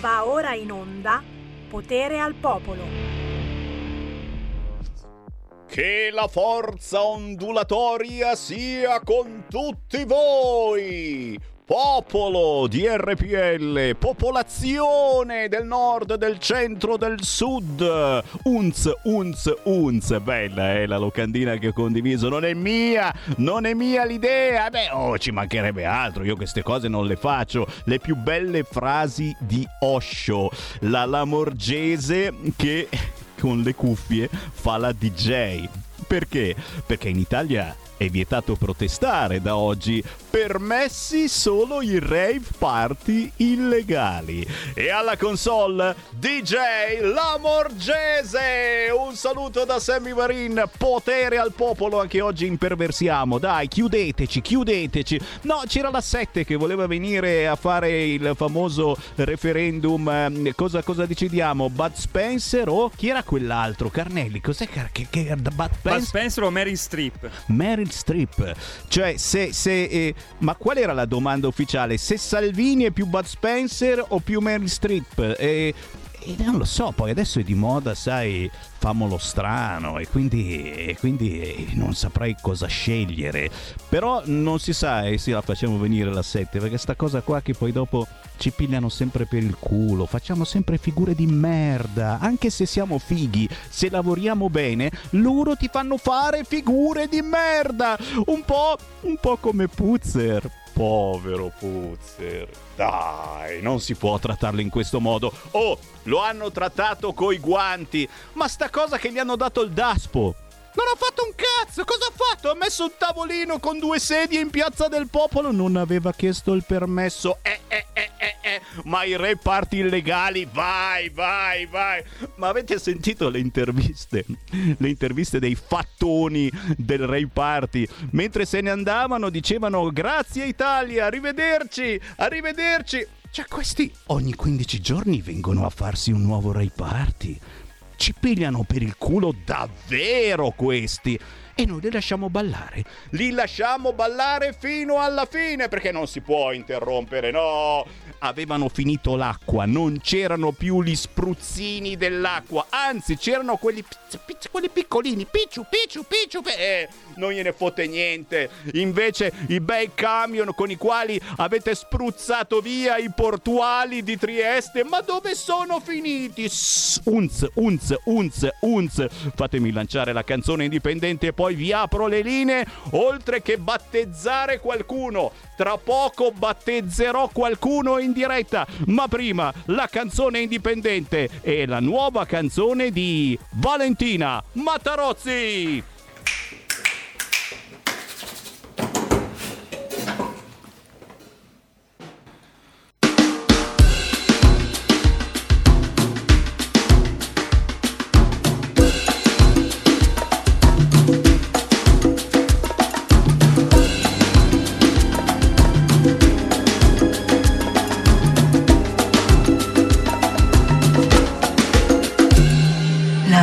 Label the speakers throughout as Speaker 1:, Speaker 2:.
Speaker 1: Va ora in onda Potere al Popolo.
Speaker 2: Che la forza ondulatoria sia con tutti voi! Popolo di RPL, popolazione del nord, del centro, del sud. Unz, unz, unz. Bella è eh, la locandina che ho condiviso. Non è mia, non è mia l'idea. Beh, oh, ci mancherebbe altro. Io queste cose non le faccio. Le più belle frasi di Osho, la lamorgese che con le cuffie fa la DJ. Perché? Perché in Italia è vietato protestare da oggi. Permessi solo i rave party illegali. E alla console DJ Lamorgese. Un saluto da Sammy Marin. Potere al popolo anche oggi imperversiamo. Dai, chiudeteci, chiudeteci. No, c'era la 7 che voleva venire a fare il famoso referendum. Ehm, cosa, cosa decidiamo? Bud Spencer o chi era quell'altro? Carnelli, cos'è che, che, che
Speaker 3: Bud Spencer? Bud Spencer o Mary Streep?
Speaker 2: Meryl Strip. Cioè, se, se eh, ma qual era la domanda ufficiale? Se Salvini è più Bud Spencer o più Meryl Streep? E, e non lo so, poi adesso è di moda, sai, famolo strano e quindi, e quindi, non saprei cosa scegliere. Però non si sa e sì, la facciamo venire la 7 perché sta cosa qua che poi dopo ci pigliano sempre per il culo, facciamo sempre figure di merda, anche se siamo fighi, se lavoriamo bene, loro ti fanno fare figure di merda, un po', un po' come Puzzer. Povero Puzzer. Dai, non si può trattarlo in questo modo. Oh, lo hanno trattato coi guanti. Ma sta cosa che gli hanno dato il daspo. Non ha fatto un cazzo! Cosa ha fatto? Ha messo un tavolino con due sedie in Piazza del Popolo. Non aveva chiesto il permesso. Eh, eh, eh, eh, eh. Ma i re party illegali, vai, vai, vai. Ma avete sentito le interviste? Le interviste dei fattoni del Ray Party. Mentre se ne andavano dicevano grazie Italia, arrivederci, arrivederci. Cioè questi ogni 15 giorni vengono a farsi un nuovo Ray Party ci pigliano per il culo davvero questi e noi li lasciamo ballare. Li lasciamo ballare fino alla fine perché non si può interrompere, no. Avevano finito l'acqua, non c'erano più gli spruzzini dell'acqua, anzi c'erano quelli, quelli piccolini, picciu, picciu, picciu, eh, non gliene fotte niente. Invece i bei camion con i quali avete spruzzato via i portuali di Trieste, ma dove sono finiti? Unz, unz, unz, unz. Fatemi lanciare la canzone indipendente e poi poi vi apro le linee, oltre che battezzare qualcuno. Tra poco battezzerò qualcuno in diretta, ma prima la canzone indipendente e la nuova canzone di Valentina Matarozzi.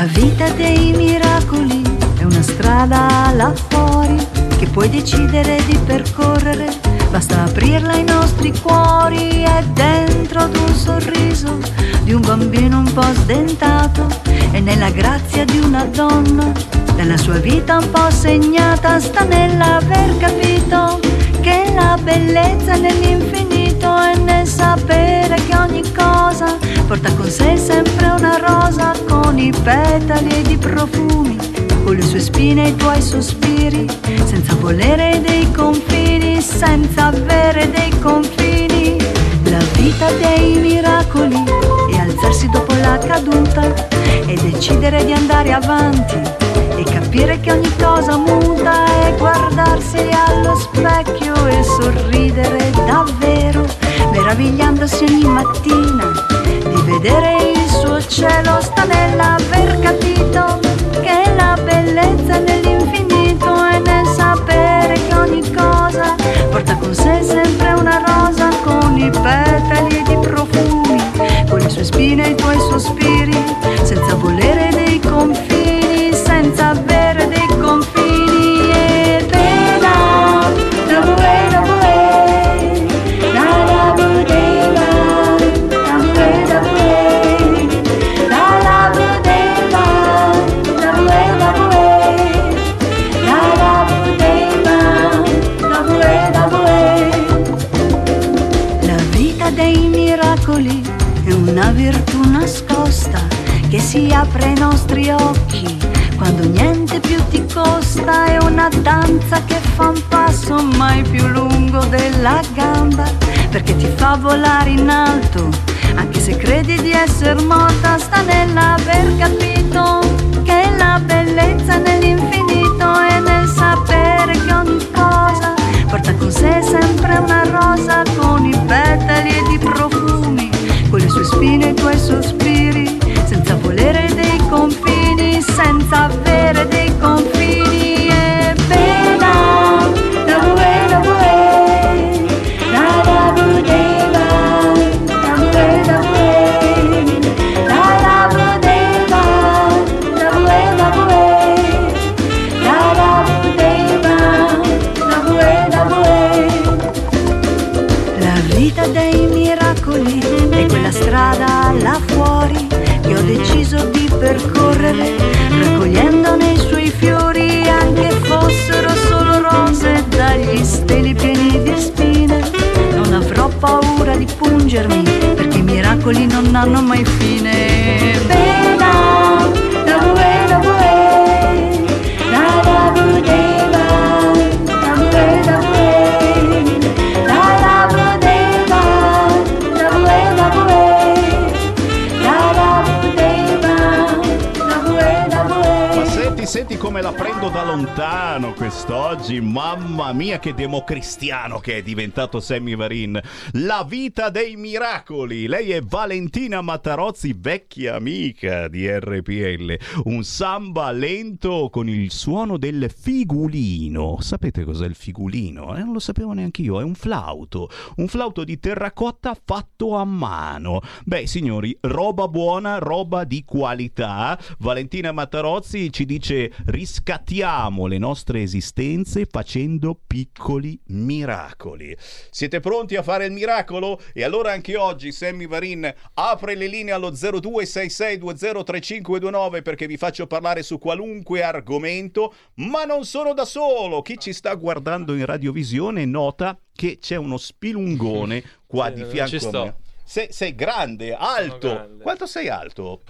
Speaker 4: Vita dei miracoli è una strada là fuori che puoi decidere di percorrere. Basta aprirla ai nostri cuori, è dentro ad un sorriso di un bambino un po' sdentato e nella grazia di una donna. Nella sua vita un po' segnata sta nell'aver capito che la bellezza è nell'infinito e nel sapere che ogni cosa porta con sé sempre una rosa con i petali ed i profumi, con le sue spine e i tuoi sospiri, senza volere dei confini, senza avere dei confini. La vita dei miracoli e alzarsi dopo la caduta e decidere di andare avanti e capire che ogni cosa muta e guardarsi allo specchio e sorridere davvero, meravigliandosi ogni mattina di vedere il suo cielo sta nell'aver capito che la bellezza è nell'infinito e nel sapere che ogni cosa porta con sé sempre una rosa con i petali ed i profumi, con le sue spine e i tuoi sospiri, occhi quando niente più ti costa. È una danza che fa un passo mai più lungo della gamba perché ti fa volare in alto. Anche se credi di essere morta, sta nell'aver capito che la bellezza è nell'infinito e nel sapere che ogni cosa porta con sé sempre una rosa con i petali ed i profumi, con le sue spine e i tuoi sospiri, di pungermi perché i miracoli non hanno mai fine. Bella,
Speaker 2: prendo da lontano quest'oggi. Mamma mia, che democristiano che è diventato Sammy Varin. La vita dei miracoli. Lei è Valentina Matarozzi, vecchia amica di RPL. Un samba lento con il suono del figulino. Sapete cos'è il figulino? Eh, non lo sapevo neanche io. È un flauto. Un flauto di terracotta fatto a mano. Beh, signori, roba buona, roba di qualità. Valentina Matarozzi ci dice riscattiamo le nostre esistenze facendo piccoli miracoli. Siete pronti a fare il miracolo? E allora anche oggi Sammy Varin apre le linee allo 0266203529 perché vi faccio parlare su qualunque argomento, ma non sono da solo. Chi ci sta guardando in radiovisione nota che c'è uno spilungone qua
Speaker 5: Sì,
Speaker 2: di fianco a me. Sei, sei grande, alto.
Speaker 5: grande.
Speaker 2: Quanto sei alto?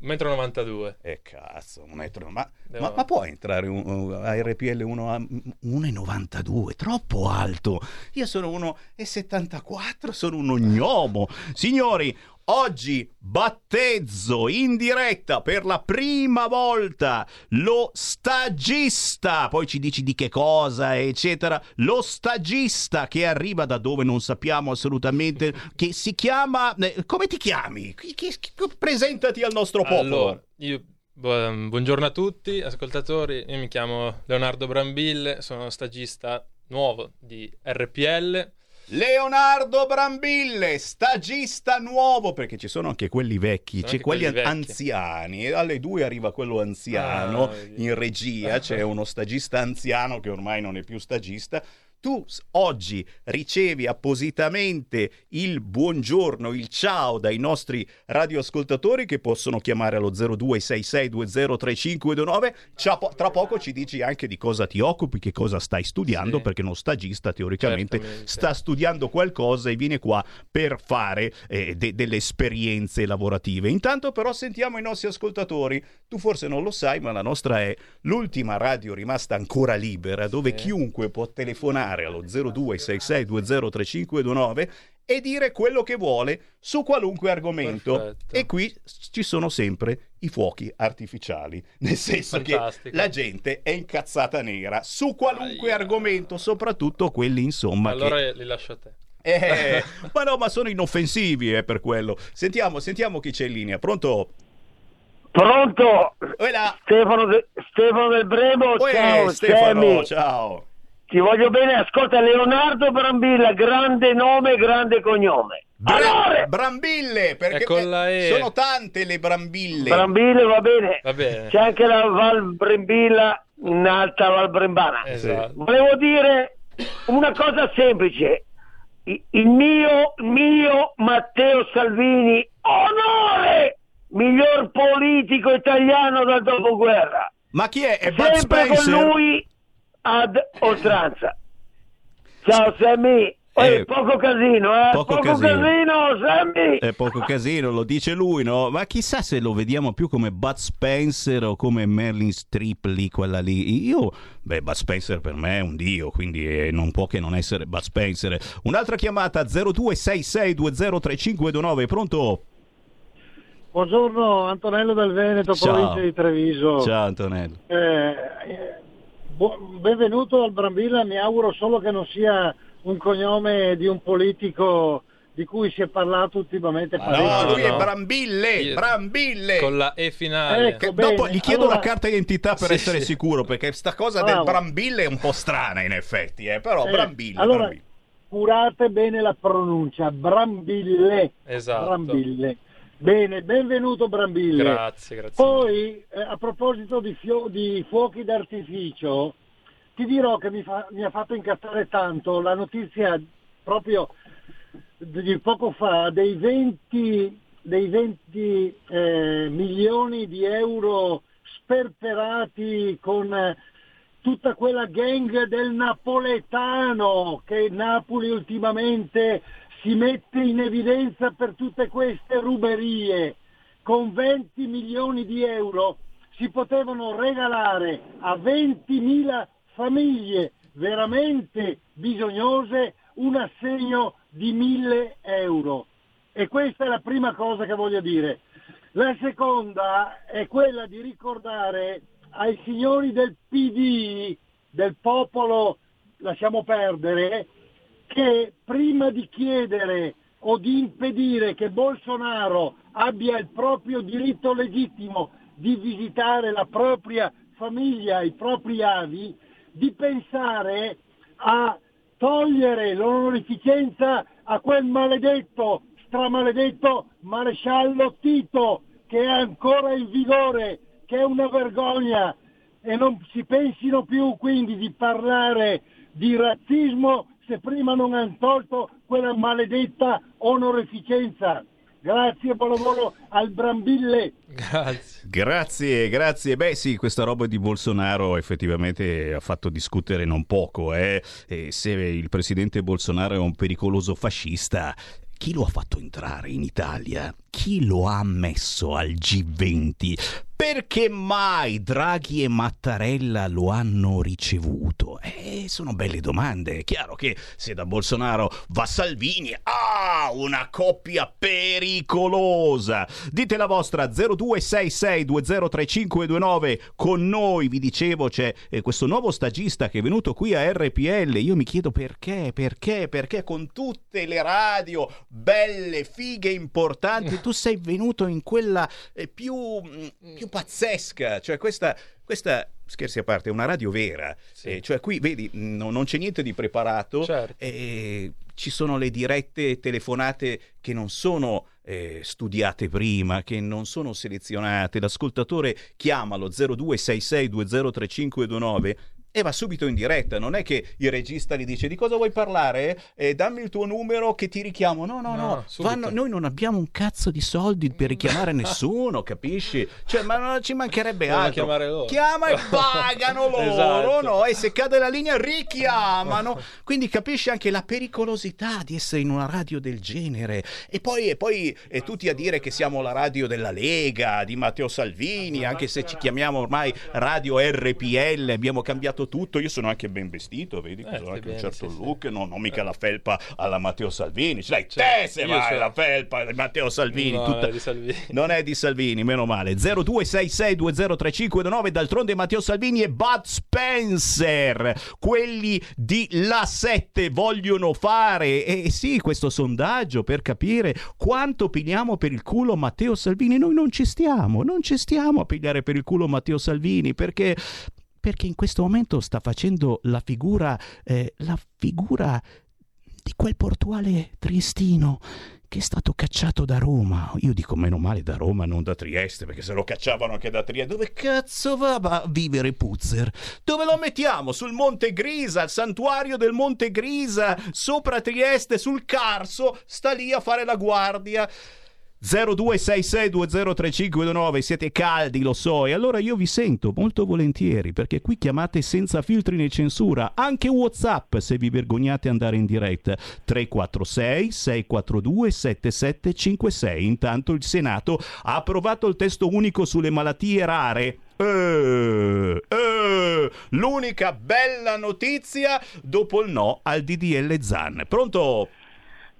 Speaker 5: 1,92 m.
Speaker 2: Eh cazzo, un metro. Ma,
Speaker 5: Devo-
Speaker 2: ma, ma può entrare un, un- a RPL 1 a 1,92? Troppo alto. Io sono 1,74, sono uno gnomo. Signori, oggi battezzo in diretta per la prima volta lo stagista. Poi ci dici di che cosa, eccetera. Lo stagista che arriva da dove non sappiamo assolutamente, che si chiama... eh, come ti chiami? Chi- chi- chi- presentati al nostro popolo.
Speaker 5: Allora, io, bu- buongiorno a tutti, ascoltatori. Io mi chiamo Leonardo Brambille, sono stagista nuovo di RPL.
Speaker 2: Leonardo Brambille, stagista nuovo, perché ci sono anche quelli vecchi, c'è quelli
Speaker 5: quelli vecchi.
Speaker 2: anziani, alle due arriva quello anziano
Speaker 5: Ah,
Speaker 2: in regia, c'è uno stagista anziano che ormai non è più stagista. Tu oggi ricevi appositamente il buongiorno, il ciao dai nostri radioascoltatori che possono chiamare allo 0266203529. Cia- po- Tra poco ci dici anche di cosa ti occupi, che cosa stai studiando,
Speaker 5: Sì.
Speaker 2: perché uno stagista teoricamente
Speaker 5: Certamente.
Speaker 2: sta studiando qualcosa e viene qua per fare eh, de- delle esperienze lavorative. Intanto però sentiamo i nostri ascoltatori. Tu forse non lo sai, ma la nostra è l'ultima radio rimasta ancora libera, dove
Speaker 5: Sì.
Speaker 2: chiunque può telefonare allo 0266203529 e dire quello che vuole su qualunque argomento.
Speaker 5: Perfetto.
Speaker 2: E qui ci sono sempre i fuochi artificiali, nel senso
Speaker 5: Fantastico.
Speaker 2: che la gente è incazzata nera su qualunque
Speaker 5: Aia.
Speaker 2: argomento, soprattutto quelli insomma che
Speaker 5: allora li lascio a te.
Speaker 2: eh, ma no, ma sono inoffensivi eh, per quello. Sentiamo, sentiamo chi c'è in linea. Pronto?
Speaker 6: Pronto? Stefano, de- Stefano del Bremo, ciao
Speaker 2: Stefano,
Speaker 6: Sammy.
Speaker 2: ciao.
Speaker 6: Ti voglio bene, ascolta Leonardo Brambilla, grande nome, grande cognome.
Speaker 2: Bra-
Speaker 6: Amore!
Speaker 2: brambille, perché
Speaker 5: la E.
Speaker 2: sono tante le brambille.
Speaker 6: Brambilla va bene.
Speaker 5: Va bene.
Speaker 6: C'è anche la Val Brembilla in alta Val Brembana.
Speaker 5: Esatto.
Speaker 6: Volevo dire una cosa semplice. Il mio, mio Matteo Salvini, onore! Miglior politico italiano dal dopoguerra.
Speaker 2: Ma chi è? È Bud
Speaker 6: Sempre
Speaker 2: Spencer?
Speaker 6: con lui ad oltranza. Ciao Sammy, Eh, poco casino, eh?
Speaker 2: poco
Speaker 6: Poco,
Speaker 2: casino.
Speaker 6: casino, Sammy!
Speaker 2: È poco casino, lo dice lui, no? Ma chissà se lo vediamo più come Bud Spencer o come Merlin Strip lì, quella lì. Io, beh, Bud Spencer per me è un dio, quindi eh, non può che non essere Bud Spencer. Un'altra chiamata 0266203529, pronto?
Speaker 7: Buongiorno Antonello del Veneto,
Speaker 2: Ciao.
Speaker 7: provincia di Treviso.
Speaker 2: Ciao Antonello.
Speaker 7: Eh, eh, benvenuto al Brambilla, mi auguro solo che non sia un cognome di un politico di cui si è parlato ultimamente
Speaker 2: No,
Speaker 7: parecchio.
Speaker 2: lui è
Speaker 5: no.
Speaker 2: Brambille,
Speaker 5: Io-
Speaker 2: Brambille.
Speaker 5: Con la E finale.
Speaker 7: Ecco.
Speaker 2: Dopo gli chiedo
Speaker 7: allora-
Speaker 2: la carta d'identità per
Speaker 5: Sì,
Speaker 2: essere
Speaker 5: sì.
Speaker 2: sicuro, perché sta cosa del
Speaker 7: Bravo.
Speaker 2: Brambille è un po' strana in effetti, eh, però
Speaker 7: Eh,
Speaker 2: Brambille,
Speaker 7: allora,
Speaker 2: Brambille.
Speaker 7: curate bene la pronuncia, Brambille.
Speaker 5: Esatto.
Speaker 7: Brambille. Bene, benvenuto Brambille.
Speaker 5: Grazie, grazie.
Speaker 7: Poi, eh, a proposito di, fio- di fuochi d'artificio, ti dirò che mi, fa- mi ha fatto incazzare tanto la notizia proprio di poco fa dei 20, dei 20 eh, milioni di euro sperperati con eh, tutta quella gang del napoletano che Napoli ultimamente si mette in evidenza per tutte queste ruberie. Con 20 milioni di euro si potevano regalare a 20.000 famiglie veramente bisognose un assegno di 1000 euro. E questa è la prima cosa che voglio dire. La seconda è quella di ricordare ai signori del PD, del popolo, lasciamo perdere, che prima di chiedere o di impedire che Bolsonaro abbia il proprio diritto legittimo di visitare la propria famiglia, i propri avi, di pensare a togliere l'onorificenza a quel maledetto, stramaledetto maresciallo Tito che è ancora in vigore, che è una vergogna. E non si pensino più quindi di parlare di razzismo se prima non hanno tolto quella maledetta onorificenza. Grazie, buon lavoro al Brambille.
Speaker 5: Grazie.
Speaker 2: Grazie, grazie. Beh sì, questa roba di Bolsonaro effettivamente ha fatto discutere non poco. Eh? E se il presidente Bolsonaro è un pericoloso fascista, chi lo ha fatto entrare in Italia? Chi lo ha messo al G20? Perché mai Draghi e Mattarella lo hanno ricevuto? Eh, sono belle domande. È chiaro che se da Bolsonaro va Salvini, ah, una coppia pericolosa. Dite la vostra 0266203529 con noi, vi dicevo, c'è eh, questo nuovo stagista che è venuto qui a RPL. Io mi chiedo perché, perché, perché con tutte le radio belle, fighe, importanti, tu sei venuto in quella eh, più, mm, più pazzesca, cioè questa, questa, scherzi a parte, è una radio vera,
Speaker 5: Sì.
Speaker 2: Eh, cioè qui vedi, mm, no- non c'è niente di preparato,
Speaker 5: Certo.
Speaker 2: e ci sono le dirette telefonate che non sono eh, studiate prima, che non sono selezionate, l'ascoltatore chiama lo 0266203529 e va subito in diretta, non è che il regista gli dice di cosa vuoi parlare? Eh, dammi il tuo numero che ti richiamo. No, no, no. Vanno- noi non abbiamo un cazzo di soldi per richiamare nessuno, capisci? Cioè, ma non ci mancherebbe altro.
Speaker 5: loro.
Speaker 2: Chiama e pagano loro,
Speaker 5: Esatto.
Speaker 2: no? E se cade la linea richiamano. Quindi capisci anche la pericolosità di essere in una radio del genere. E poi, e poi eh, tutti a dire che siamo la radio della Lega, di Matteo Salvini, anche se ci chiamiamo ormai radio RPL, abbiamo cambiato tutto. Io sono anche ben vestito, vedi?
Speaker 5: Eh, stai
Speaker 2: anche
Speaker 5: bene,
Speaker 2: un certo
Speaker 5: sì, sì.
Speaker 2: look, non ho mica la felpa alla Matteo Salvini. Dai, te
Speaker 5: Certo,
Speaker 2: se vai
Speaker 5: so.
Speaker 2: la felpa di Matteo Salvini.
Speaker 5: No,
Speaker 2: tutta-
Speaker 5: è di Salvini.
Speaker 2: non è di Salvini, meno male. 0266203529, d'altronde Matteo Salvini e Bud Spencer, quelli di La 7 vogliono fare. E sì, questo sondaggio per capire quanto pigliamo per il culo Matteo Salvini. Noi non ci stiamo, non ci stiamo a pigliare per il culo Matteo Salvini perché perché in questo momento sta facendo la figura eh, la figura di quel portuale triestino che è stato cacciato da Roma. Io dico meno male da Roma, non da Trieste, perché se lo cacciavano anche da Trieste, dove cazzo va a vivere Puzzer? Dove lo mettiamo? Sul Monte Grisa, al santuario del Monte Grisa, sopra Trieste, sul Carso, sta lì a fare la guardia. 0266203529 siete caldi lo so. E allora io vi sento molto volentieri perché qui chiamate senza filtri né censura. Anche whatsapp se vi vergognate andare in diretta. 346 642 7756 intanto il Senato ha approvato il testo unico sulle malattie rare. Eh, eh, l'unica bella notizia dopo il no al DDL Zan. Pronto?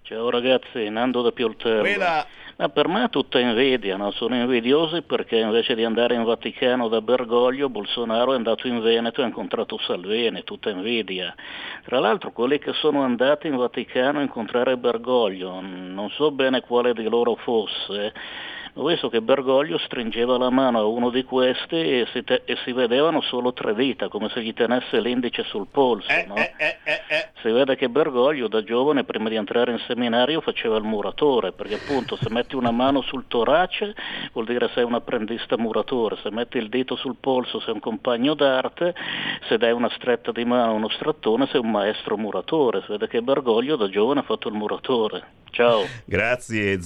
Speaker 8: Ciao ragazzi, Nando da Pioltello.
Speaker 2: Quella...
Speaker 8: Ma per me è tutta invidia, no? sono invidiosi perché invece di andare in Vaticano da Bergoglio, Bolsonaro è andato in Veneto e ha incontrato Salvini, tutta invidia. Tra l'altro quelli che sono andati in Vaticano a incontrare Bergoglio, non so bene quale di loro fosse, ho visto che Bergoglio stringeva la mano a uno di questi e si, te- e si vedevano solo tre dita, come se gli tenesse l'indice sul polso.
Speaker 2: Eh,
Speaker 8: no?
Speaker 2: eh, eh, eh, eh.
Speaker 8: Si vede che Bergoglio da giovane, prima di entrare in seminario, faceva il muratore, perché appunto se metti una mano sul torace vuol dire sei un apprendista muratore, se metti il dito sul polso sei un compagno d'arte, se dai una stretta di mano a uno strattone sei un maestro muratore. Si vede che Bergoglio da giovane ha fatto il muratore. Ciao.
Speaker 2: Grazie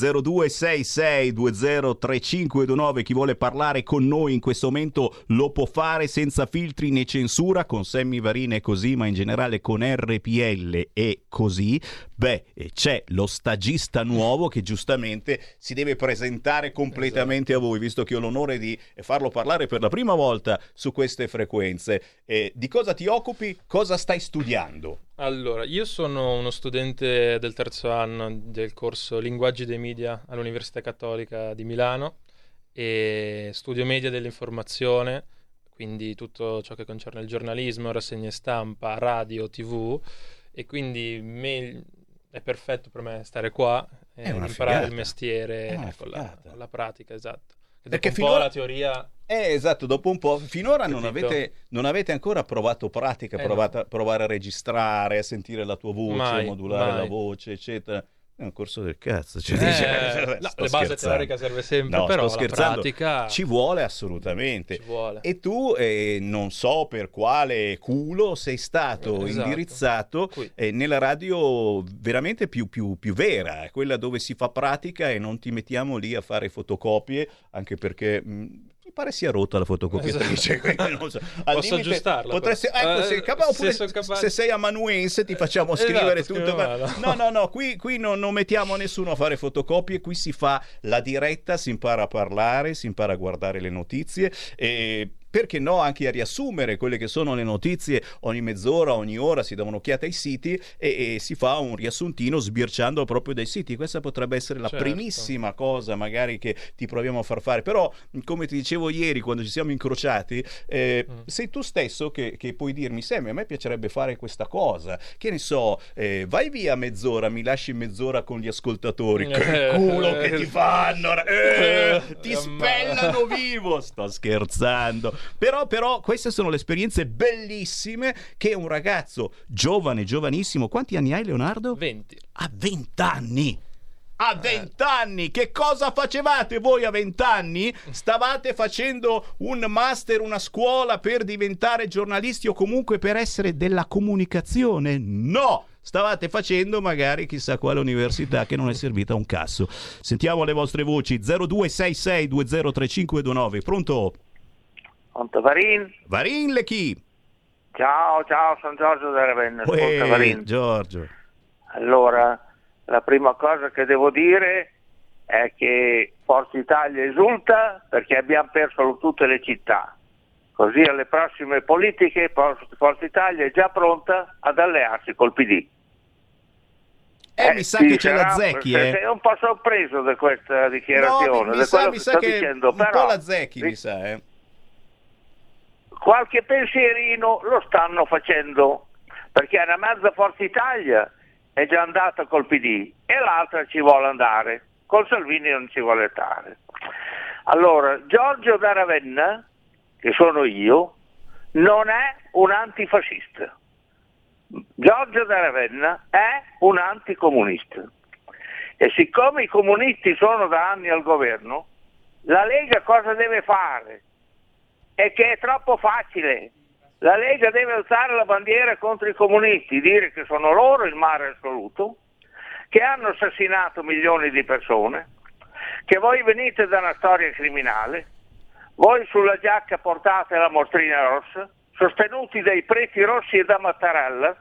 Speaker 2: 0266203529 chi vuole parlare con noi in questo momento lo può fare senza filtri né censura con Sammy Varina e così ma in generale con RPL e così. Beh c'è lo stagista nuovo che giustamente si deve presentare completamente
Speaker 5: Esatto.
Speaker 2: a voi visto che ho l'onore di farlo parlare per la prima volta su queste frequenze. Eh, di cosa ti occupi? Cosa stai studiando
Speaker 5: Allora, io sono uno studente del terzo anno del corso Linguaggi dei Media all'Università Cattolica di Milano e studio media dell'informazione, quindi tutto ciò che concerne il giornalismo, rassegne stampa, radio, tv e quindi me- è perfetto per me stare qua e imparare
Speaker 2: figata.
Speaker 5: il mestiere con la, con la pratica, esatto.
Speaker 2: Perché
Speaker 5: dopo
Speaker 2: finora-
Speaker 5: la teoria
Speaker 2: Eh, esatto, dopo un po'. Finora non avete, non avete ancora provato pratica,
Speaker 5: Eh,
Speaker 2: provate a provare a registrare, a sentire la tua voce,
Speaker 5: Mai,
Speaker 2: a modulare
Speaker 5: mai.
Speaker 2: la voce, eccetera. È un corso del cazzo. Cioè,
Speaker 5: Eh,
Speaker 2: dice-
Speaker 5: no, basi
Speaker 2: scherzando.
Speaker 5: teoriche serve sempre,
Speaker 2: No,
Speaker 5: però la pratica
Speaker 2: Ci vuole assolutamente.
Speaker 5: ci vuole.
Speaker 2: E tu, eh, non so per quale culo, sei stato
Speaker 5: Eh, esatto.
Speaker 2: indirizzato eh, nella radio veramente più, più- più vera, quella dove si fa pratica e non ti mettiamo lì a fare fotocopie, anche perché mh, mi pare sia rotta la fotocopiatrice.
Speaker 5: Esatto.
Speaker 2: so.
Speaker 5: Posso aggiustarla,
Speaker 2: Potresti, ecco, se,
Speaker 5: Eh,
Speaker 2: capa-
Speaker 5: se
Speaker 2: se sei amanuense ti facciamo
Speaker 5: Esatto,
Speaker 2: scrivere
Speaker 5: scrivo
Speaker 2: tutto. ma-. No, no, no, qui, qui non, non mettiamo nessuno a fare fotocopie, qui si fa la diretta, si impara a parlare, si impara a guardare le notizie e perché no anche a riassumere quelle che sono le notizie? Ogni mezz'ora, ogni ora si dà un'occhiata ai siti e, e si fa un riassuntino sbirciando proprio dai siti. Questa potrebbe essere la
Speaker 5: Certo.
Speaker 2: primissima cosa magari che ti proviamo a far fare, però come ti dicevo ieri quando ci siamo incrociati, eh,
Speaker 5: Mm.
Speaker 2: sei tu stesso che, che puoi dirmi, Sammy, a me piacerebbe fare questa cosa, che ne so, eh, vai via mezz'ora, mi lasci mezz'ora con gli ascoltatori, che
Speaker 5: Eh,
Speaker 2: culo che
Speaker 5: eh,
Speaker 2: ti fanno, ra- eh, ti
Speaker 5: eh,
Speaker 2: spellano vivo, sto scherzando, però, però queste sono le esperienze bellissime che un ragazzo giovane, giovanissimo, quanti anni hai Leonardo?
Speaker 5: 20.
Speaker 2: A 20 anni! A 20 anni! Che cosa facevate voi a 20 anni? Stavate facendo un master, una scuola per diventare giornalisti o comunque per essere della comunicazione? No! Stavate facendo magari chissà quale università che non è servita a un cazzo. Sentiamo le vostre voci 0266203529. Pronto?
Speaker 6: Pronto Varin?
Speaker 2: Varin le chi?
Speaker 6: Ciao, ciao, sono Giorgio da Ravenna. Ascolta Varin.
Speaker 2: Giorgio.
Speaker 6: Allora, la prima cosa che devo dire è che Forza Italia esulta perché abbiamo perso tutte le città. Così alle prossime politiche For- Forza Italia è già pronta ad allearsi col PD.
Speaker 2: Eh, mi sa
Speaker 6: ci
Speaker 2: che ce la zecchi, eh.
Speaker 6: sei un po' sorpreso da questa dichiarazione,
Speaker 2: No, mi, mi sa, mi
Speaker 6: che
Speaker 2: sa che
Speaker 6: dicendo,
Speaker 2: un
Speaker 6: però
Speaker 2: po' la zecchi, mi sa, eh.
Speaker 6: Qualche pensierino lo stanno facendo, perché una mezza Forza Italia è già andata col PD e l'altra ci vuole andare, col Salvini non ci vuole stare. Allora, Giorgio da Ravenna, che sono io, non è un antifascista. Giorgio da Ravenna è un anticomunista. E siccome i comunisti sono da anni al governo, la Lega cosa deve fare? È che è troppo facile. La Lega deve alzare la bandiera contro i comunisti, dire che sono loro il mare assoluto, che hanno assassinato milioni di persone, che voi venite da una storia criminale, voi sulla giacca portate la mostrina rossa, sostenuti dai preti rossi e da Mattarella,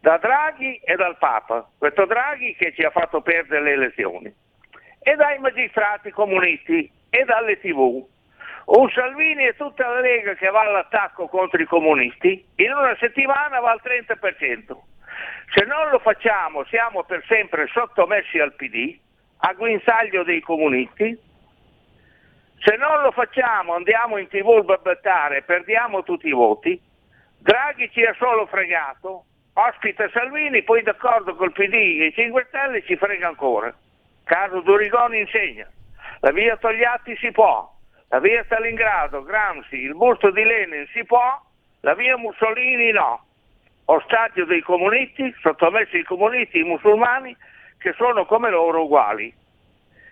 Speaker 6: da Draghi e dal Papa, questo Draghi che ci ha fatto perdere le elezioni, e dai magistrati comunisti e dalle tv. Un Salvini e tutta la Lega che va all'attacco contro i comunisti, in una settimana va al 30%. Se non lo facciamo siamo per sempre sottomessi al PD, a guinzaglio dei comunisti. Se non lo facciamo andiamo in tv a babbettare e perdiamo tutti i voti. Draghi ci ha solo fregato, ospita Salvini, poi d'accordo col PD e i 5 Stelle ci frega ancora. Carlo Durigoni insegna, la via Togliatti si può, la via Stalingrado, Gramsci, il busto di Lenin si può, la via Mussolini no. Ostaggio dei comunisti, sottomessi i comunisti, i musulmani, che sono come loro uguali.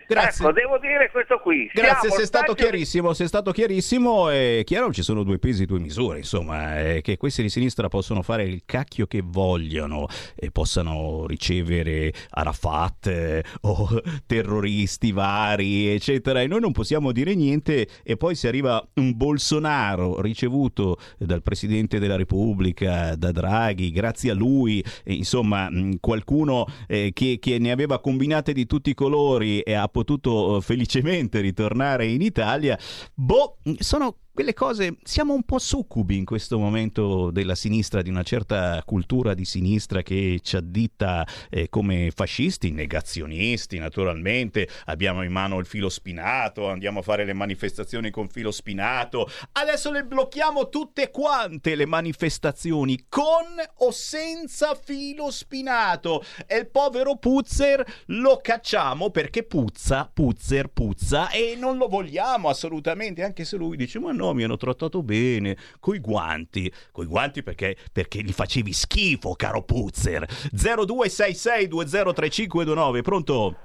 Speaker 2: Grazie.
Speaker 6: Ecco, devo dire questo qui.
Speaker 2: Grazie, sei stato
Speaker 6: ostaggio-
Speaker 2: chiarissimo, sei stato chiarissimo. È chiaro ci sono due pesi e due misure, insomma, è che questi di sinistra possono fare il cacchio che vogliono e possano ricevere Arafat eh, o terroristi vari, eccetera, e noi non possiamo dire niente e poi se arriva un Bolsonaro ricevuto dal Presidente della Repubblica, da Draghi, grazie a lui, e, insomma, mh, qualcuno eh, che, che ne aveva combinate di tutti i colori e ha potuto eh, felicemente ritornare in Italia, boh, sono quelle cose, siamo un po' succubi in questo momento della sinistra, di una certa cultura di sinistra che ci addita eh, come fascisti, negazionisti naturalmente, abbiamo in mano il filo spinato, andiamo a fare le manifestazioni con filo spinato, adesso le blocchiamo tutte quante le manifestazioni, con o senza filo spinato, e il povero Puzzer lo cacciamo perché puzza, Puzzer puzza e non lo vogliamo assolutamente, anche se lui dice ma no, mi hanno trattato bene, coi guanti, coi guanti perché, perché gli facevi schifo, caro Puzzer. 0266203529, pronto?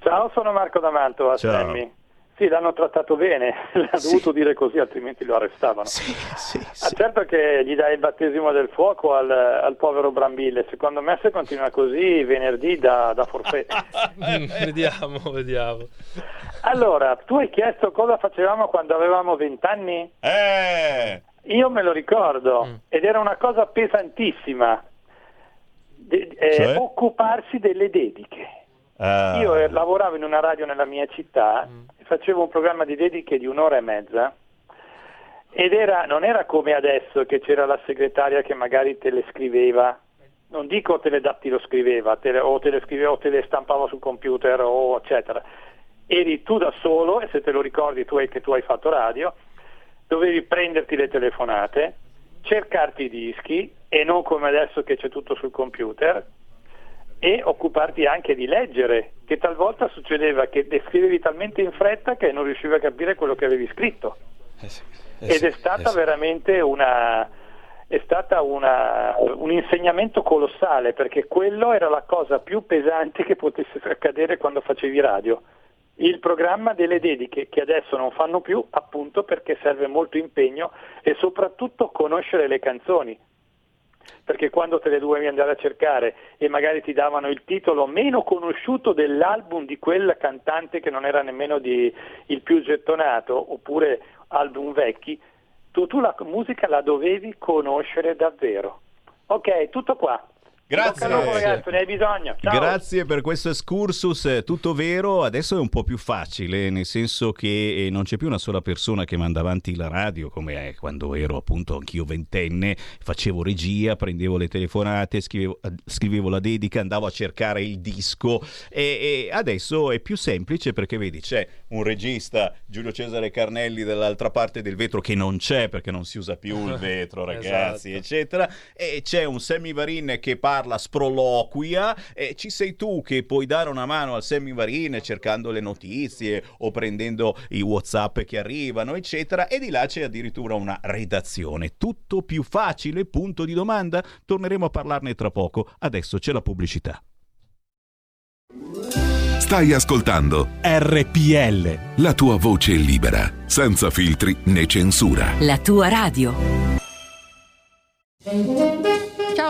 Speaker 9: Ciao, sono Marco da Mantova,
Speaker 2: Ciao.
Speaker 9: Sammy. Sì, l'hanno trattato bene, l'ha
Speaker 2: Sì.
Speaker 9: dovuto dire così, altrimenti lo arrestavano.
Speaker 2: Sì, sì,
Speaker 9: Ah,
Speaker 2: sì.
Speaker 9: certo che gli dai il battesimo del fuoco al, al povero Brambille, secondo me se continua così venerdì da, da forfè.
Speaker 5: Vediamo, vediamo.
Speaker 9: Allora, tu hai chiesto cosa facevamo quando avevamo vent'anni?
Speaker 2: Eh,
Speaker 9: Io me lo ricordo
Speaker 5: Mm.
Speaker 9: ed era una cosa pesantissima, De- eh,
Speaker 2: Cioè?
Speaker 9: occuparsi delle dediche.
Speaker 2: ah.
Speaker 9: Io eh, lavoravo in una radio nella mia città
Speaker 5: Mm.
Speaker 9: e facevo un programma di dediche di un'ora e mezza ed era, non era come adesso che c'era la segretaria che magari te le scriveva, non dico te le dattilo scriveva, te le- o te le scriveva o te le stampava sul computer o eccetera. Eri tu da solo e se te lo ricordi tu hai, che tu hai fatto radio, dovevi prenderti le telefonate, cercarti i dischi e non come adesso che c'è tutto sul computer e occuparti anche di leggere, che talvolta succedeva che scrivevi talmente in fretta che non riuscivi a capire quello che avevi scritto.
Speaker 5: Eh sì, eh
Speaker 9: Ed
Speaker 5: sì,
Speaker 9: è stata
Speaker 5: eh sì.
Speaker 9: veramente una, è stata una- un insegnamento colossale perché quello era la cosa più pesante che potesse accadere quando facevi radio. Il programma delle dediche che adesso non fanno più appunto perché serve molto impegno e soprattutto conoscere le canzoni. Perché quando te le dovevi andare a cercare e magari ti davano il titolo meno conosciuto dell'album di quel cantante che non era nemmeno di, il più gettonato, oppure album vecchi, tu, tu la musica la dovevi conoscere davvero. Ok, tutto qua.
Speaker 2: Grazie.
Speaker 9: Lupo, ragazzi, ne hai bisogno. Ciao.
Speaker 2: Grazie per questo excursus, eh, tutto vero, adesso è un po' più facile, nel senso che eh, non c'è più una sola persona che manda avanti la radio, come eh, quando ero appunto anch'io ventenne, facevo regia, prendevo le telefonate, scrivevo, eh, scrivevo la dedica, andavo a cercare il disco e, e adesso è più semplice perché vedi c'è un regista, Giulio Cesare Carnelli dall'altra parte del vetro che non c'è perché non si usa più il vetro ragazzi,
Speaker 5: Esatto.
Speaker 2: eccetera, e c'è un Semivarin che parla sproloquia e ci sei tu che puoi dare una mano al Semivarin cercando le notizie o prendendo i Whatsapp che arrivano, eccetera, e di là c'è addirittura una redazione. Tutto più facile, punto di domanda? Torneremo a parlarne tra poco. Adesso c'è la pubblicità.
Speaker 10: Stai ascoltando
Speaker 11: RPL.
Speaker 10: la tua voce libera, senza filtri né censura.
Speaker 4: La tua radio.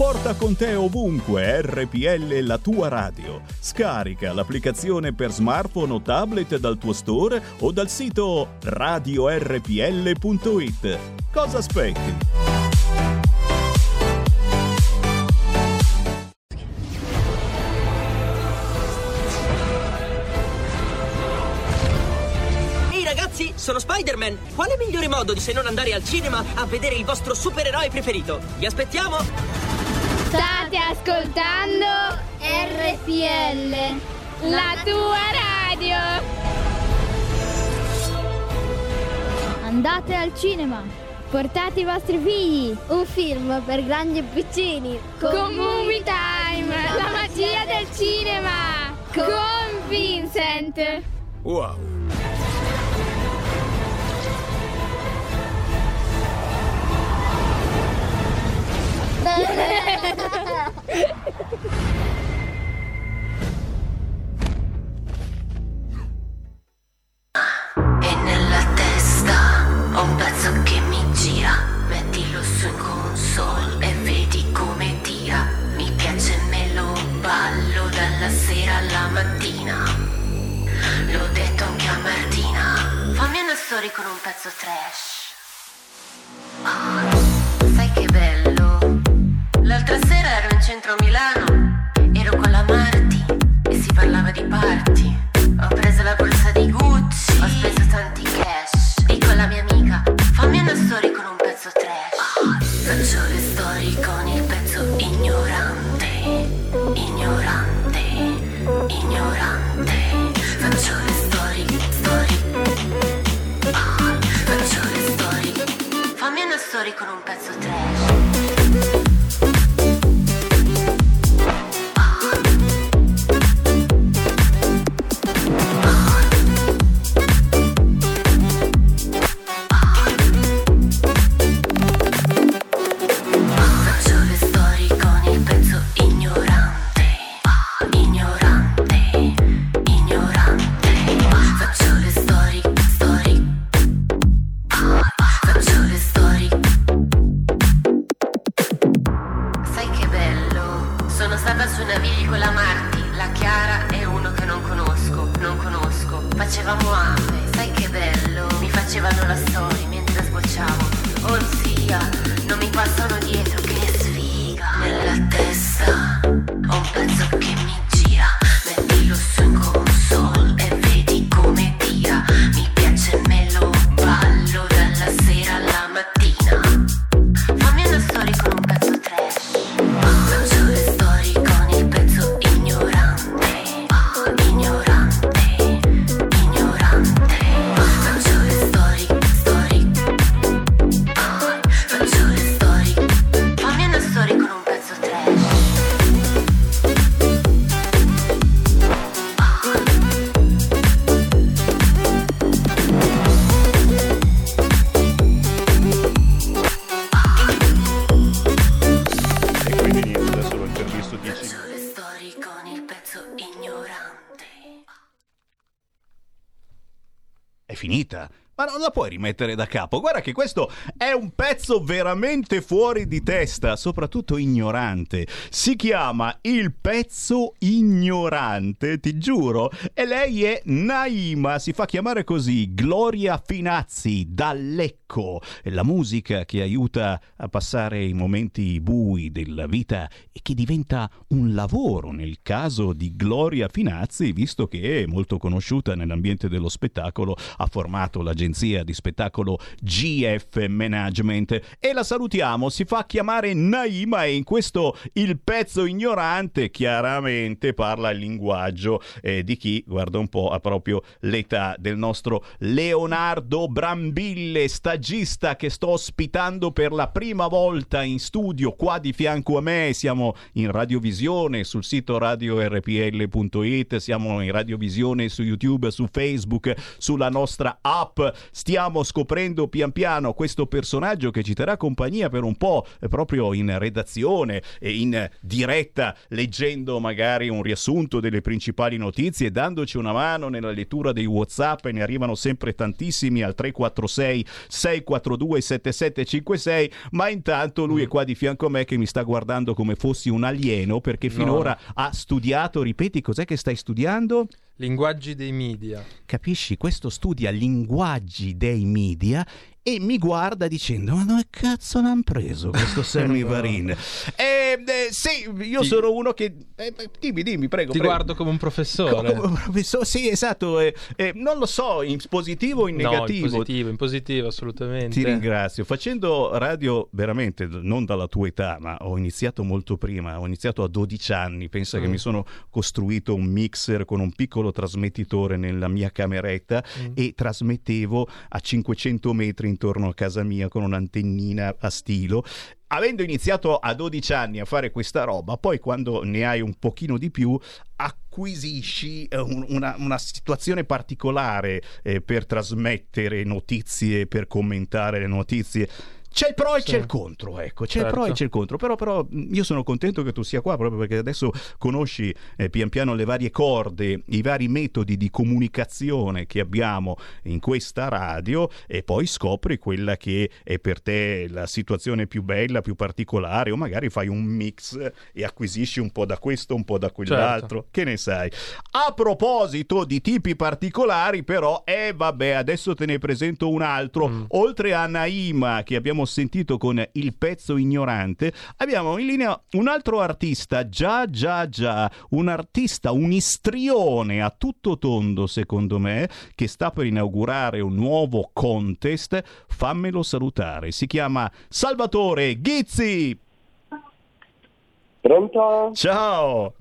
Speaker 2: Porta con te ovunque RPL la tua radio. Scarica l'applicazione per smartphone o tablet dal tuo store o dal sito radiorpl.it. Cosa aspetti?
Speaker 12: Ehi ragazzi, sono Spider-Man! Quale migliore modo di se non andare al cinema a vedere il vostro supereroe preferito? Vi aspettiamo!
Speaker 13: State ascoltando RPL, la tua radio. Andate al cinema. Portate i vostri figli. Un film per grandi e piccini. Con Movie Time, la magia del cinema. Con Vincent.
Speaker 10: Wow.
Speaker 14: E nella testa ho un pezzo che mi gira. Mettilo su console e vedi come tira. Mi piace me lo ballo dalla sera alla mattina. L'ho detto anche a Martina. Fammi una story con un pezzo trash. Ah, sai che bello? L'altra sera ero in centro a Milano. Ero con la Marti e si parlava di party. Ho preso la borsa di Gucci, ho speso tanti cash. Dico alla mia amica, fammi una story con un pezzo trash. Faccio le story con il pezzo ignorante, ignorante, ignorante. Faccio le story, story. Ah, Faccio le story. Fammi una story con un pezzo trash. Con la Chiara e uno che non conosco, non conosco. Facevamo ave, sai che bello? Mi facevano la storia mentre sbocciavo. Oh zia, non mi passano dietro, che sfiga. Nella testa ho un pezzo
Speaker 2: rimettere da capo. Guarda che questo è un pezzo veramente fuori di testa, soprattutto ignorante. Si chiama Il pezzo ignorante, ti giuro. E lei è Naima, si fa chiamare così, Gloria Finazzi, da Lecco. Ecco, la musica che aiuta a passare i momenti bui della vita e che diventa un lavoro nel caso di Gloria Finazzi, visto che è molto conosciuta nell'ambiente dello spettacolo, ha formato l'agenzia di spettacolo GF Management e la salutiamo, si fa chiamare Naima e in questo il pezzo ignorante chiaramente parla il linguaggio eh, di chi, guarda un po', ha proprio l'età del nostro Leonardo Brambille, stagista che sto ospitando per la prima volta in studio qua di fianco a me, siamo in radiovisione sul sito radiorpl.it, siamo in radiovisione su YouTube, su Facebook, sulla nostra app, stiamo scoprendo pian piano questo personaggio che ci terrà compagnia per un po' eh, proprio in redazione e in diretta, leggendo magari un riassunto delle principali notizie, dandoci una mano nella lettura dei WhatsApp. E ne arrivano sempre tantissimi al 346 642 7756, ma intanto lui è qua di fianco a me che mi sta guardando come fossi un alieno perché finora ha studiato, ripeti cos'è che stai studiando?
Speaker 5: Linguaggi dei media.
Speaker 2: Capisci? Questo studia linguaggi dei media e mi guarda dicendo ma dove cazzo l'hanno preso questo Sammy Varin eh, eh, sì io
Speaker 5: Ti-
Speaker 2: sono uno che eh, dimmi dimmi prego
Speaker 5: Ti
Speaker 2: prego.
Speaker 5: guardo come un professore.
Speaker 2: Come un professore, sì esatto eh, eh, non lo so in positivo o in
Speaker 5: No, in
Speaker 2: negativo
Speaker 5: positivo, in positivo, assolutamente.
Speaker 2: ti ringrazio. Facendo radio veramente non dalla tua età, ma ho iniziato molto prima, ho iniziato a 12 anni. Pensa che
Speaker 5: Mm.
Speaker 2: mi sono costruito un mixer con un piccolo trasmettitore nella mia cameretta
Speaker 5: Mm.
Speaker 2: e trasmettevo a 500 metri intorno a casa mia con un'antennina a stilo. Avendo iniziato a 12 anni a fare questa roba, poi quando ne hai un pochino di più, acquisisci eh, un- una, una situazione particolare eh, per trasmettere notizie, per commentare le notizie. C'è il pro e
Speaker 5: Sì.
Speaker 2: c'è il contro, ecco, c'è il pro e
Speaker 5: Certo.
Speaker 2: c'è il contro, però, però io sono contento che tu sia qua proprio perché adesso conosci eh, pian piano le varie corde, i vari metodi di comunicazione che abbiamo in questa radio e poi scopri quella che è per te la situazione più bella, più particolare o magari fai un mix e acquisisci un po' da questo, un po' da quell'altro, che ne sai. A proposito di tipi particolari però, eh vabbè, adesso te ne presento un altro, oltre a Naima che abbiamo sentito con il pezzo ignorante, abbiamo in linea un altro artista, già già già, un artista, un istrione a tutto tondo secondo me, che sta per inaugurare un nuovo contest, fammelo salutare, si chiama Salvatore Ghizzi!
Speaker 15: Pronto?
Speaker 2: Ciao!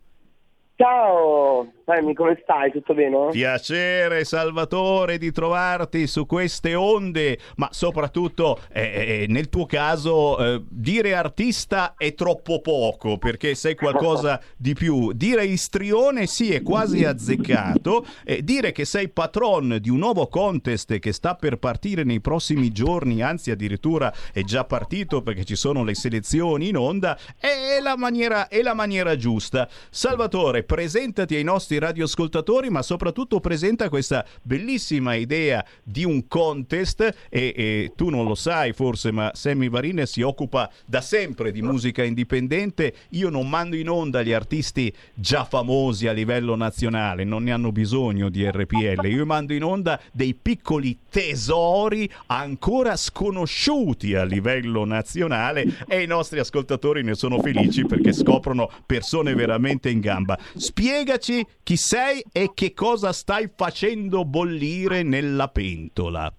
Speaker 15: Ciao, Sammy, come stai? Tutto bene?
Speaker 2: Piacere Salvatore di trovarti su queste onde, ma soprattutto eh, eh, nel tuo caso eh, dire artista è troppo poco perché sei qualcosa di più. Dire istrione sì è quasi azzeccato, e dire che sei patron di un nuovo contest che sta per partire nei prossimi giorni, anzi addirittura è già partito perché ci sono le selezioni in onda, è la maniera, è la maniera giusta. Salvatore, presentati ai nostri radioascoltatori, ma soprattutto presenta questa bellissima idea di un contest e, e tu non lo sai forse, ma Sammy Varin si occupa da sempre di musica indipendente. Io non mando in onda gli artisti già famosi a livello nazionale, non ne hanno bisogno di RPL. Io mando in onda dei piccoli tesori ancora sconosciuti a livello nazionale e i nostri ascoltatori ne sono felici perché scoprono persone veramente in gamba. Spiegaci chi sei e che cosa stai facendo bollire nella pentola.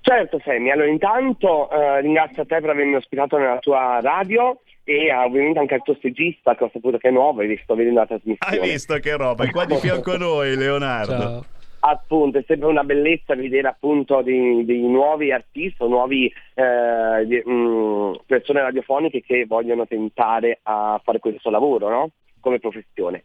Speaker 15: Certo, Sammy. Allora, intanto eh, ringrazio a te per avermi ospitato nella tua radio e eh, ovviamente anche al tuo stagista che ho saputo che è nuovo e sto vedendo la trasmissione.
Speaker 2: Hai visto che roba? È qua di fianco a noi, Leonardo.
Speaker 15: Appunto, è sempre una bellezza vedere appunto dei, dei nuovi artisti o nuovi eh, mh, persone radiofoniche che vogliono tentare a fare questo lavoro, no? Come professione.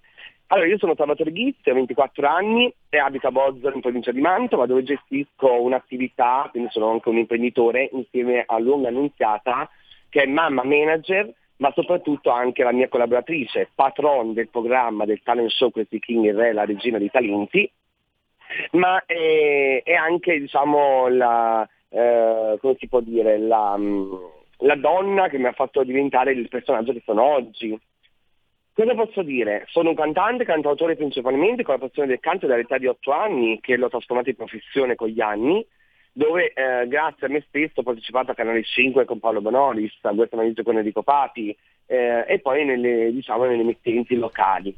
Speaker 15: Allora, io sono Salvatore Ghizzi, ho 24 anni e abito a Bozzolo in provincia di Mantova dove gestisco un'attività, quindi sono anche un imprenditore insieme a Lunga Annunziata che è mamma manager ma soprattutto anche la mia collaboratrice, patron del programma del talent show Questi King e Re, la regina dei talenti, ma è, è anche diciamo la, eh, come si può dire, la, mh, la donna che mi ha fatto diventare il personaggio che sono oggi. Cosa posso dire? Sono un cantante, cantautore principalmente, con la passione del canto dall'età di 8 anni, che l'ho trasformato in professione con gli anni. dove eh, grazie a me stesso ho partecipato a Canale 5 con Paolo Bonolis, a Guerra Manizio con Enrico Papi eh, e poi nelle, diciamo, nelle emittenti locali.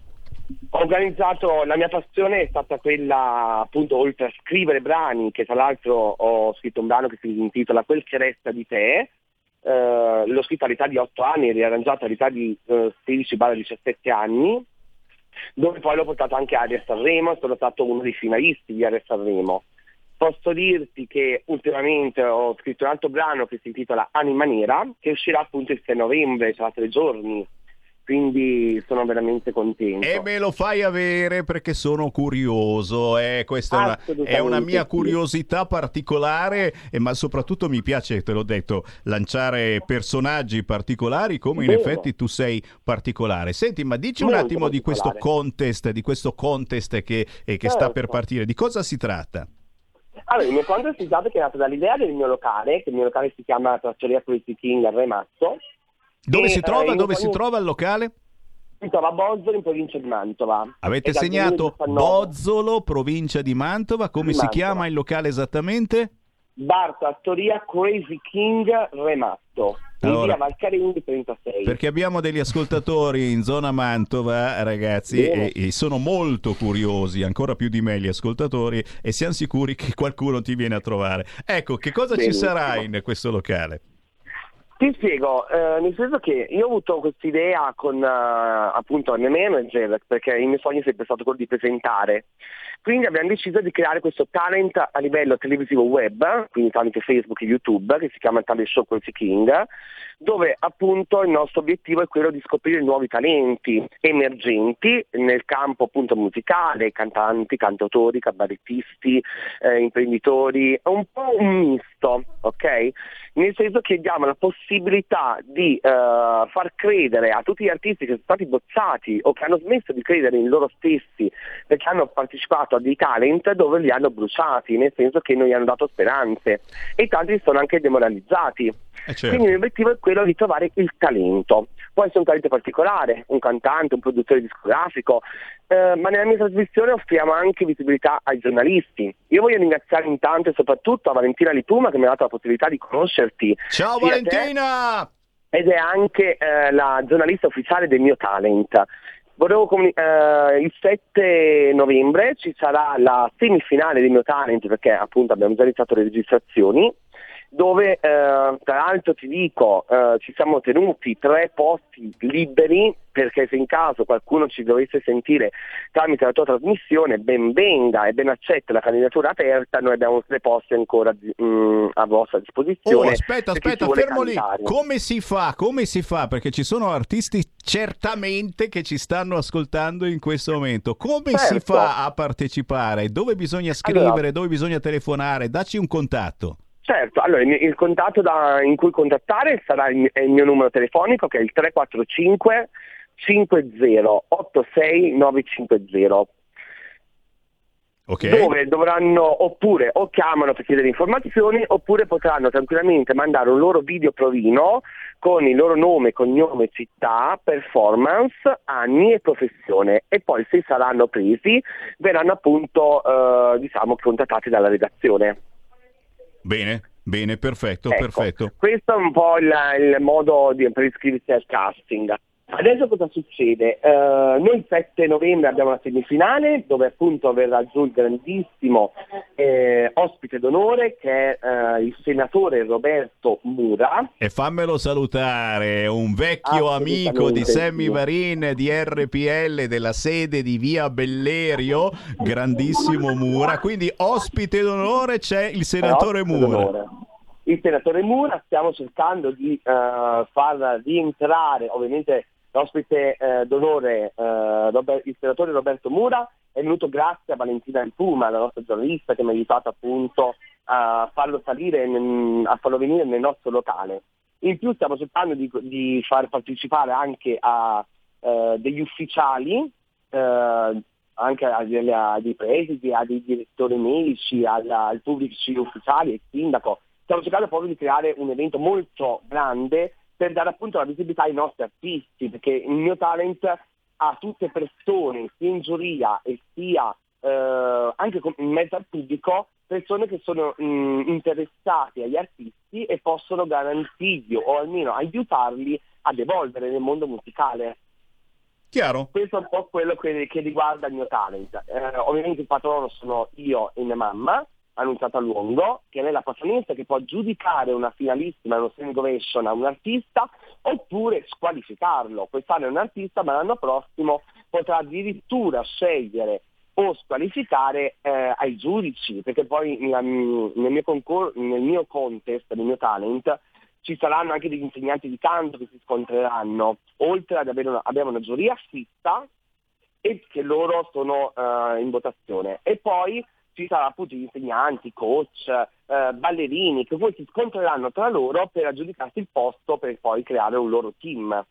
Speaker 15: Ho organizzato, la mia passione è stata quella appunto oltre a scrivere brani, che tra l'altro ho scritto un brano che si intitola Quel che resta di te, eh, l'ho scritto all'età di 8 anni e riarrangiato all'età di eh, 16-17 anni, dove poi l'ho portato anche a Aria Sanremo, sono stato uno dei finalisti di Aria Sanremo. Posso dirti che ultimamente ho scritto un altro brano che si intitola Anima Nera, che uscirà appunto il 6 novembre, tra tre giorni, quindi sono veramente contento.
Speaker 2: E me lo fai avere perché sono curioso, eh. questa è una, è una, mia curiosità particolare, eh, ma soprattutto mi piace, te l'ho detto, lanciare personaggi particolari come in
Speaker 15: Vero.
Speaker 2: effetti tu sei particolare. Senti, ma dici un
Speaker 15: Molto
Speaker 2: attimo di questo contest, di questo contest che, eh, che sta
Speaker 15: Certo.
Speaker 2: per partire, di cosa si tratta?
Speaker 15: Allora, il mio contest è stato che è nato dall'idea del mio locale, che il mio locale si chiama Trattoria Crazy King al Remazzo.
Speaker 2: Dove
Speaker 15: E,
Speaker 2: si
Speaker 15: eh,
Speaker 2: trova?
Speaker 15: in
Speaker 2: Dove si trova il locale?
Speaker 15: Si trova a Bozzolo in provincia di Mantova.
Speaker 2: Avete segnato
Speaker 15: 2019
Speaker 2: Bozzolo, provincia di Mantova, come
Speaker 15: Di
Speaker 2: si
Speaker 15: Mantova.
Speaker 2: chiama il locale esattamente?
Speaker 15: Bar Trattoria Crazy King Remazzo, in
Speaker 2: Allora.
Speaker 15: Valcarini 36.
Speaker 2: Perché abbiamo degli ascoltatori in zona Mantova, ragazzi, e, e sono molto curiosi, ancora più di me gli ascoltatori, e siamo sicuri che qualcuno ti viene a trovare. Ecco, che cosa ci
Speaker 15: Benissimo.
Speaker 2: sarà in questo locale?
Speaker 15: Ti spiego, eh, nel senso che io ho avuto questa idea con eh, appunto il mio manager, perché il mio sogno è sempre stato quello di presentare. Quindi abbiamo deciso di creare questo talent a livello televisivo web, quindi tramite Facebook e YouTube, che si chiama Talent Show Crazy King, dove appunto il nostro obiettivo è quello di scoprire nuovi talenti emergenti nel campo appunto musicale, cantanti, cantautori, cabarettisti, eh, imprenditori, è un po' un misto, ok? Nel senso che diamo la possibilità di eh, far credere a tutti gli artisti che sono stati bozzati o che hanno smesso di credere in loro stessi perché hanno partecipato a dei talent dove li hanno bruciati, nel senso che non gli hanno dato speranze e tanti sono anche demoralizzati.
Speaker 2: Certo.
Speaker 15: Quindi l'obiettivo è quello di trovare il talento. Può essere un talento particolare, un cantante, un produttore discografico, eh, ma nella mia trasmissione offriamo anche visibilità ai giornalisti. Io voglio ringraziare intanto e soprattutto a Valentina Lipuma che mi ha dato la possibilità di conoscerti.
Speaker 2: Ciao
Speaker 15: sia te
Speaker 2: Valentina!
Speaker 15: ed è anche eh, la giornalista ufficiale del mio talent. Volevo comuni- eh, il 7 novembre ci sarà la semifinale del mio talent perché appunto abbiamo già iniziato le registrazioni dove eh, tra l'altro ti dico eh, ci siamo tenuti tre posti liberi perché se in caso qualcuno ci dovesse sentire tramite la tua trasmissione ben venga e ben accetta la candidatura aperta noi abbiamo tre posti ancora di- mm, a vostra disposizione
Speaker 2: Oh, aspetta, aspetta, fermo lì. Come si fa? Come si fa? Perché ci sono artisti certamente che ci stanno ascoltando in questo momento. Come si
Speaker 15: Certo.
Speaker 2: fa a partecipare? Dove bisogna scrivere?
Speaker 15: Allora.
Speaker 2: Dove bisogna telefonare? Dacci un contatto.
Speaker 15: Certo, allora il, contatto da- in cui contattare sarà il, mio- è il mio numero telefonico che è il 345 5086 950
Speaker 2: Ok?
Speaker 15: dove dovranno oppure o chiamano per chiedere informazioni oppure potranno tranquillamente mandare un loro video provino con il loro nome, cognome, città, performance, anni e professione e poi se saranno presi verranno appunto eh, diciamo contattati dalla redazione.
Speaker 2: Bene, bene, perfetto,
Speaker 15: Ecco,
Speaker 2: perfetto.
Speaker 15: Questo è un po' il, il modo di, per iscriversi al casting. Adesso cosa succede? Eh, noi il 7 novembre abbiamo la semifinale dove appunto verrà giù il grandissimo eh, ospite d'onore che è eh, il senatore Roberto Mura.
Speaker 2: E fammelo salutare, un vecchio amico di Sammy. Varin di RPL della sede di Via Bellerio, grandissimo Mura. Quindi ospite d'onore c'è il senatore Mura.
Speaker 15: d'onore. Il senatore Mura stiamo cercando di eh, far rientrare ovviamente l'ospite eh, d'onore, eh, Rober- il senatore Roberto Mura, è venuto grazie a Valentina Di Puma, la nostra giornalista che mi ha aiutato appunto a farlo salire, a farlo venire nel nostro locale. In più stiamo cercando di, di far partecipare anche a eh, degli ufficiali, eh, anche a, delle- a dei presidi, a dei direttori medici, ai pubblici ufficiali, al sindaco. Stiamo cercando proprio di creare un evento molto grande per dare appunto la visibilità ai nostri artisti, perché il mio talent a tutte persone, sia in giuria e sia eh, anche in mezzo al pubblico persone che sono mh, interessate agli artisti e possono garantirgli o almeno aiutarli ad evolvere nel mondo musicale.
Speaker 2: Chiaro?
Speaker 15: Questo è un po' quello che, che riguarda il mio talent. Eh, ovviamente il patrono sono io e mia mamma, annunciata a lungo, che è la patronessa che può giudicare una finalissima, uno standing ovation a un artista oppure squalificarlo. Quest'anno è un artista, ma l'anno prossimo potrà addirittura scegliere o squalificare eh, ai giudici, perché poi nella- nel, mio concor- nel mio contest, nel mio talent, ci saranno anche degli insegnanti di canto che si scontreranno, oltre ad avere una, abbiamo una giuria fitta e che loro sono eh, in votazione. E poi ci saranno appunto gli insegnanti, coach, eh, ballerini, che poi si scontreranno tra loro per aggiudicarsi il posto per poi creare un loro team.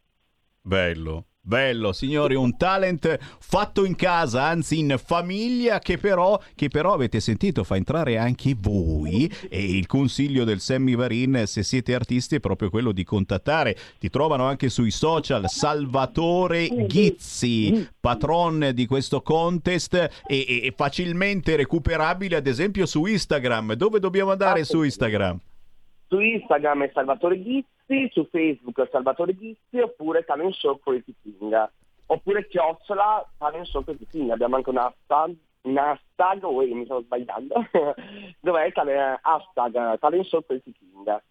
Speaker 2: Bello. Bello, signori, un talent fatto in casa, anzi in famiglia, che però, che però avete sentito fa entrare anche voi. E il consiglio del Sammy Varin, se siete artisti, è proprio quello di contattare. Ti trovano anche sui social Salvatore Ghizzi, patron di questo contest e, e- facilmente recuperabile, ad esempio, su Instagram. Dove dobbiamo andare su Instagram?
Speaker 15: Su Instagram è Salvatore Ghizzi, su Facebook è Salvatore Ghizzi oppure Talent Show Quality King. Oppure chiocciola Talent Show Quality King. Abbiamo anche un hashtag, un hashtag oh, mi stavo sbagliando, dove è tale, hashtag Talent Show Quality King.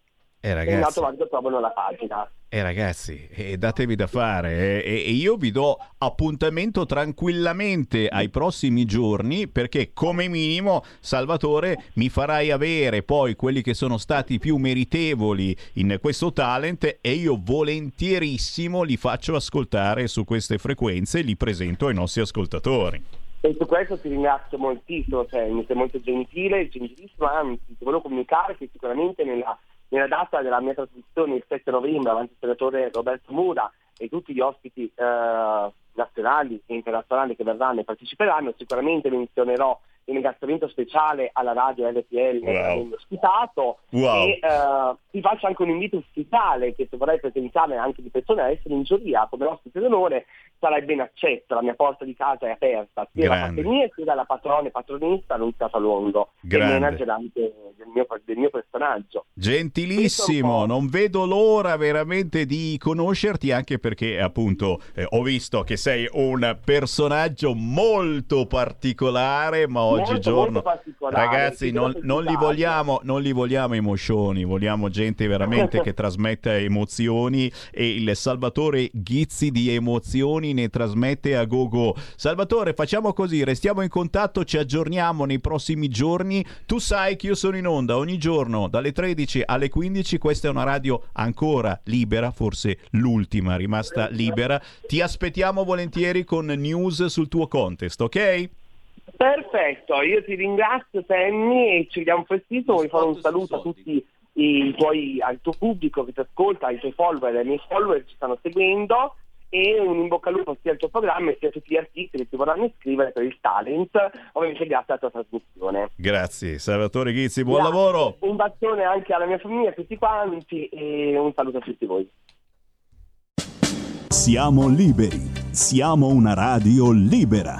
Speaker 2: Eh,
Speaker 15: E in
Speaker 2: ragazzi.
Speaker 15: automatico trovano la pagina.
Speaker 2: Eh ragazzi, eh, datevi da fare eh, e, e io vi do appuntamento tranquillamente ai prossimi giorni perché come minimo Salvatore mi farai avere poi quelli che sono stati più meritevoli in questo talent e io volentierissimo li faccio ascoltare su queste frequenze e li presento ai nostri ascoltatori.
Speaker 15: E su questo ti ringrazio moltissimo, cioè, mi sei molto gentile, gentilissimo, anzi ti volevo comunicare che sicuramente nella, nella data della mia trasmissione il 7 novembre avanti il senatore Roberto Mura e tutti gli ospiti eh, nazionali e internazionali che verranno e parteciperanno, sicuramente menzionerò il ringraziamento speciale alla radio LPL
Speaker 2: Wow.
Speaker 15: avermi ospitato
Speaker 2: Wow.
Speaker 15: e eh, ti faccio anche un invito ufficiale che se vorrai presentare anche di persone a essere in giuria come ospite d'onore sarai ben accetto, la mia porta di casa è aperta sia da
Speaker 2: Grande.
Speaker 15: parte mia sia dalla patrona e patronessa Annunziata Longo e
Speaker 2: Grande.
Speaker 15: manager anche del mio, del mio personaggio.
Speaker 2: Gentilissimo, non vedo l'ora veramente di conoscerti anche perché appunto eh, ho visto che sei un personaggio molto particolare, ma oggigiorno ragazzi non, non li vogliamo, non li vogliamo emoscioni, vogliamo gente veramente che trasmetta emozioni e il Salvatore Ghizzi di emozioni ne trasmette a gogo. Salvatore, facciamo così, restiamo in contatto, ci aggiorniamo nei prossimi giorni. Tu sai che io sono in onda ogni giorno dalle 13 alle 15, questa è una radio ancora libera, forse l'ultima rimasta libera. Ti aspettiamo volentieri con news sul tuo contest, ok?
Speaker 15: Perfetto, io ti ringrazio Sammy e ci vediamo prestissimo, vuoi fare un saluto a tutti i tuoi, al tuo pubblico che ti ascolta, ai tuoi follower, ai miei follower che ci stanno seguendo e un in bocca al lupo sia al tuo programma sia a tutti gli artisti che si vorranno iscrivere per il talent, ovviamente grazie alla tua trasmissione.
Speaker 2: Grazie, Salvatore Ghizzi, buon
Speaker 15: Grazie.
Speaker 2: lavoro.
Speaker 15: Un bacione anche alla mia famiglia, a tutti quanti e un saluto a tutti voi.
Speaker 16: Siamo liberi, siamo una radio libera.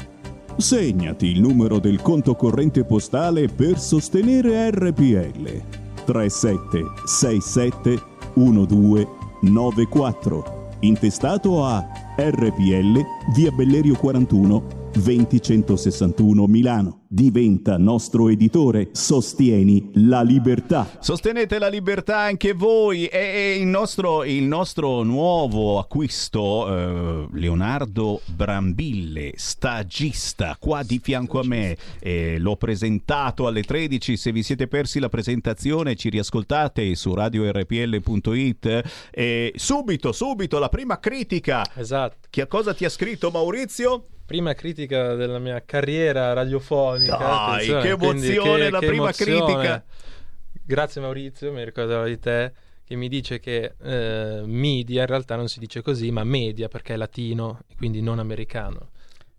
Speaker 16: Segnati il numero del conto corrente postale per sostenere RPL 3767 1294 intestato a RPL via Bellerio 41 20161 Milano. Diventa nostro editore, sostieni la libertà.
Speaker 2: Sostenete la libertà anche voi e e il nostro, il nostro nuovo acquisto, eh, Leonardo Brambille, stagista, qua di fianco a me. Eh, l'ho presentato alle 13, se vi siete persi la presentazione ci riascoltate su radiorpl.it. Eh, subito, subito, la prima critica.
Speaker 5: Esatto.
Speaker 2: Che cosa ti ha scritto Maurizio?
Speaker 5: Prima critica della mia carriera radiofonica.
Speaker 2: Dai,
Speaker 5: attenzione,
Speaker 2: che
Speaker 5: quindi
Speaker 2: emozione la prima
Speaker 5: emozione.
Speaker 2: critica.
Speaker 5: Grazie Maurizio, mi ricorderò di te, che mi dice che eh, media in realtà non si dice così, ma media perché è latino e quindi non americano.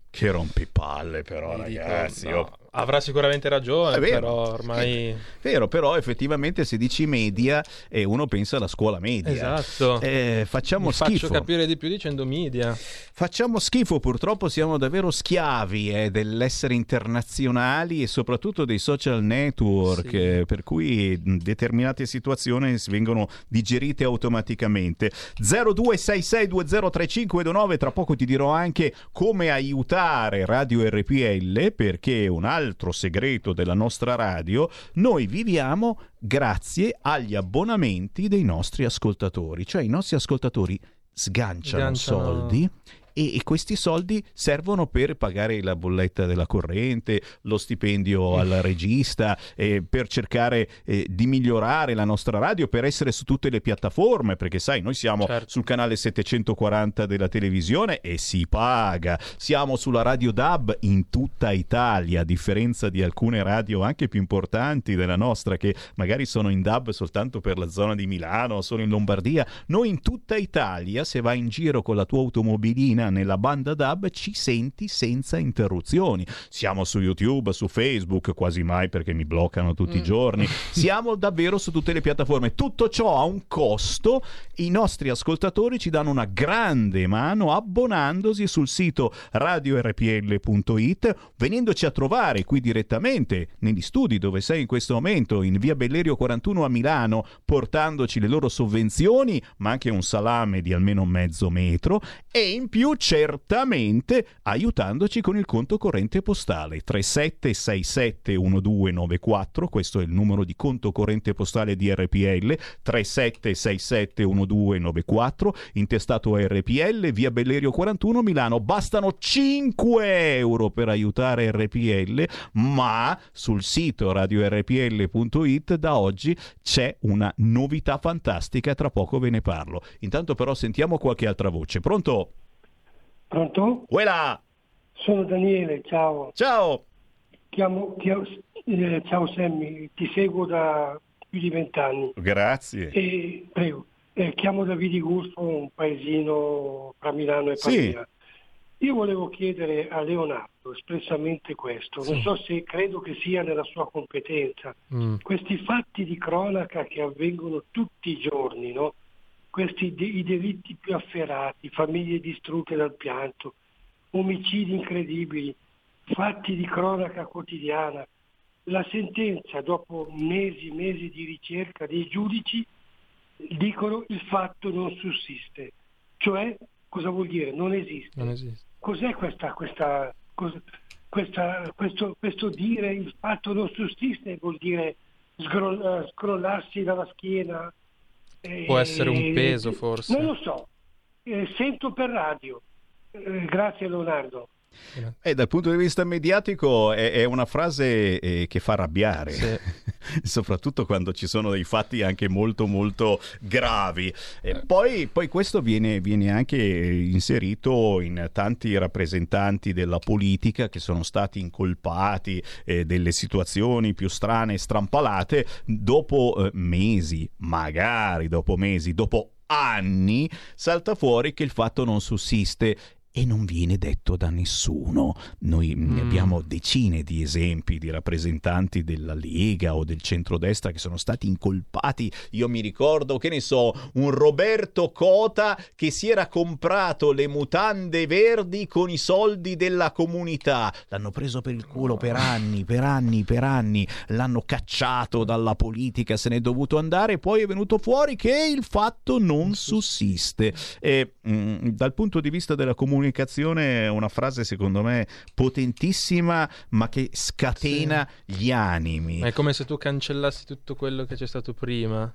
Speaker 2: Che rompipalle però
Speaker 5: Mi dico,
Speaker 2: ragazzi.
Speaker 5: no,
Speaker 2: oh.
Speaker 5: Avrà sicuramente ragione,
Speaker 2: È vero.
Speaker 5: però ormai...
Speaker 2: Vero, però effettivamente se dici media eh, uno pensa alla scuola media.
Speaker 5: Esatto.
Speaker 2: Eh, facciamo
Speaker 5: Mi
Speaker 2: schifo.
Speaker 5: faccio capire di più dicendo media.
Speaker 2: Facciamo schifo, purtroppo siamo davvero schiavi eh, dell'essere internazionali e soprattutto dei social network,
Speaker 5: Sì.
Speaker 2: eh, per cui determinate situazioni vengono digerite automaticamente. 0266203529, tra poco ti dirò anche come aiutare Radio RPL, perché un altro segreto della nostra radio, noi viviamo grazie agli abbonamenti dei nostri ascoltatori, cioè i nostri ascoltatori sganciano
Speaker 5: Sganciano-
Speaker 2: soldi e, e questi soldi servono per pagare la bolletta della corrente, lo stipendio al regista, eh, per cercare eh, di migliorare la nostra radio, per essere su tutte le piattaforme, perché sai, noi siamo
Speaker 5: Certo.
Speaker 2: sul canale 740 della televisione e si paga, siamo sulla radio DAB in tutta Italia, a differenza di alcune radio anche più importanti della nostra che magari sono in DAB soltanto per la zona di Milano, sono in Lombardia, noi in tutta Italia, se vai in giro con la tua automobilina nella banda DAB, ci senti senza interruzioni. Siamo su YouTube, su Facebook, quasi mai perché mi bloccano tutti i giorni. Siamo davvero su tutte le piattaforme. Tutto ciò ha un costo. I nostri ascoltatori ci danno una grande mano abbonandosi sul sito radiorpl.it, venendoci a trovare qui direttamente negli studi dove sei in questo momento, in via Bellerio 41 a Milano, portandoci le loro sovvenzioni, ma anche un salame di almeno mezzo metro e in più certamente aiutandoci con il conto corrente postale 37671294, questo è il numero di conto corrente postale di RPL 37671294, intestato a RPL, via Bellerio 41 Milano. Bastano 5 euro per aiutare RPL, ma sul sito radiorpl.it da oggi c'è una novità fantastica tra poco ve ne parlo. Intanto però sentiamo qualche altra voce. Pronto?
Speaker 17: Pronto?
Speaker 2: Uela!
Speaker 17: Sono Daniele, ciao.
Speaker 2: Ciao!
Speaker 17: Chiamo, chiamo- eh, ciao Sammy, ti seguo da più di vent'anni.
Speaker 2: Grazie.
Speaker 17: E, prego, eh, chiamo da Vidigurso, un paesino tra Milano e
Speaker 2: Sì.
Speaker 17: Pavia. Io volevo chiedere a Leonardo espressamente questo, non
Speaker 5: Sì.
Speaker 17: so se credo che sia nella sua competenza.
Speaker 5: Mm.
Speaker 17: Questi fatti di cronaca che avvengono tutti i giorni, no? Questi i delitti più afferrati, famiglie distrutte dal pianto, omicidi incredibili, fatti di cronaca quotidiana. La sentenza, dopo mesi e mesi di ricerca dei giudici, dicono il fatto non sussiste. Cioè, cosa vuol dire? Non esiste.
Speaker 5: Non esiste.
Speaker 17: Cos'è questa, questa, questa- questo, questo dire il fatto non sussiste? Vuol dire scrollarsi dalla schiena? Eh,
Speaker 5: Può essere un peso, forse.
Speaker 17: Non lo so, Eh, sento per radio. Eh, grazie Leonardo.
Speaker 2: E dal punto di vista mediatico è, è una frase eh, che fa arrabbiare, soprattutto quando ci sono dei fatti anche molto molto gravi. Poi, poi questo viene, viene anche inserito in tanti rappresentanti della politica che sono stati incolpati eh, delle situazioni più strane e strampalate dopo eh, mesi, magari dopo mesi, dopo anni, salta fuori che il fatto non sussiste e non viene detto da nessuno. Noi mm, abbiamo decine di esempi di rappresentanti della Lega o del centrodestra che sono stati incolpati. Io mi ricordo, che ne so, un Roberto Cota che si era comprato le mutande verdi con i soldi della comunità. L'hanno preso per il culo per anni, per anni, per anni. L'hanno cacciato dalla politica, se n'è dovuto andare. Poi è venuto fuori che il fatto non sussiste. E mm, dal punto di vista della comunicazione è una frase secondo me potentissima ma che scatena gli animi.
Speaker 5: È come se tu cancellassi tutto quello che c'è stato prima.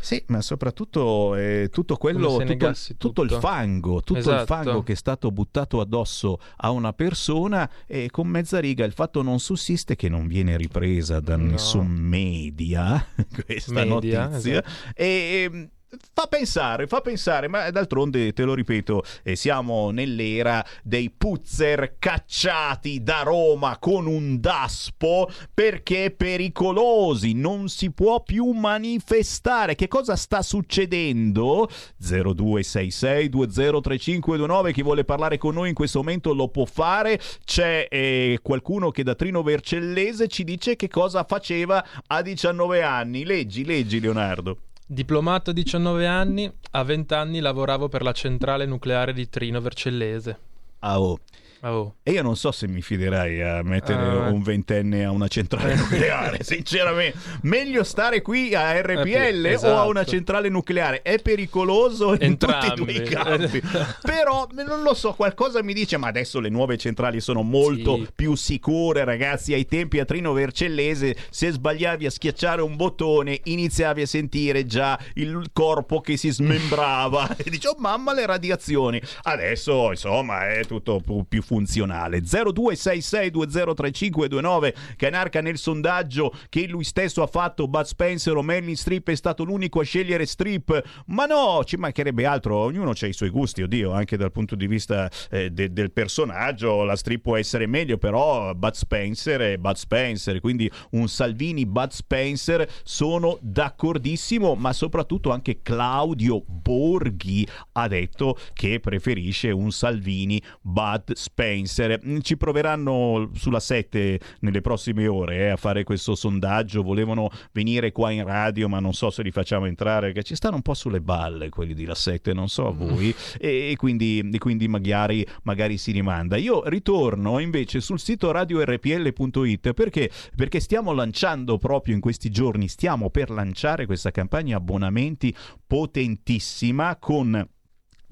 Speaker 2: Sì, ma soprattutto eh, tutto quello, tutto,
Speaker 5: negassi
Speaker 2: tutto il
Speaker 5: tutto.
Speaker 2: fango, tutto il
Speaker 5: Esatto.
Speaker 2: fango che è stato buttato addosso a una persona e con mezza riga il fatto non sussiste che non viene ripresa da
Speaker 5: No.
Speaker 2: nessun media questa
Speaker 5: Media,
Speaker 2: notizia
Speaker 5: esatto.
Speaker 2: e ehm, fa pensare, fa pensare, ma d'altronde te lo ripeto, eh, siamo nell'era dei puzzer cacciati da Roma con un daspo perché pericolosi, non si può più manifestare. Che cosa sta succedendo? 0266203529, chi vuole parlare con noi in questo momento lo può fare. C'è eh, qualcuno che da Trino Vercellese ci dice che cosa faceva a 19 anni. Leggi, leggi Leonardo.
Speaker 5: Diplomato a 19 anni, a 20 anni lavoravo per la centrale nucleare di Trino Vercellese.
Speaker 2: Ah, oh.
Speaker 5: Oh.
Speaker 2: E io non so se mi fiderei a mettere
Speaker 5: Ah.
Speaker 2: un ventenne a una centrale nucleare, sinceramente. Meglio stare qui a RPL
Speaker 5: Eh,
Speaker 2: o a una
Speaker 5: esatto.
Speaker 2: centrale nucleare. È pericoloso in tutti i campi. Però non lo so, qualcosa mi dice, ma adesso le nuove centrali sono molto
Speaker 5: Sì.
Speaker 2: più sicure, ragazzi. Ai tempi a Trino Vercellese, se sbagliavi a schiacciare un bottone, iniziavi a sentire già il corpo che si smembrava e dici, oh mamma, le radiazioni. Adesso, insomma, è tutto pu- più funzionale. 0266203529 Canarca nel sondaggio che lui stesso ha fatto Bud Spencer o Merlin Strip è stato l'unico a scegliere Strip. Ma no, ci mancherebbe altro, ognuno ha i suoi gusti, oddio, anche dal punto di vista eh, de- del personaggio la Strip può essere meglio, però Bud Spencer è Bud Spencer, quindi un Salvini Bud Spencer sono d'accordissimo, ma soprattutto anche Claudio Borghi ha detto che preferisce un Salvini Bud Spencer. Mm, Ci proveranno sulla 7 nelle prossime ore eh, a fare questo sondaggio, volevano venire qua in radio, ma non so se li facciamo entrare perché ci stanno un po' sulle balle quelli di La 7, non so a voi, e, e quindi, e quindi magari, magari si rimanda. Io ritorno invece sul sito radiorpl.it perché, perché stiamo lanciando proprio in questi giorni, stiamo per lanciare questa campagna abbonamenti potentissima con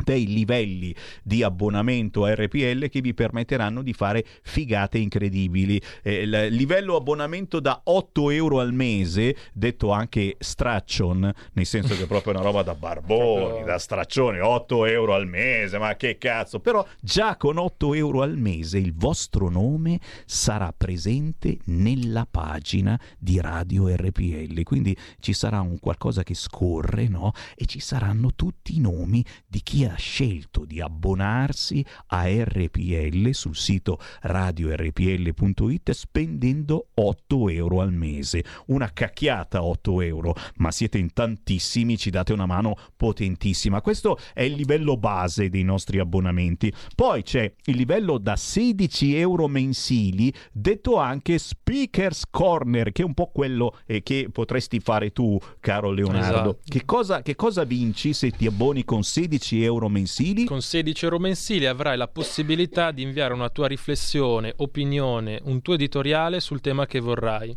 Speaker 2: dei livelli di abbonamento a RPL che vi permetteranno di fare figate incredibili. Eh, il livello abbonamento da 8 euro al mese, detto anche straccion, nel senso che è proprio una roba da barboni, da straccione, 8 euro al mese, ma che cazzo! Però già con 8 euro al mese il vostro nome sarà presente nella pagina di Radio RPL, quindi ci sarà un qualcosa che scorre, no? E ci saranno tutti i nomi di chi ha scelto di abbonarsi a RPL sul sito radiorpl.it spendendo 8 euro al mese. Una cacchiata 8 euro, ma siete in tantissimi, ci date una mano potentissima. Questo è il livello base dei nostri abbonamenti. Poi c'è il livello da 16 euro mensili, detto anche Speakers Corner, che è un po' quello eh, che potresti fare tu, caro Leonardo.
Speaker 5: Esatto.
Speaker 2: Che, cosa, che cosa vinci se ti abboni con 16 euro mensili?
Speaker 5: Con 16 euro mensili avrai la possibilità di inviare una tua riflessione, opinione, un tuo editoriale sul tema che vorrai.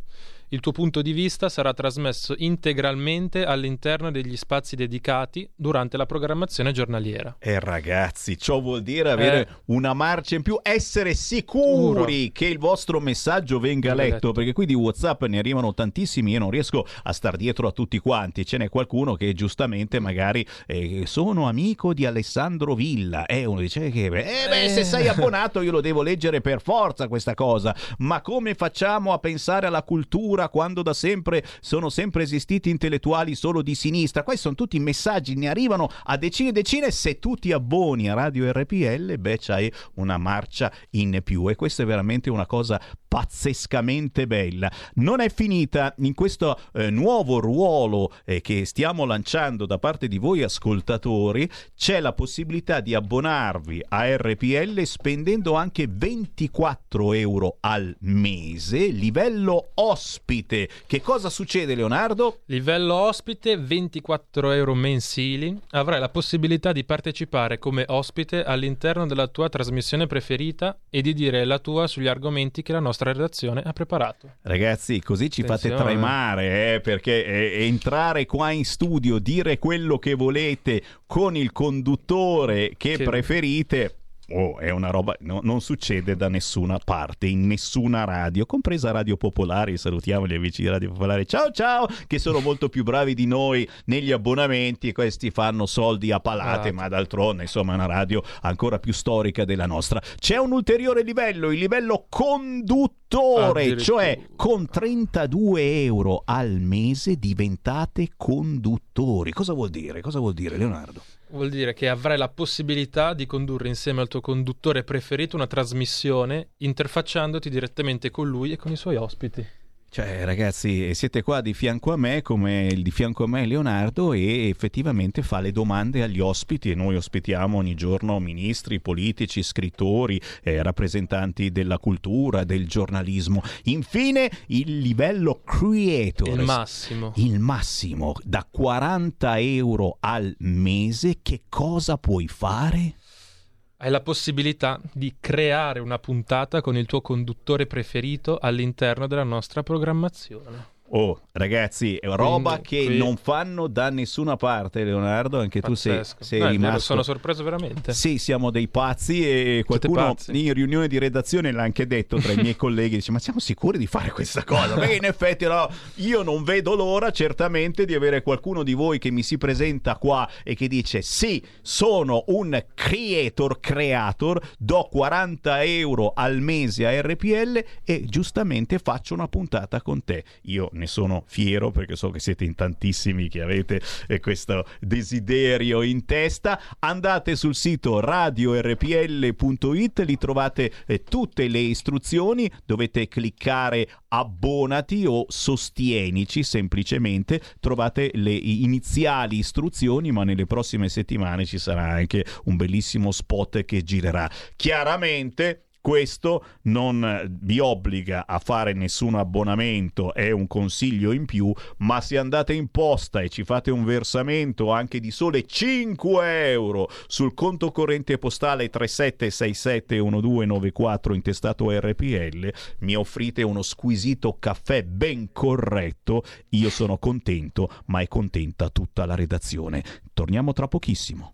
Speaker 5: Il tuo punto di vista sarà trasmesso integralmente all'interno degli spazi dedicati durante la programmazione giornaliera.
Speaker 2: Eh ragazzi, ciò vuol dire avere
Speaker 5: Eh.
Speaker 2: una marcia in più, essere sicuri che il vostro messaggio venga letto,
Speaker 5: letto.
Speaker 2: perché qui di WhatsApp ne arrivano tantissimi, io non riesco a star dietro a tutti quanti, ce n'è qualcuno che giustamente magari eh, sono amico di Alessandro Villa, e uno dice che eh, beh, se
Speaker 5: Eh.
Speaker 2: sei abbonato io lo devo leggere per forza questa cosa, ma come facciamo a pensare alla cultura quando da sempre sono sempre esistiti intellettuali solo di sinistra? Questi sono tutti messaggi, ne arrivano a decine e decine. Se tu ti abboni a Radio RPL, beh, c'hai una marcia in più. E questa è veramente una cosa pazzescamente bella. Non è finita in questo eh, nuovo ruolo eh, che stiamo lanciando da parte di voi ascoltatori. C'è la possibilità di abbonarvi a RPL spendendo anche 24 euro al mese, livello ospite. Che cosa succede, Leonardo?
Speaker 5: Livello ospite 24 euro mensili. Avrai la possibilità di partecipare come ospite all'interno della tua trasmissione preferita e di dire la tua sugli argomenti che la nostra redazione ha preparato.
Speaker 2: Ragazzi, così ci fate
Speaker 5: Attenzione.
Speaker 2: tremare, eh, perché eh, entrare qua in studio, dire quello che volete con il conduttore che
Speaker 5: Che-
Speaker 2: preferite. Oh, è una roba, no, non succede da nessuna parte, in nessuna radio, compresa Radio Popolari. Salutiamo gli amici di Radio Popolare. Ciao ciao, che sono molto più bravi di noi negli abbonamenti. Questi fanno soldi a palate,
Speaker 5: Esatto.
Speaker 2: ma d'altronde, insomma, è una radio ancora più storica della nostra. C'è un ulteriore livello, il livello conduttore, cioè con 32 euro al mese diventate conduttori. Cosa vuol dire? Cosa vuol dire, Leonardo?
Speaker 5: Vuol dire che avrai la possibilità di condurre insieme al tuo conduttore preferito una trasmissione interfacciandoti direttamente con lui e con i suoi ospiti.
Speaker 2: Cioè, ragazzi, siete qua di fianco a me, come il di fianco a me Leonardo, e effettivamente fa le domande agli ospiti. E noi ospitiamo ogni giorno ministri, politici, scrittori, eh, rappresentanti della cultura, del giornalismo. Infine, il livello creator.
Speaker 5: Il massimo.
Speaker 2: Il massimo, da 40 euro al mese, che cosa puoi fare?
Speaker 5: Hai la possibilità di creare una puntata con il tuo conduttore preferito all'interno della nostra programmazione.
Speaker 2: Oh, ragazzi, è roba
Speaker 5: Quindi,
Speaker 2: che
Speaker 5: qui-
Speaker 2: non fanno da nessuna parte, Leonardo. Anche tu sei,
Speaker 5: Pazzesco.
Speaker 2: sei
Speaker 5: No,
Speaker 2: rimasto.
Speaker 5: sono sorpreso veramente.
Speaker 2: Sì, siamo dei pazzi e qualcuno
Speaker 5: pazzi.
Speaker 2: in riunione di redazione l'ha anche detto tra i miei colleghi, dice ma siamo sicuri di fare questa cosa? Perché in effetti no, io non vedo l'ora certamente di avere qualcuno di voi che mi si presenta qua e che dice sì, sono un creator, creator, do 40 euro al mese a RPL e giustamente faccio una puntata con te. Io ne sono fiero perché so che siete in tantissimi che avete eh, questo desiderio in testa. Andate sul sito radiorpl.it, lì trovate eh, tutte le istruzioni, dovete cliccare abbonati o sostienici semplicemente, trovate le iniziali istruzioni, ma nelle prossime settimane ci sarà anche un bellissimo spot che girerà. Chiaramente questo non eh, vi obbliga a fare nessun abbonamento, è un consiglio in più, ma se andate in posta e ci fate un versamento anche di sole 5 euro sul conto corrente postale 37671294 intestato RPL, mi offrite uno squisito caffè ben corretto, io sono contento, ma è contenta tutta la redazione. Torniamo tra pochissimo.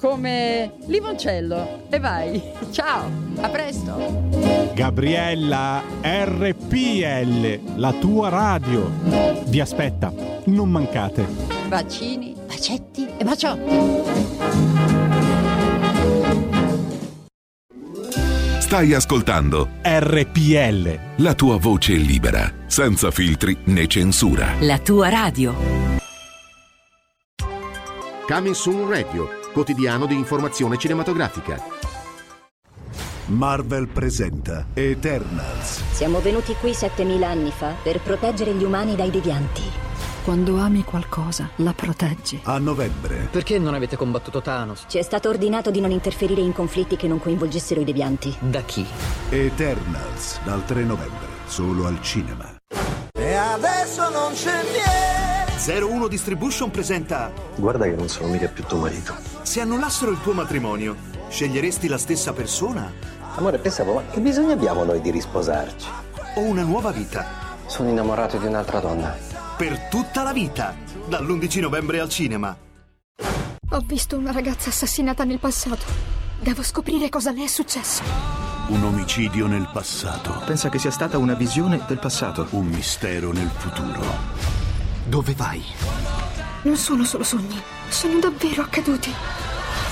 Speaker 18: come limoncello. E vai. Ciao, a presto.
Speaker 11: Gabriella RPL, la tua radio. Vi aspetta, non mancate.
Speaker 18: Bacini, bacetti e baciotti.
Speaker 10: Stai ascoltando
Speaker 11: RPL.
Speaker 10: la tua voce libera, senza filtri né censura.
Speaker 19: La tua radio.
Speaker 20: Coming Soon Radio, quotidiano di informazione cinematografica.
Speaker 21: Marvel presenta Eternals.
Speaker 22: Siamo venuti qui 7000 anni fa per proteggere gli umani dai devianti.
Speaker 23: Quando ami qualcosa, la proteggi.
Speaker 21: A novembre.
Speaker 24: Perché non avete combattuto Thanos?
Speaker 22: Ci è stato ordinato di non interferire in conflitti che non coinvolgessero i devianti.
Speaker 24: Da chi?
Speaker 21: Eternals, dal 3 novembre, solo al cinema.
Speaker 25: E adesso non c'è niente. 01 Distribution presenta
Speaker 26: Guarda che non sono mica più tuo marito.
Speaker 25: Se annullassero il tuo matrimonio, sceglieresti la stessa persona
Speaker 26: Amore, pensavo, ma che bisogno abbiamo noi di risposarci?
Speaker 25: o una nuova vita?
Speaker 26: Sono innamorato di un'altra donna.
Speaker 25: Per tutta la vita, dall'11 novembre al cinema.
Speaker 27: Ho visto una ragazza assassinata nel passato. Devo scoprire cosa le è successo.
Speaker 21: Un omicidio nel passato.
Speaker 26: Pensa che sia stata una visione del passato.
Speaker 21: Un mistero nel futuro.
Speaker 25: Dove vai?
Speaker 27: Non sono solo sogni, sono davvero accaduti.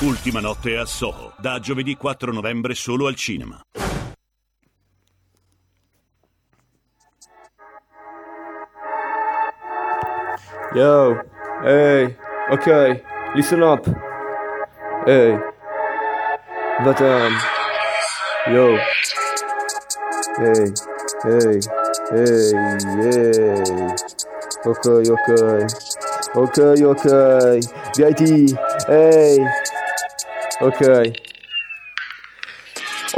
Speaker 21: Ultima notte a Soho, da giovedì 4 novembre solo al cinema.
Speaker 28: Yo, hey, okay, listen up. Hey, but um, yo, hey, hey, hey, hey. Okay, okay, okay, okay. VIT, hey, okay.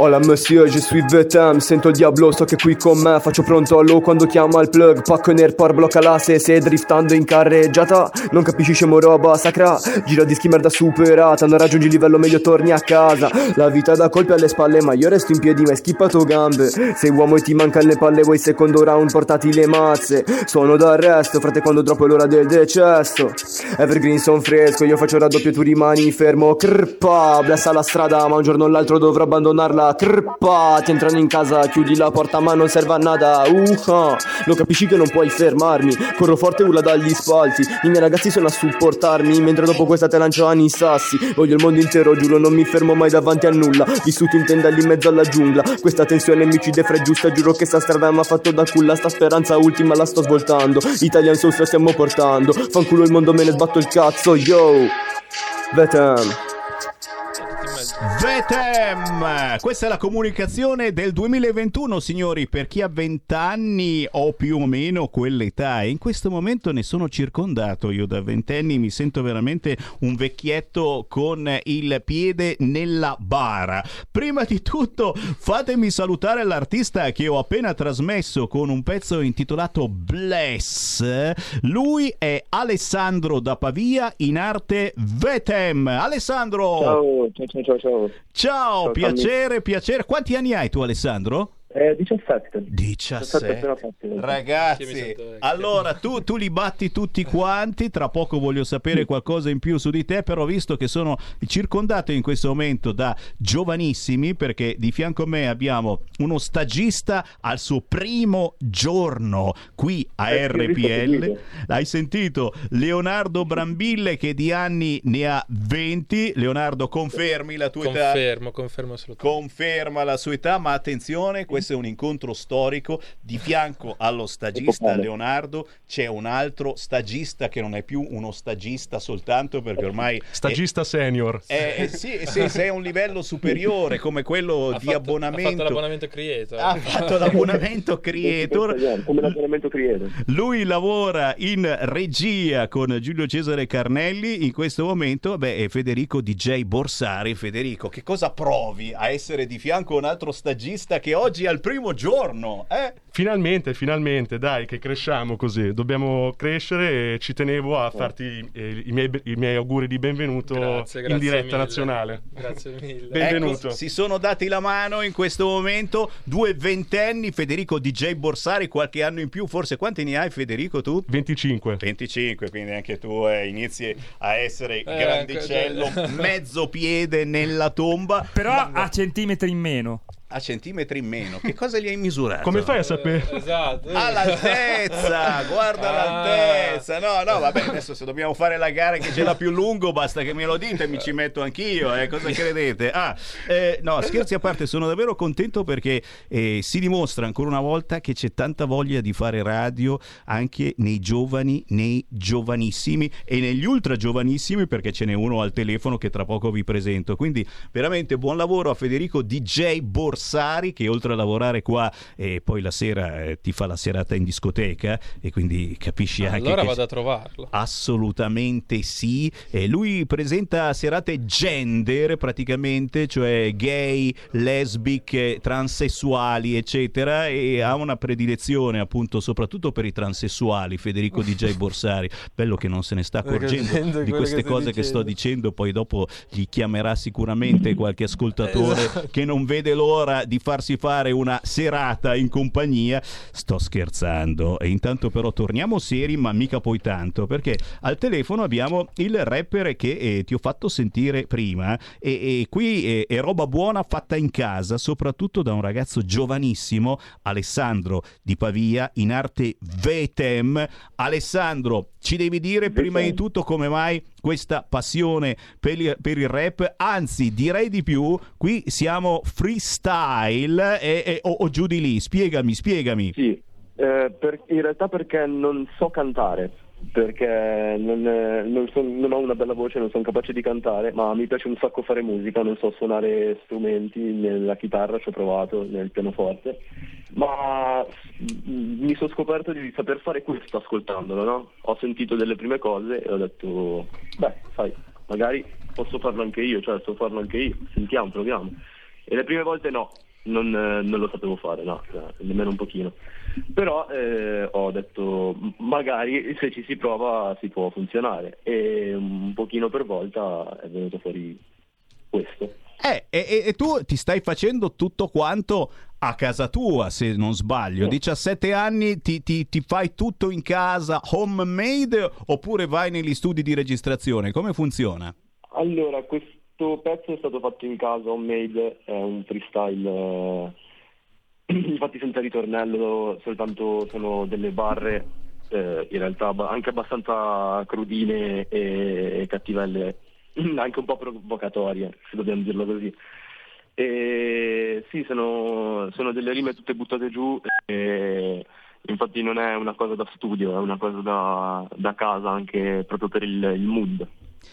Speaker 28: Hola monsieur, je suis Vetem, sento il diavolo, so che qui con me. Faccio pronto allo quando chiama il plug Pacco nel par blocca la se driftando in carreggiata. Non capisci scemo roba sacra. Gira dischi merda superata Non raggiungi il livello meglio torni a casa. La vita da colpi alle spalle ma io resto in piedi ma hai schippato gambe. Sei uomo e ti mancano le palle Vuoi secondo round portati le mazze. Sono d'arresto frate quando troppo è l'ora del decesso. Evergreen son fresco Io faccio raddoppio tu rimani fermo. Crpa Blessa la strada ma un giorno o l'altro dovrò abbandonarla Crpa Ti entrano in casa chiudi la porta ma non serve a nada. Uh Lo capisci che non puoi fermarmi. Corro forte urla dagli spalti. I miei ragazzi sono a supportarmi. Mentre dopo questa te lancio anni sassi. Voglio il mondo intero giuro non mi fermo mai davanti a nulla. Vissuto in tenda lì in mezzo alla giungla. Questa tensione mi uccide fra giusta Giuro che sta strada mi ha fatto da culla. Sta speranza ultima la sto svoltando. Italian Souls la stiamo portando. Fanculo il mondo me ne sbatto il cazzo yo. Vetem
Speaker 2: Vetem! Questa è la comunicazione del 2021, signori, per chi ha 20 anni o più o meno quell'età. E in questo momento ne sono circondato. Io da ventenni mi sento veramente un vecchietto con il piede nella bara. Prima di tutto, fatemi salutare l'artista che ho appena trasmesso con un pezzo intitolato Bless. Lui è Alessandro da Pavia in arte Vetem. Alessandro!
Speaker 15: Ciao, ciao, ciao, ciao. Ciao,
Speaker 2: Ciao piacere, piacere. Quanti anni hai tu, Alessandro?
Speaker 15: Eh, 17.
Speaker 2: 17.
Speaker 15: appena fatti.
Speaker 2: Ragazzi, allora tu, tu li batti tutti quanti. Tra poco voglio sapere qualcosa in più su di te. Però, visto che sono circondato in questo momento da giovanissimi, perché di fianco a me abbiamo uno stagista al suo primo giorno qui a
Speaker 15: Eh,
Speaker 2: RPL.
Speaker 15: sentito.
Speaker 2: Hai sentito Leonardo Brambille che di anni ne ha 20. Leonardo, confermi la tua età?
Speaker 5: Confermo, confermo assolutamente.
Speaker 2: Conferma la sua età, ma attenzione, questo è un incontro storico. Di fianco allo stagista. Leonardo c'è un altro stagista che non è più uno stagista soltanto perché ormai
Speaker 11: Stagista senior.
Speaker 2: è, è- sì, sì, sei a un livello superiore come quello
Speaker 5: Ha
Speaker 2: di
Speaker 5: fatto-
Speaker 2: abbonamento.
Speaker 5: Ha fatto l'abbonamento creator.
Speaker 2: Ha fatto l'abbonamento creator.
Speaker 15: Come l'abbonamento creator.
Speaker 2: Lui lavora in regia con Giulio Cesare Carnelli. In questo momento, beh, è Federico DJ Borsari. Federico, che cosa provi a essere di fianco a un altro stagista che oggi è al primo giorno? Eh?
Speaker 11: Finalmente, finalmente, dai, che cresciamo così. Dobbiamo crescere e ci tenevo a farti eh, i, miei, i miei auguri di benvenuto
Speaker 5: Grazie, grazie
Speaker 11: in diretta
Speaker 5: mille.
Speaker 11: nazionale.
Speaker 5: Grazie mille.
Speaker 11: Benvenuto.
Speaker 2: Ecco, si sono dati la mano in questo momento due ventenni, Federico DJ Borsari, qualche anno in più, forse quanti ne hai Federico tu?
Speaker 11: 25.
Speaker 2: 25, quindi anche tu eh, inizi a essere
Speaker 5: Eh,
Speaker 2: grandicello,
Speaker 5: anche-
Speaker 2: mezzo piede nella tomba.
Speaker 29: Però
Speaker 2: Ma-
Speaker 29: a centimetri in meno.
Speaker 2: A centimetri in meno. Che cosa gli hai misurato?
Speaker 11: Come fai a sapere?
Speaker 5: Esatto.
Speaker 2: Ah, l'altezza, guarda
Speaker 5: Ah.
Speaker 2: l'altezza. No, no, vabbè, adesso se dobbiamo fare la gara che ce l'ha più lungo, basta che me lo dite e mi ci metto anch'io. Eh. Cosa credete? Ah, eh, no, scherzi a parte, sono davvero contento perché eh, si dimostra ancora una volta che c'è tanta voglia di fare radio anche nei giovani, nei giovanissimi e negli ultra giovanissimi, perché ce n'è uno al telefono che tra poco vi presento. Quindi veramente buon lavoro a Federico DJ Borsari che oltre a lavorare qua e poi la sera eh, ti fa la serata in discoteca e quindi capisci anche
Speaker 5: Allora
Speaker 2: che
Speaker 5: vado a trovarlo.
Speaker 2: Assolutamente sì. E lui presenta serate gender praticamente, cioè gay, lesbiche, transessuali, eccetera, e ha una predilezione appunto soprattutto per i transessuali, Federico DJ Borsari. Bello che non se ne sta accorgendo di queste
Speaker 5: che
Speaker 2: cose che sto
Speaker 5: dicendo.
Speaker 2: dicendo, poi dopo gli chiamerà sicuramente qualche ascoltatore
Speaker 5: Esatto.
Speaker 2: che non vede l'ora di farsi fare una serata in compagnia. Sto scherzando. E intanto però torniamo seri, ma mica poi tanto, perché al telefono abbiamo il rapper che eh, ti ho fatto sentire prima e, e qui eh, è roba buona fatta in casa, soprattutto da un ragazzo giovanissimo, Alessandro di Pavia, in arte Vetem. Alessandro, ci devi dire prima di tutto come mai questa passione per il, per il rap, anzi direi di più, qui siamo freestyle e, e- o, o giù di lì, spiegami, spiegami.
Speaker 15: Sì, eh, per- in realtà perché non so cantare, perché non, non son- non ho una bella voce, non sono capace di cantare, ma mi piace un sacco fare musica, non so suonare strumenti, nella chitarra ci ho provato, nel pianoforte, ma mi sono scoperto di saper fare questo ascoltandolo, no? Ho sentito delle prime cose e ho detto, beh, sai, magari posso farlo anche io, cioè so farlo anche io, sentiamo, proviamo.
Speaker 29: E le prime volte no, non, non lo sapevo fare, no, cioè, nemmeno un pochino. Però eh, ho detto magari se ci si prova si può funzionare e un pochino per volta è venuto fuori questo.
Speaker 2: Eh, e, e, tu ti stai facendo tutto quanto a casa tua, se non sbaglio. 17 anni ti, ti, ti, fai tutto in casa, homemade, oppure vai negli studi di registrazione? Come funziona?
Speaker 29: Allora, questo pezzo è stato fatto in casa, homemade, è un freestyle, eh, infatti senza ritornello, soltanto sono delle barre, eh, in realtà anche abbastanza crudine e cattivelle anche un po' provocatorie, se dobbiamo dirlo così. E sì, sono, sono delle rime tutte buttate giù e infatti non è una cosa da studio, è una cosa da, da casa anche proprio per il, il mood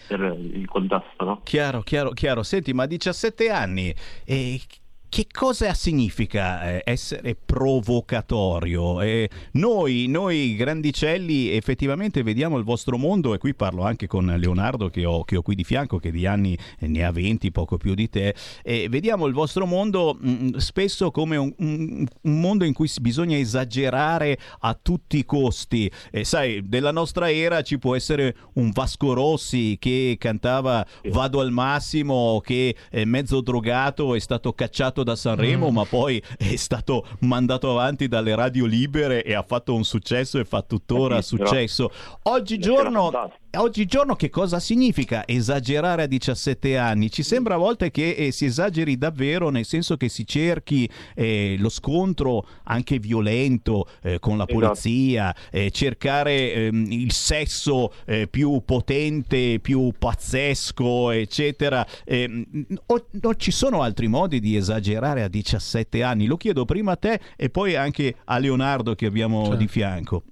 Speaker 29: per il contesto, no?
Speaker 2: Chiaro, chiaro, chiaro. Senti, ma a 17 anni, eh, che cosa significa eh, essere provocatorio? Eh, noi, noi, grandicelli effettivamente vediamo il vostro mondo e qui parlo anche con Leonardo che ho, che ho qui di fianco che di anni ne ha 20, poco più di te, e vediamo il vostro mondo mh, mm, spesso come un, un, un, mondo in cui bisogna esagerare a tutti i costi. E sai, della nostra era ci può essere un Vasco Rossi che cantava Vado al massimo, che è mezzo drogato, è stato cacciato da Sanremo, mm. ma poi è stato mandato avanti dalle radio libere e ha fatto un successo e fa tuttora successo. Oggigiorno oggigiorno che cosa significa esagerare a 17 anni? Ci sembra a volte che eh, si esageri davvero, nel senso che si cerchi eh, lo scontro anche violento eh, con la esatto. polizia, esatto. cercare ehm, il sesso eh, più potente, più pazzesco, eccetera. Ehm, o, o ci sono altri modi di esagerare a 17 anni? Lo chiedo prima a te e poi anche a Leonardo che abbiamo certo. di fianco.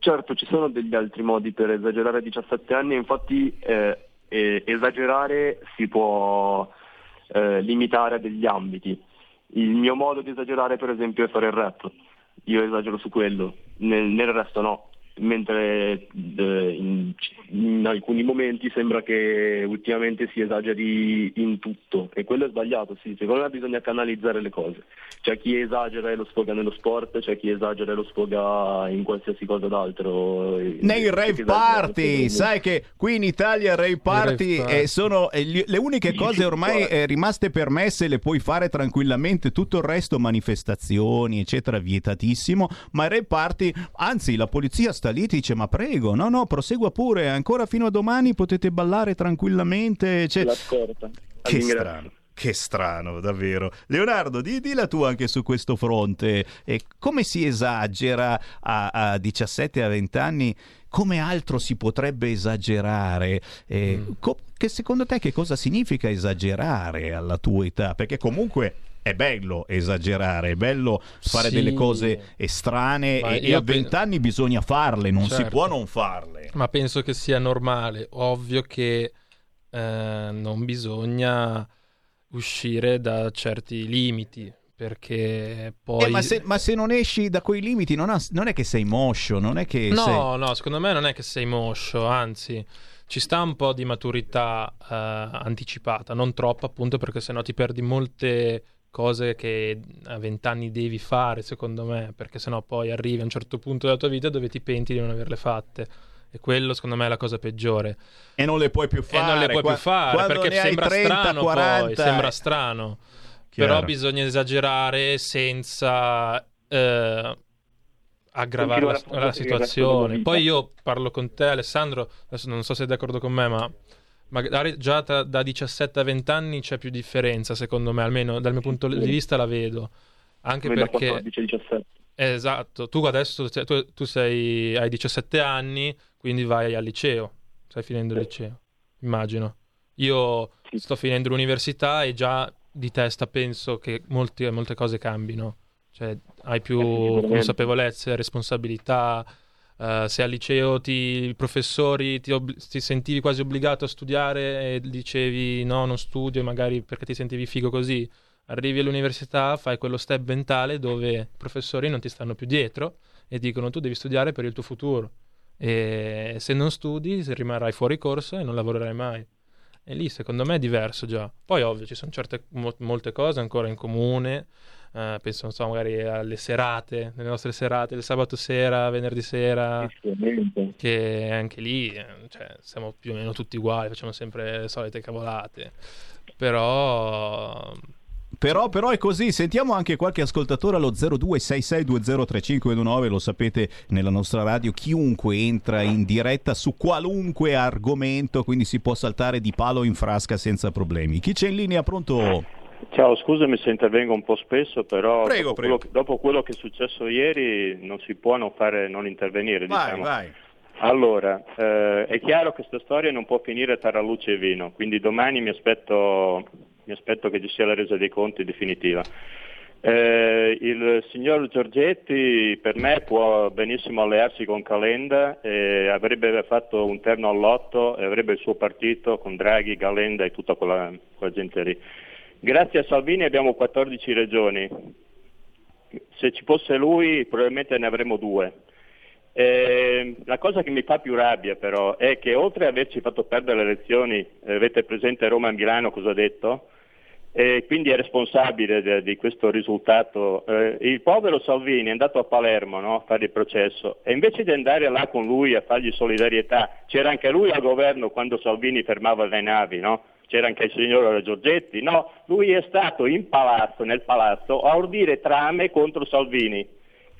Speaker 29: Certo, ci sono degli altri modi per esagerare a 17 anni, infatti eh, esagerare si può eh, limitare a degli ambiti. Il mio modo di esagerare per esempio è fare il rap, io esagero su quello, nel, nel resto no mentre eh, in, in, alcuni momenti sembra che ultimamente si esageri in tutto e quello è sbagliato, sì, secondo me bisogna canalizzare le cose. C'è chi esagera e lo sfoga nello sport, c'è chi esagera e lo sfoga in qualsiasi cosa d'altro.
Speaker 2: Nei rave party, sai che qui in Italia rave party, rave party. Eh, sono eh, le uniche cose ormai eh, rimaste permesse, le puoi fare tranquillamente, tutto il resto manifestazioni eccetera vietatissimo, ma i rave party, anzi la polizia sta lì ti dice ma prego, no no, prosegua pure, ancora fino a domani potete ballare tranquillamente. Cioè... Che strano. Che strano, davvero. Leonardo, di, di, la tua anche su questo fronte. E come si esagera a, a 17 a 20 anni? Come altro si potrebbe esagerare? Eh, mm. co- che secondo te che cosa significa esagerare alla tua età? Perché comunque è bello esagerare, è bello fare sì. delle cose strane e, e, a vent'anni pe... bisogna farle, non certo. si può non farle.
Speaker 5: Ma penso che sia normale, ovvio che eh, non bisogna uscire da certi limiti. Perché poi.
Speaker 2: Eh, ma, se, ma, se, non esci da quei limiti, non, ha, non è che sei moscio, non è che.
Speaker 5: No,
Speaker 2: sei...
Speaker 5: no, secondo me non è che sei moscio, anzi, ci sta un po' di maturità eh, anticipata, non troppo, appunto, perché sennò ti perdi molte cose che a vent'anni devi fare, secondo me, perché sennò poi arrivi a un certo punto della tua vita dove ti penti di non averle fatte. E quello, secondo me, è la cosa peggiore.
Speaker 2: E non le puoi più fare.
Speaker 5: E non le puoi Qua- più fare perché sembra 30, strano 40... poi, sembra strano. Chiaro. Però bisogna esagerare senza eh, aggravare la, la situazione. Poi io parlo con te, Alessandro, adesso non so se sei d'accordo con me, ma magari già da, da 17 a 20 anni c'è più differenza, secondo me, almeno dal mio punto di vista la vedo. Anche Come perché... 14, 17. Esatto, tu adesso tu, tu sei, hai 17 anni, quindi vai al liceo, stai finendo il liceo, immagino. Io sì. sto finendo l'università e già di testa penso che molti, molte cose cambino, cioè hai più eh, consapevolezze, responsabilità, Uh, se al liceo ti, i professori ti, ob- ti, sentivi quasi obbligato a studiare e dicevi no, non studio, magari perché ti sentivi figo così, arrivi all'università, fai quello step mentale dove i professori non ti stanno più dietro e dicono tu devi studiare per il tuo futuro e se non studi rimarrai fuori corso e non lavorerai mai. E lì secondo me è diverso già. Poi ovvio ci sono certe, mo- molte cose ancora in comune, eh, penso non so, magari alle serate, le nostre serate, il sabato sera, venerdì sera, che anche lì eh, cioè, siamo più o meno tutti uguali, facciamo sempre le solite cavolate. Però
Speaker 2: però, però, è così, sentiamo anche qualche ascoltatore allo 0266203529, lo sapete nella nostra radio, chiunque entra in diretta su qualunque argomento, quindi si può saltare di palo in frasca senza problemi. Chi c'è in linea pronto?
Speaker 30: Ciao, scusami se intervengo un po' spesso, però
Speaker 2: Prego,
Speaker 30: dopo,
Speaker 2: prego.
Speaker 30: Quello, dopo quello che è successo ieri non si può non, fare, non intervenire.
Speaker 2: Vai,
Speaker 30: diciamo.
Speaker 2: vai.
Speaker 30: Allora, eh, è chiaro che questa storia non può finire tra luce e vino, quindi domani mi aspetto, mi aspetto che ci sia la resa dei conti definitiva. Eh, il signor Giorgetti per me può benissimo allearsi con Calenda, e avrebbe fatto un terno all'otto e avrebbe il suo partito con Draghi, Calenda e tutta quella, quella gente lì. Grazie a Salvini abbiamo 14 regioni, se ci fosse lui probabilmente ne avremmo due. Eh, la cosa che mi fa più rabbia però è che oltre ad averci fatto perdere le elezioni, eh, avete presente Roma e Milano cosa ha detto? E quindi è responsabile de- di questo risultato. Eh, il povero Salvini è andato a Palermo no, a fare il processo e invece di andare là con lui a fargli solidarietà, c'era anche lui al governo quando Salvini fermava le navi, no? C'era anche il signor Giorgetti, no, lui è stato in palazzo, nel palazzo a ordire trame contro Salvini.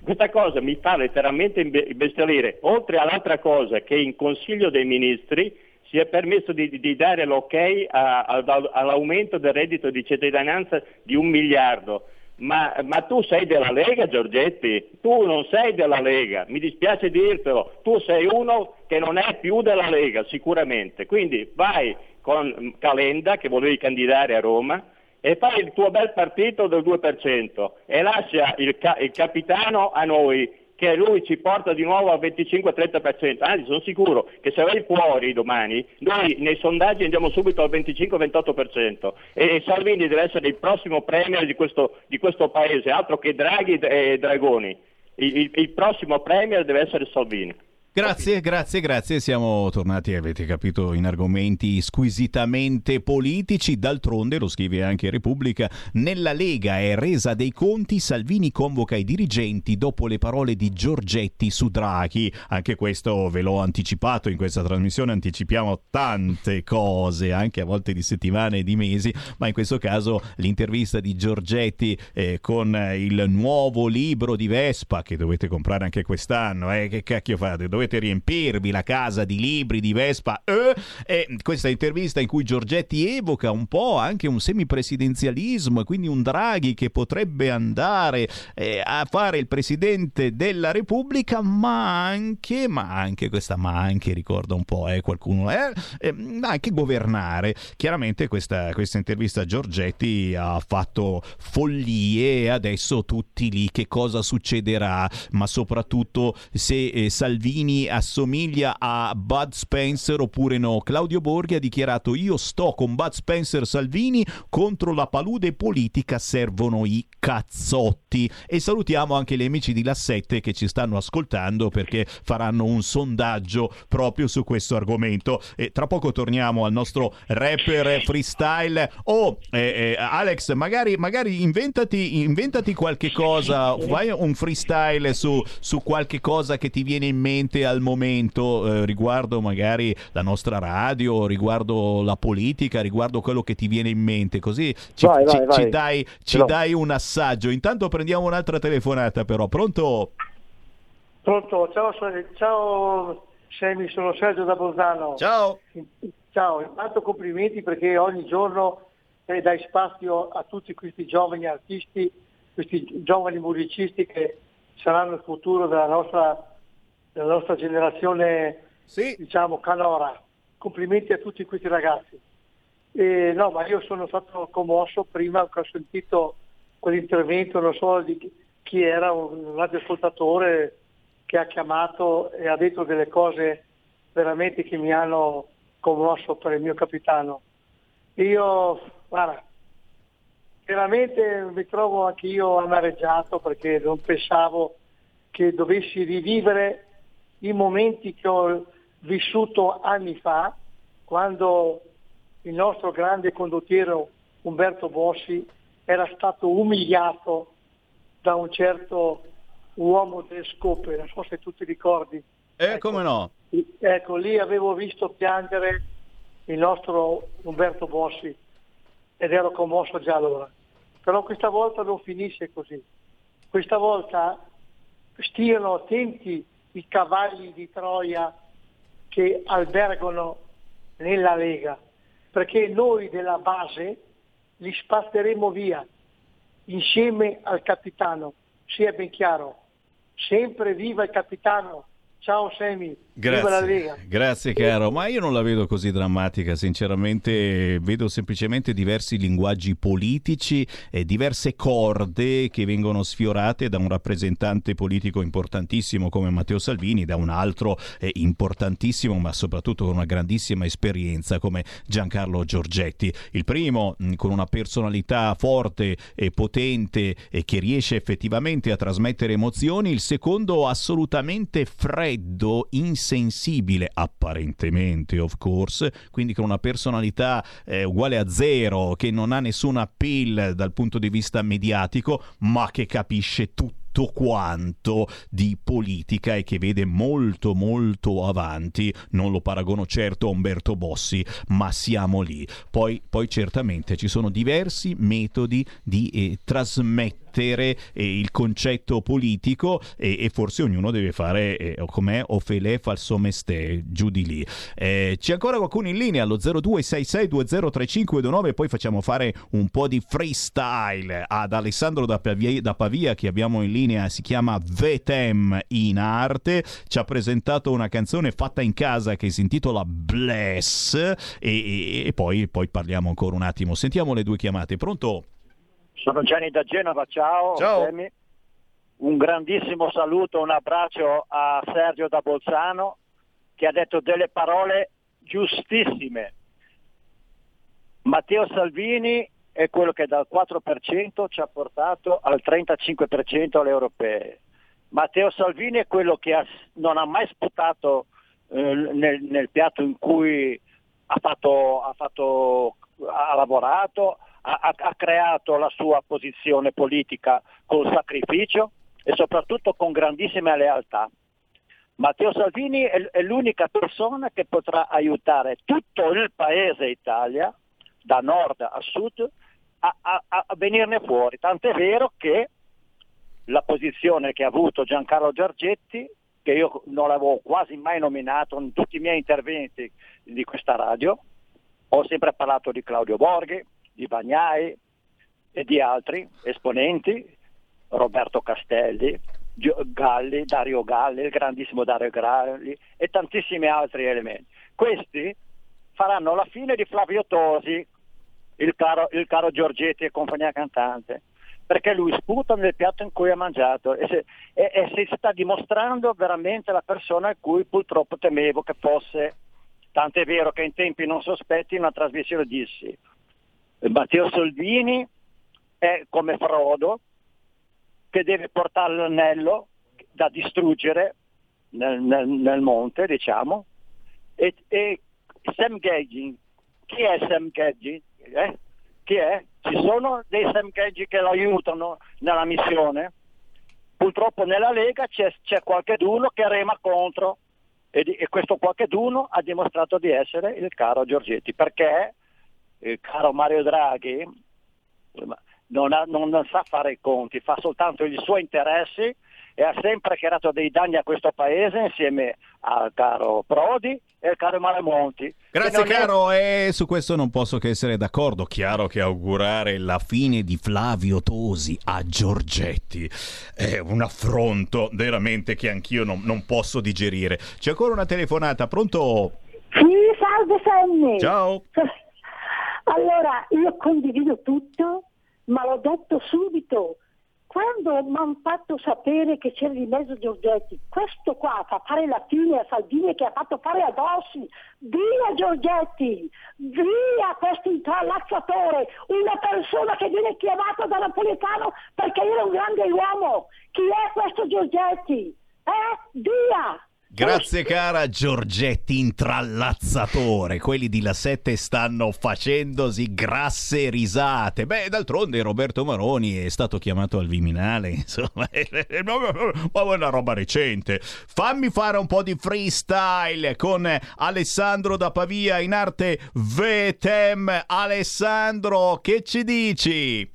Speaker 30: Questa cosa mi fa letteralmente imbe- imbestialire, oltre all'altra cosa che in Consiglio dei Ministri si è permesso di, di dare l'ok a- a- all'aumento del reddito di cittadinanza di un miliardo. Ma, ma tu sei della Lega Giorgetti? Tu non sei della Lega, mi dispiace dirtelo, tu sei uno che non è più della Lega sicuramente. Quindi vai con Calenda che volevi candidare a Roma e fai il tuo bel partito del 2% e lascia il, ca- il capitano a noi che lui ci porta di nuovo al 25-30%, anzi sono sicuro che se vai fuori domani, noi nei sondaggi andiamo subito al 25-28% e, Salvini deve essere il prossimo premier di questo, di questo paese, altro che Draghi e Dragoni, il, il- il prossimo premier deve essere Salvini.
Speaker 2: Grazie, grazie, grazie. Siamo tornati, avete capito, in argomenti squisitamente politici. D'altronde, lo scrive anche Repubblica, nella Lega è resa dei conti, Salvini convoca i dirigenti dopo le parole di Giorgetti su Draghi. Anche questo ve l'ho anticipato in questa trasmissione, anticipiamo tante cose, anche a volte di settimane e di mesi, ma in questo caso l'intervista di Giorgetti eh, con il nuovo libro di Vespa che dovete comprare anche quest'anno, eh, che cacchio fate? Dovete riempirvi la casa di libri di Vespa. eh? E questa intervista in cui Giorgetti evoca un po' anche un semipresidenzialismo e quindi un Draghi che potrebbe andare eh, a fare il presidente della Repubblica, ma anche, ma anche questa ma anche ricorda un po', eh, qualcuno, eh, eh, anche governare. Chiaramente questa, questa intervista a Giorgetti ha fatto follie e adesso tutti lì che cosa succederà, ma soprattutto se eh, Salvini assomiglia a Bud Spencer oppure no. Claudio Borghi ha dichiarato io sto con Bud Spencer Salvini contro la palude politica servono i cazzotti. E salutiamo anche gli amici di Lassette che ci stanno ascoltando perché faranno un sondaggio proprio su questo argomento. E tra poco torniamo al nostro rapper freestyle. Oh eh, eh, Alex magari, magari inventati, inventati qualche cosa. Fai un freestyle su, su qualche cosa che ti viene in mente al momento eh, riguardo magari la nostra radio riguardo la politica riguardo quello che ti viene in mente così ci,
Speaker 31: Vai, vai,
Speaker 2: ci-
Speaker 31: vai.
Speaker 2: ci dai, ci
Speaker 31: l'ho.
Speaker 2: dai un assaggio intanto prendiamo un'altra telefonata però pronto?
Speaker 32: Pronto, ciao, ciao Semi, sono Sergio da Bolzano.
Speaker 2: Ciao.
Speaker 32: Ciao, intanto complimenti perché ogni giorno eh, dai spazio a tutti questi giovani artisti, questi giovani musicisti che saranno il futuro della nostra, della nostra generazione, diciamo, canora. Complimenti a tutti questi ragazzi. E, no, ma io sono stato commosso prima che ho sentito quell'intervento, non so di chi- era, un radioascoltatore che ha chiamato e ha detto delle cose veramente che mi hanno commosso per il mio capitano. Io, guarda, veramente mi trovo anche io amareggiato perché non pensavo che dovessi rivivere i momenti che ho vissuto anni fa, quando il nostro grande condottiero Umberto Bossi era stato umiliato da un certo uomo del scope, non so se tu ti ricordi.
Speaker 2: Eh, come no?
Speaker 32: Ecco, lì avevo visto piangere il nostro Umberto Bossi ed ero commosso già allora. Però questa volta non finisce così. Questa volta stiano attenti i cavalli di Troia che albergano nella Lega, perché noi della base li spazzeremo via insieme al capitano, sia ben chiaro. Sempre viva il capitano! Ciao Semi.
Speaker 2: Grazie, grazie caro, ma io non la vedo così drammatica, sinceramente. Vedo semplicemente diversi linguaggi politici e diverse corde che vengono sfiorate da un rappresentante politico importantissimo come Matteo Salvini, da un altro eh, importantissimo ma soprattutto con una grandissima esperienza come Giancarlo Giorgetti. Il primo mh, con una personalità forte e potente e che riesce effettivamente a trasmettere emozioni, il secondo assolutamente freddo freddo, insensibile, apparentemente, of course, quindi con una personalità eh, uguale a zero, che non ha nessun appeal dal punto di vista mediatico, ma che capisce tutto quanto di politica e che vede molto molto avanti. Non lo paragono certo a Umberto Bossi, ma siamo lì. Poi, poi certamente ci sono diversi metodi di eh, trasmettere eh, il concetto politico e, e, forse ognuno deve fare eh, com'è Ofele falso mestè giù di lì. Eh, c'è ancora qualcuno in linea allo 0266203529 poi facciamo fare un po' di freestyle ad Alessandro da Pavia, da Pavia che abbiamo in linea si chiama Vetem in arte, ci ha presentato una canzone fatta in casa che si intitola Bless e, e, e poi, poi parliamo ancora un attimo. Sentiamo le due chiamate. Pronto?
Speaker 31: Sono Gianni da Genova, ciao.
Speaker 2: Ciao.
Speaker 31: Un grandissimo saluto, un abbraccio a Sergio da Bolzano che ha detto delle parole giustissime. Matteo Salvini è quello che dal 4% ci ha portato al 35% alle europee. Matteo Salvini è quello che ha, non ha mai sputato eh, nel, nel, piatto in cui ha, fatto, ha, fatto, ha lavorato, ha, ha, creato la sua posizione politica con sacrificio e soprattutto con grandissima lealtà. Matteo Salvini è, l'unica persona che potrà aiutare tutto il paese Italia, da nord a sud, a, a, a venirne fuori. Tant'è vero che la posizione che ha avuto Giancarlo Giorgetti, che io non l'avevo quasi mai nominato in tutti i miei interventi di questa radio, ho sempre parlato di Claudio Borghi, di Bagnai e di altri esponenti, Roberto Castelli, Galli, Dario Galli, il grandissimo Dario Galli e tantissimi altri elementi. Questi faranno la fine di Flavio Tosi, il caro, il caro Giorgetti e compagnia cantante, perché lui sputa nel piatto in cui ha mangiato e, se, e, e si sta dimostrando veramente la persona a cui purtroppo temevo che fosse, tant'è vero che in tempi non sospetti una trasmissione dissi, Matteo Salvini è come Frodo che deve portare l'anello da distruggere nel, nel, nel monte, diciamo, e, e Sam Gagging, chi è Sam Gagging? eh? chi è? Ci sono dei semcheggi che lo aiutano nella missione? Purtroppo nella Lega c'è, c'è qualcheduno che rema contro e, di, e questo qualcheduno ha dimostrato di essere il caro Giorgetti perché il caro Mario Draghi non, ha, non sa fare i conti, fa soltanto i suoi interessi e ha sempre creato dei danni a questo paese insieme al caro Prodi e al caro Malemonti.
Speaker 2: Grazie caro, è... e su questo non posso che essere d'accordo. Chiaro che augurare la fine di Flavio Tosi a Giorgetti è un affronto veramente che anch'io non, non posso digerire. C'è ancora una telefonata, pronto?
Speaker 33: Sì, salve Sammy.
Speaker 2: Ciao.
Speaker 33: Allora, io condivido tutto, ma l'ho detto subito quando mi hanno fatto sapere che c'era di mezzo Giorgetti, questo qua fa fare la fine a Salvini che ha fatto fare a Dossi, via Giorgetti, via questo intrallazzatore, una persona che viene chiamata da Napoletano perché era un grande uomo, chi è questo Giorgetti? Eh? Via!
Speaker 2: Grazie cara Giorgetti intrallazzatore, quelli di La 7 stanno facendosi grasse risate. Beh, d'altronde Roberto Maroni è stato chiamato al Viminale, insomma, ma una roba recente. Fammi fare un po' di freestyle con Alessandro da Pavia in arte VTEM. Alessandro, che ci dici?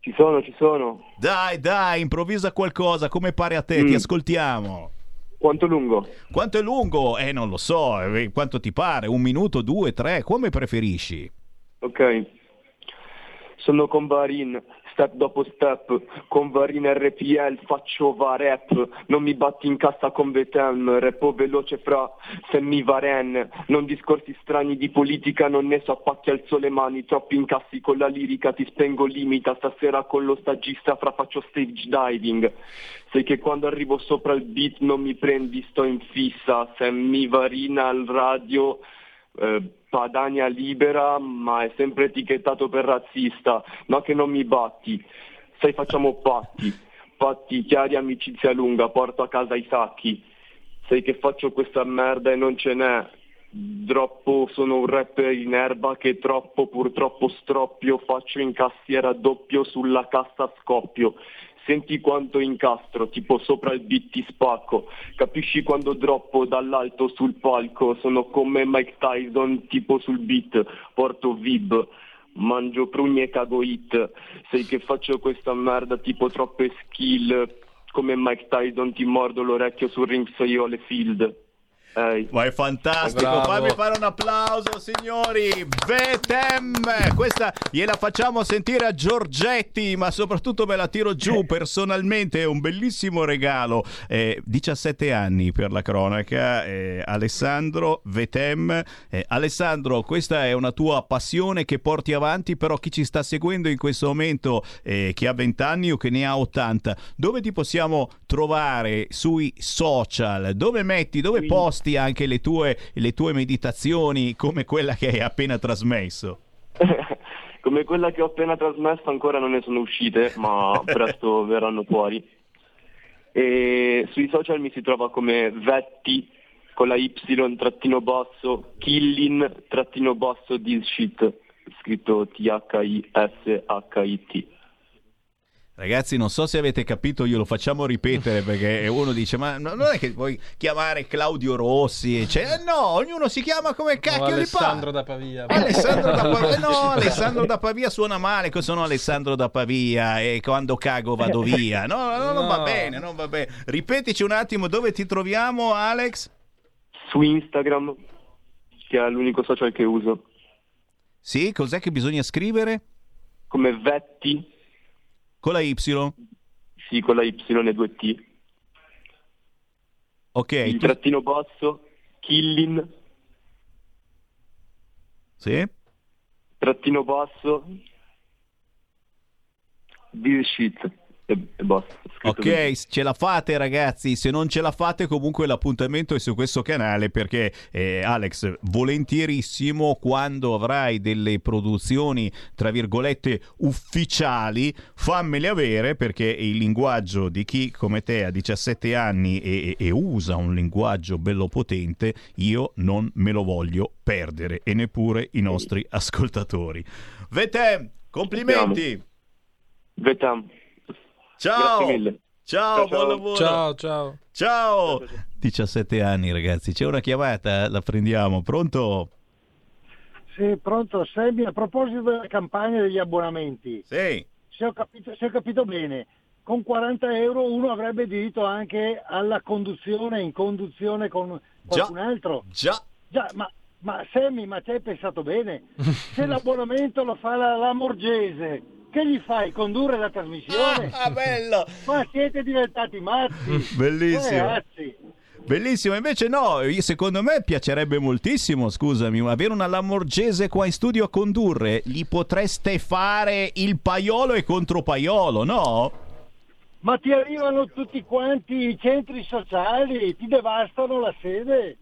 Speaker 28: Ci sono, ci sono.
Speaker 2: Dai, dai, improvvisa qualcosa, come pare a te, mm. ti ascoltiamo.
Speaker 28: Quanto lungo?
Speaker 2: Quanto è lungo? Eh, non lo so, eh, quanto ti pare? Un minuto, due, tre, come preferisci?
Speaker 28: Ok. Sono con Varin, step dopo step, con Varin RPL faccio va rap, non mi batti in cassa con Vetem, repo veloce fra Semmi Varen, non discorsi strani di politica, non ne so, appacchi al sole mani, troppi incassi con la lirica, ti spengo limita, stasera con lo stagista fra faccio stage diving, sai che quando arrivo sopra il beat non mi prendi, sto in fissa, Semmi Varina al radio... Eh, Padania libera, ma è sempre etichettato per razzista, ma che non mi batti. Sai, facciamo patti, patti chiari, amicizia lunga, porto a casa i sacchi. Sai che faccio questa merda e non ce n'è. Troppo sono un rapper in erba che troppo purtroppo stroppio, faccio in cassiera doppio sulla cassa scoppio senti quanto incastro, tipo sopra il beat ti spacco, capisci quando droppo dall'alto sul palco, sono come Mike Tyson tipo sul beat, porto vib, mangio prugne e cago hit, sai che faccio questa merda tipo troppe skill, come Mike Tyson ti mordo l'orecchio sul ring se io le field.
Speaker 2: Ma è fantastico, Bravo. fammi fare un applauso signori. Vetem, questa gliela facciamo sentire a Giorgetti, ma soprattutto me la tiro giù personalmente, è un bellissimo regalo. Eh, 17 anni per la cronaca, eh, Alessandro Vetem. Eh, Alessandro, questa è una tua passione che porti avanti, però chi ci sta seguendo in questo momento, eh, che ha 20 anni o che ne ha 80, dove ti possiamo trovare sui social? Dove metti, dove posti? Porti anche le tue, le tue meditazioni come quella che hai appena trasmesso?
Speaker 28: come quella che ho appena trasmesso ancora non ne sono uscite, ma presto verranno fuori. E sui social mi si trova come Vetti con la Y trattino basso, Killin trattino basso this shit, scritto T-H-I-S-H-I-T.
Speaker 2: Ragazzi, non so se avete capito, glielo facciamo ripetere perché uno dice: Ma non è che puoi chiamare Claudio Rossi? Cioè, eh, no, ognuno si chiama come cacchio
Speaker 5: di pa. Alessandro da Pavia.
Speaker 2: Alessandro da Pavia. No, Alessandro da Pavia suona male. Sono Alessandro da Pavia e quando cago vado via. No, no, no, non va bene, non va bene. Ripetici un attimo dove ti troviamo, Alex?
Speaker 28: Su Instagram, che è l'unico social che uso.
Speaker 2: Sì, cos'è che bisogna scrivere?
Speaker 28: Come Vetti
Speaker 2: con la Y?
Speaker 28: Sì, con la Y e due T.
Speaker 2: Ok.
Speaker 28: Il tu... trattino basso, Killin.
Speaker 2: Sì.
Speaker 28: Trattino basso, This shit e, basta.
Speaker 2: Ok, così. ce la fate ragazzi, se non ce la fate comunque l'appuntamento è su questo canale perché eh, Alex, volentierissimo quando avrai delle produzioni tra virgolette ufficiali, fammele avere perché il linguaggio di chi come te ha 17 anni e, e, e usa un linguaggio bello potente, io non me lo voglio perdere e neppure i nostri ascoltatori. Vetem, complimenti!
Speaker 28: Vetem.
Speaker 2: Ciao. Ciao, ciao, buon lavoro.
Speaker 5: Ciao, ciao.
Speaker 2: Ciao. 17 anni ragazzi, c'è una chiamata, la prendiamo. Pronto?
Speaker 7: Sì, pronto. Semmi, a proposito della campagna degli abbonamenti.
Speaker 2: Sì.
Speaker 7: Se ho capito, se ho capito bene, con 40 euro uno avrebbe diritto anche alla conduzione in conduzione con qualcun
Speaker 2: già,
Speaker 7: altro.
Speaker 2: Già.
Speaker 7: Già, ma, ma Semmi, ma ci hai pensato bene? Se l'abbonamento lo fa la, la Morgese che gli fai? Condurre la trasmissione?
Speaker 2: Ah, bello!
Speaker 7: Ma siete diventati matti!
Speaker 2: Bellissimo!
Speaker 7: Ragazzi.
Speaker 2: Bellissimo, invece no, secondo me piacerebbe moltissimo, scusami, avere una Lamorgese qua in studio a condurre, gli potreste fare il paiolo e contropaiolo, no?
Speaker 7: Ma ti arrivano tutti quanti i centri sociali, ti devastano la sede.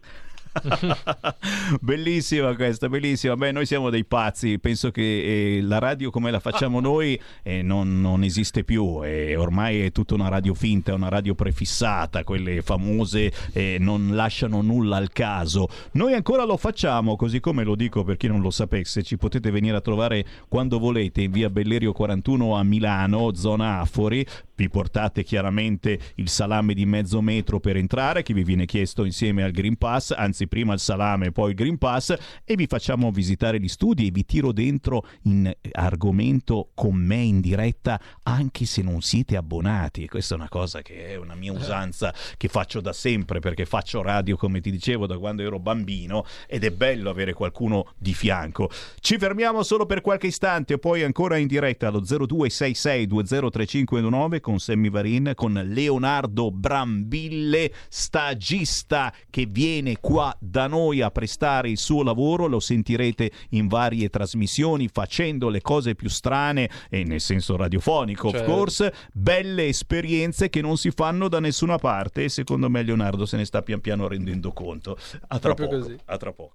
Speaker 2: bellissima questa, bellissima. Beh, noi siamo dei pazzi. Penso che eh, la radio come la facciamo noi eh, non, non esiste più. E ormai è tutta una radio finta, una radio prefissata. Quelle famose eh, non lasciano nulla al caso. Noi ancora lo facciamo, così come lo dico per chi non lo sapesse. Ci potete venire a trovare quando volete in via Bellerio 41 a Milano, zona Afori. Vi portate chiaramente il salame di mezzo metro per entrare, che vi viene chiesto insieme al Green Pass, anzi prima il salame, poi il Green Pass, e vi facciamo visitare gli studi e vi tiro dentro in argomento con me in diretta, anche se non siete abbonati. E questa è una cosa che è una mia usanza che faccio da sempre, perché faccio radio, come ti dicevo, da quando ero bambino, ed è bello avere qualcuno di fianco. Ci fermiamo solo per qualche istante, poi ancora in diretta allo 0266 203529 con Sammy Varin, con Leonardo Brambille, stagista che viene qua da noi a prestare il suo lavoro, lo sentirete in varie trasmissioni facendo le cose più strane e nel senso radiofonico,
Speaker 5: Cioè-
Speaker 2: of course, belle esperienze che non si fanno da nessuna parte e secondo me Leonardo se ne sta pian piano rendendo conto. A tra
Speaker 5: Proprio
Speaker 2: poco.
Speaker 5: così.
Speaker 2: A tra poco.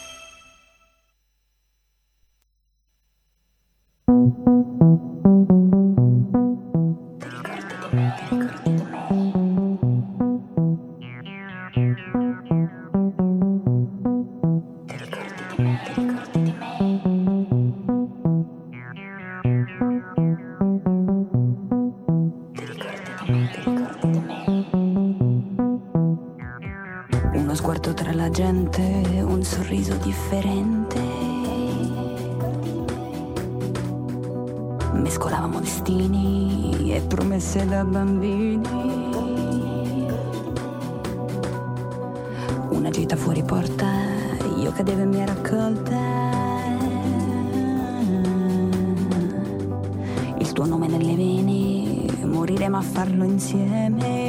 Speaker 34: E promesse da bambini. Una gita fuori porta, io cadevo e mi ero accolta. Il tuo nome nelle vene, moriremo a farlo insieme.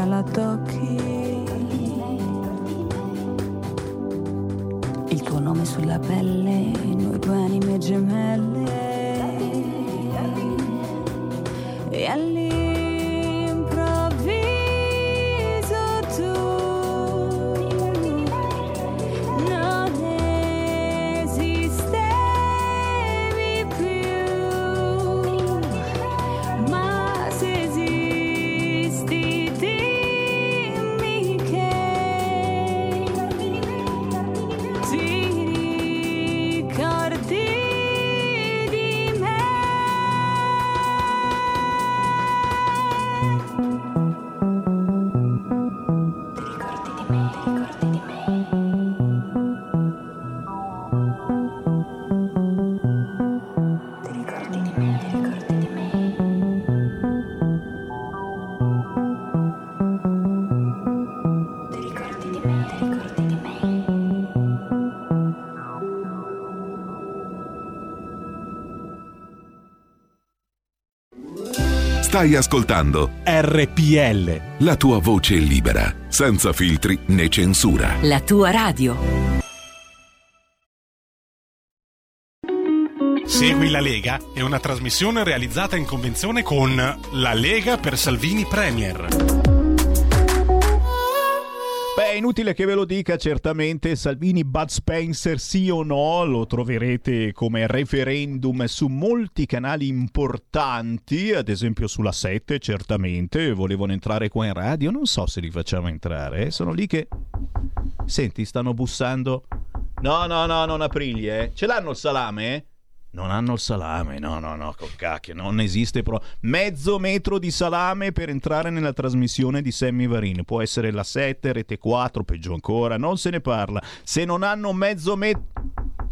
Speaker 34: Sera la tocchi? Il tuo nome sulla pelle, noi due anime gemelle. E all'improvviso
Speaker 35: Stai ascoltando
Speaker 36: RPL.
Speaker 35: la tua voce libera, senza filtri né censura.
Speaker 37: La tua radio.
Speaker 36: Segui la Lega è una trasmissione realizzata in convenzione con La Lega per Salvini Premier.
Speaker 2: Inutile che ve lo dica, certamente Salvini Bud Spencer sì o no, lo troverete come referendum su molti canali importanti, ad esempio sulla 7 certamente, volevano entrare qua in radio, non so se li facciamo entrare, eh. sono lì che... Senti, stanno bussando... No, no, no, non aprirgli, eh. Ce l'hanno il salame, eh? Non hanno il salame, no, no, no, col cacchio, non esiste pro... Mezzo metro di salame per entrare nella trasmissione di Sammy Varin. Può essere la 7, Rete 4, peggio ancora, non se ne parla. Se non hanno mezzo metro...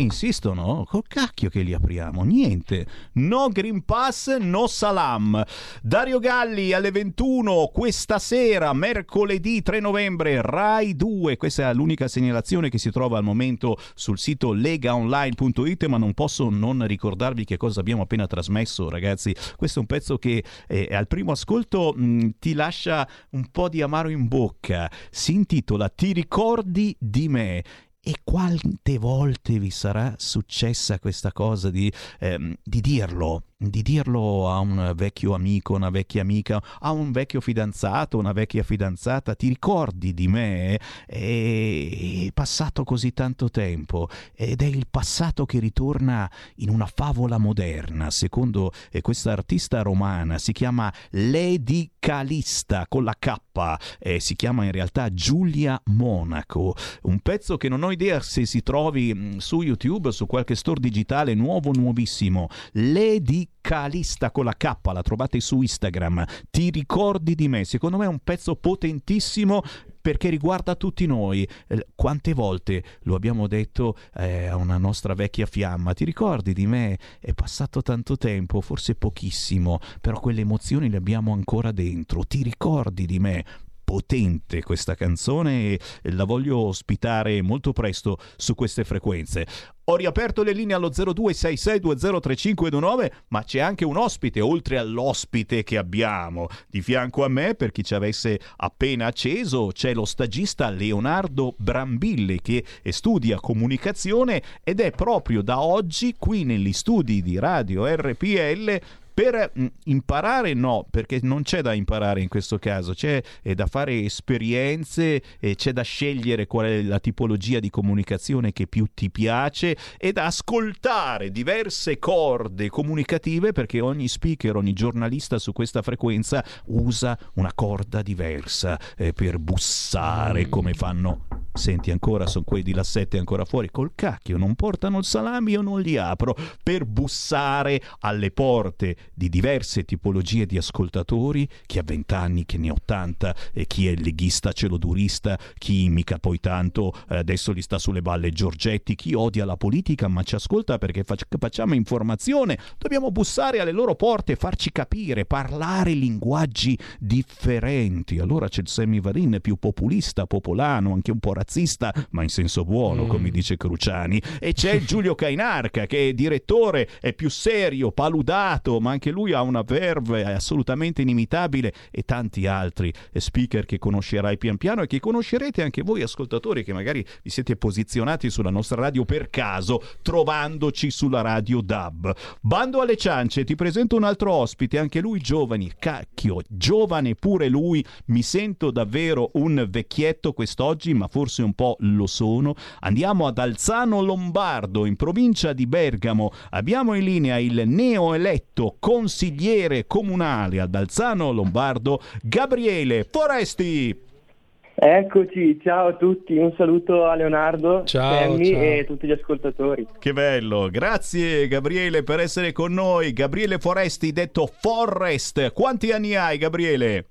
Speaker 2: Insistono? Col cacchio che li apriamo, niente. No Green Pass, no Salam. Dario Galli alle 21 questa sera, mercoledì 3 novembre, Rai 2. Questa è l'unica segnalazione che si trova al momento sul sito legaonline.it, ma non posso non ricordarvi che cosa abbiamo appena trasmesso, ragazzi. Questo è un pezzo che eh, al primo ascolto mh, ti lascia un po' di amaro in bocca. Si intitola Ti ricordi di me? E quante volte vi sarà successa questa cosa di, ehm, di dirlo? Di dirlo a un vecchio amico, una vecchia amica, a un vecchio fidanzato, una vecchia fidanzata, ti ricordi di me? È passato così tanto tempo ed è il passato che ritorna in una favola moderna, secondo eh, questa artista romana, si chiama Lady Calista con la K, eh, si chiama in realtà Giulia Monaco, un pezzo che non ho idea se si trovi mh, su YouTube, su qualche store digitale nuovo, nuovissimo. Lady Calista con la K, la trovate su Instagram. Ti ricordi di me? Secondo me è un pezzo potentissimo perché riguarda tutti noi. Eh, Quante volte lo abbiamo detto eh, a una nostra vecchia fiamma? Ti ricordi di me? È passato tanto tempo, forse pochissimo, però quelle emozioni le abbiamo ancora dentro. Ti ricordi di me? Potente questa canzone e la voglio ospitare molto presto su queste frequenze. Ho riaperto le linee allo 0266203529, ma c'è anche un ospite, oltre all'ospite che abbiamo di fianco a me, per chi ci avesse appena acceso, c'è lo stagista Leonardo Brambille che studia comunicazione ed è proprio da oggi qui negli studi di Radio RPL per mh, imparare no, perché non c'è da imparare in questo caso, c'è eh, da fare esperienze, e c'è da scegliere qual è la tipologia di comunicazione che più ti piace e da ascoltare diverse corde comunicative perché ogni speaker, ogni giornalista su questa frequenza usa una corda diversa eh, per bussare come fanno senti ancora sono quelli di Lassette ancora fuori. Col cacchio non portano il salami io non li apro per bussare alle porte di diverse tipologie di ascoltatori chi ha 20 anni chi ne ha 80 e chi è leghista celodurista chi mica poi tanto eh, adesso gli sta sulle balle Giorgetti chi odia la politica ma ci ascolta perché fac- facciamo informazione. Dobbiamo bussare alle loro porte farci capire parlare linguaggi differenti. Allora c'è il Semivarin più populista popolano anche un po' razzista ma in senso buono
Speaker 5: Mm.
Speaker 2: come dice Cruciani. E c'è il Giulio Cainarca che è direttore è più serio paludato ma anche lui ha una verve assolutamente inimitabile e tanti altri speaker che conoscerai pian piano e che conoscerete anche voi ascoltatori che magari vi siete posizionati sulla nostra radio per caso trovandoci sulla radio DAB. Bando alle ciance ti presento un altro ospite anche lui giovane cacchio giovane pure lui. Mi sento davvero un vecchietto quest'oggi ma forse un po' lo sono andiamo ad Alzano Lombardo in provincia di Bergamo abbiamo in linea il neoeletto consigliere comunale ad Alzano Lombardo Gabriele Foresti
Speaker 38: Eccoci, ciao a tutti, un saluto a Leonardo,
Speaker 2: Ciao,
Speaker 38: Sammy
Speaker 2: ciao.
Speaker 38: e tutti gli ascoltatori.
Speaker 2: Che bello, grazie Gabriele per essere con noi. Gabriele Foresti, detto Forrest. Quanti anni hai, Gabriele?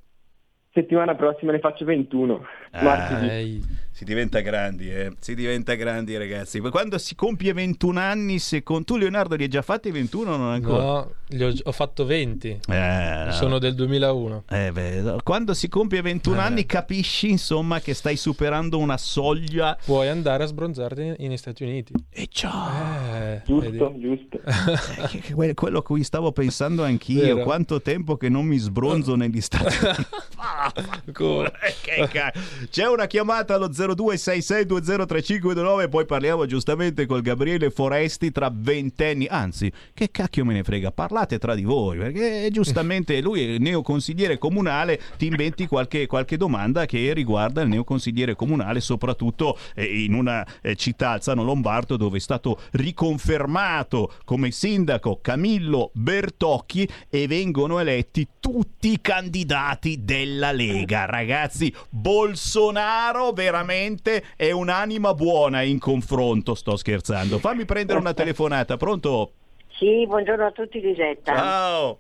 Speaker 38: Settimana prossima ne faccio 21, martedì.
Speaker 2: Si diventa grandi, eh. Si diventa grandi, ragazzi. Quando si compie 21 anni, secondo tu, Leonardo, li hai già fatti 21 o non ancora?
Speaker 5: No, li ho, ho fatto 20.
Speaker 2: Eh,
Speaker 5: Sono del 2001.
Speaker 2: Eh beh, quando si compie 21
Speaker 5: Eh.
Speaker 2: anni capisci insomma che stai superando una soglia.
Speaker 5: Puoi andare a sbronzarti negli Stati Uniti.
Speaker 2: E ciao.
Speaker 5: Eh,
Speaker 38: Giusto, giusto.
Speaker 2: Che- che- que- quello a cui stavo pensando anch'io.
Speaker 5: Vero.
Speaker 2: Quanto tempo che non mi sbronzo negli Stati Uniti. Che C'è una chiamata allo 0266203529 poi parliamo giustamente col Gabriele Foresti tra ventenni. Anzi, che cacchio me ne frega, parlate tra di voi, perché giustamente lui è neoconsigliere comunale, ti inventi qualche, qualche domanda che riguarda il neoconsigliere comunale, soprattutto eh, in una eh, città, Alzano Lombardo, dove è stato riconfermato come sindaco Camillo Bertocchi e vengono eletti tutti i candidati della Lega. Ragazzi, Bolsonaro veramente è un'anima buona in confronto, sto scherzando. Fammi prendere una telefonata, pronto?
Speaker 39: Sì, buongiorno a tutti Lisetta.
Speaker 2: Ciao.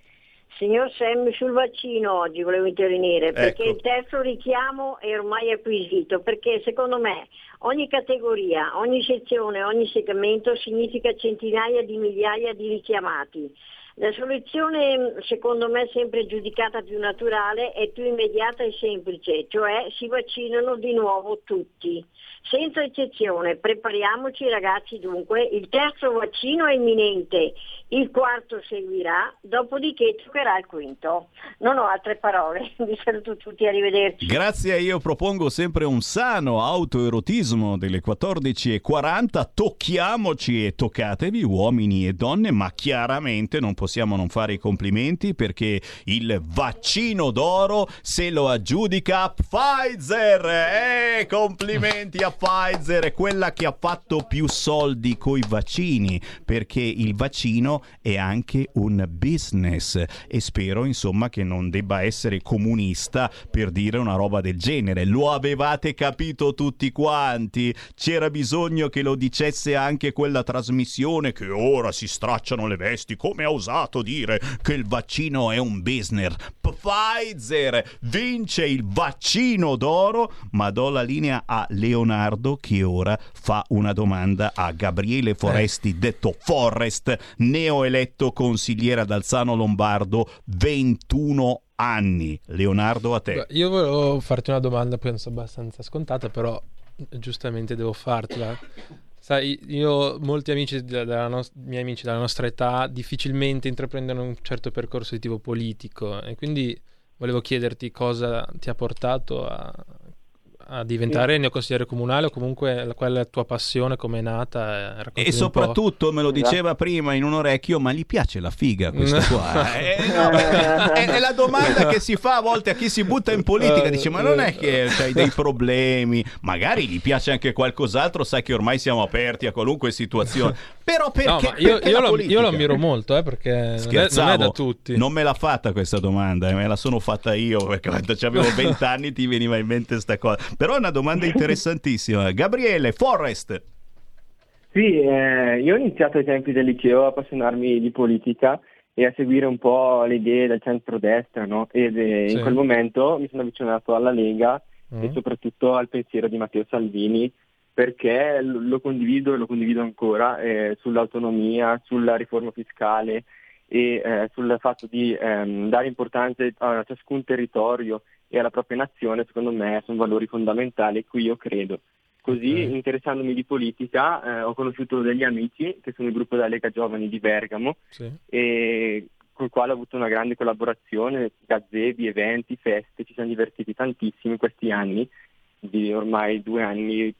Speaker 39: Signor Sam, sul vaccino oggi volevo intervenire perché
Speaker 2: Ecco.
Speaker 39: il terzo richiamo è ormai acquisito, perché secondo me ogni categoria, ogni sezione, ogni segmento significa centinaia di migliaia di richiamati. La soluzione secondo me sempre giudicata più naturale è più immediata e semplice, cioè si vaccinano di nuovo tutti. Senza eccezione, prepariamoci ragazzi dunque, il terzo vaccino è imminente, il quarto seguirà, dopodiché toccherà il quinto. Non ho altre parole, vi saluto tutti, arrivederci.
Speaker 2: Grazie, io propongo sempre un sano autoerotismo delle 14.40. Tocchiamoci e toccatevi, uomini e donne, ma chiaramente non possiamo non fare i complimenti perché il vaccino d'oro se lo aggiudica Pfizer. Eh, complimenti a Pfizer, quella che ha fatto più soldi coi vaccini perché il vaccino è anche un business e spero insomma che non debba essere comunista per dire una roba del genere. Lo avevate capito tutti quanti? C'era bisogno che lo dicesse anche quella trasmissione che ora si stracciano le vesti come ha osato dire che il vaccino è un business. Pfizer vince il vaccino d'oro, ma do la linea a Leonardo che ora fa una domanda a Gabriele Foresti, detto Forrest, neoeletto consigliere ad Alzano Lombardo, 21 anni. Leonardo a te.
Speaker 5: Io volevo farti una domanda, penso abbastanza scontata, però giustamente devo fartela. Sai, io, molti amici della, nos- miei amici della nostra età difficilmente intraprendono un certo percorso di tipo politico e quindi volevo chiederti cosa ti ha portato a, a diventare neoconsigliere comunale o comunque la- qual è la tua passione, come è nata. eh,
Speaker 2: E soprattutto me lo
Speaker 5: Esatto.
Speaker 2: diceva prima in un orecchio, ma gli piace la figa questa qua? Eh, no, è, è la domanda che si fa a volte a chi si butta in politica, dice ma non è che hai dei problemi, magari gli piace anche qualcos'altro, sai che ormai siamo aperti a qualunque situazione. Però perché,
Speaker 5: No, ma io,
Speaker 2: perché
Speaker 5: io
Speaker 2: la
Speaker 5: lo, io lo ammiro molto, eh, perché non è, non è
Speaker 2: Scherzavo,
Speaker 5: da tutti.
Speaker 2: non me l'ha fatta questa domanda, eh, me la sono fatta io perché quando avevo 20 anni ti veniva in mente sta cosa. Però è una domanda interessantissima. Gabriele, Forrest.
Speaker 38: Sì, eh, io ho iniziato ai tempi del liceo a appassionarmi di politica e a seguire un po' le idee del centrodestra, no? Ed eh,
Speaker 40: Sì.
Speaker 38: in quel momento mi sono avvicinato alla Lega
Speaker 40: Mm.
Speaker 38: e soprattutto al pensiero di Matteo Salvini perché lo condivido e lo condivido ancora eh, sull'autonomia, sulla riforma fiscale e eh, sul fatto di ehm, dare importanza a ciascun territorio e alla propria nazione, secondo me sono valori fondamentali a cui io credo. Così, interessandomi di politica, eh, ho conosciuto degli amici che sono il gruppo della Lega Giovani di Bergamo e col quale ho avuto una grande collaborazione, gazebi, eventi, feste, ci siamo divertiti tantissimo in questi anni, di ormai due anni,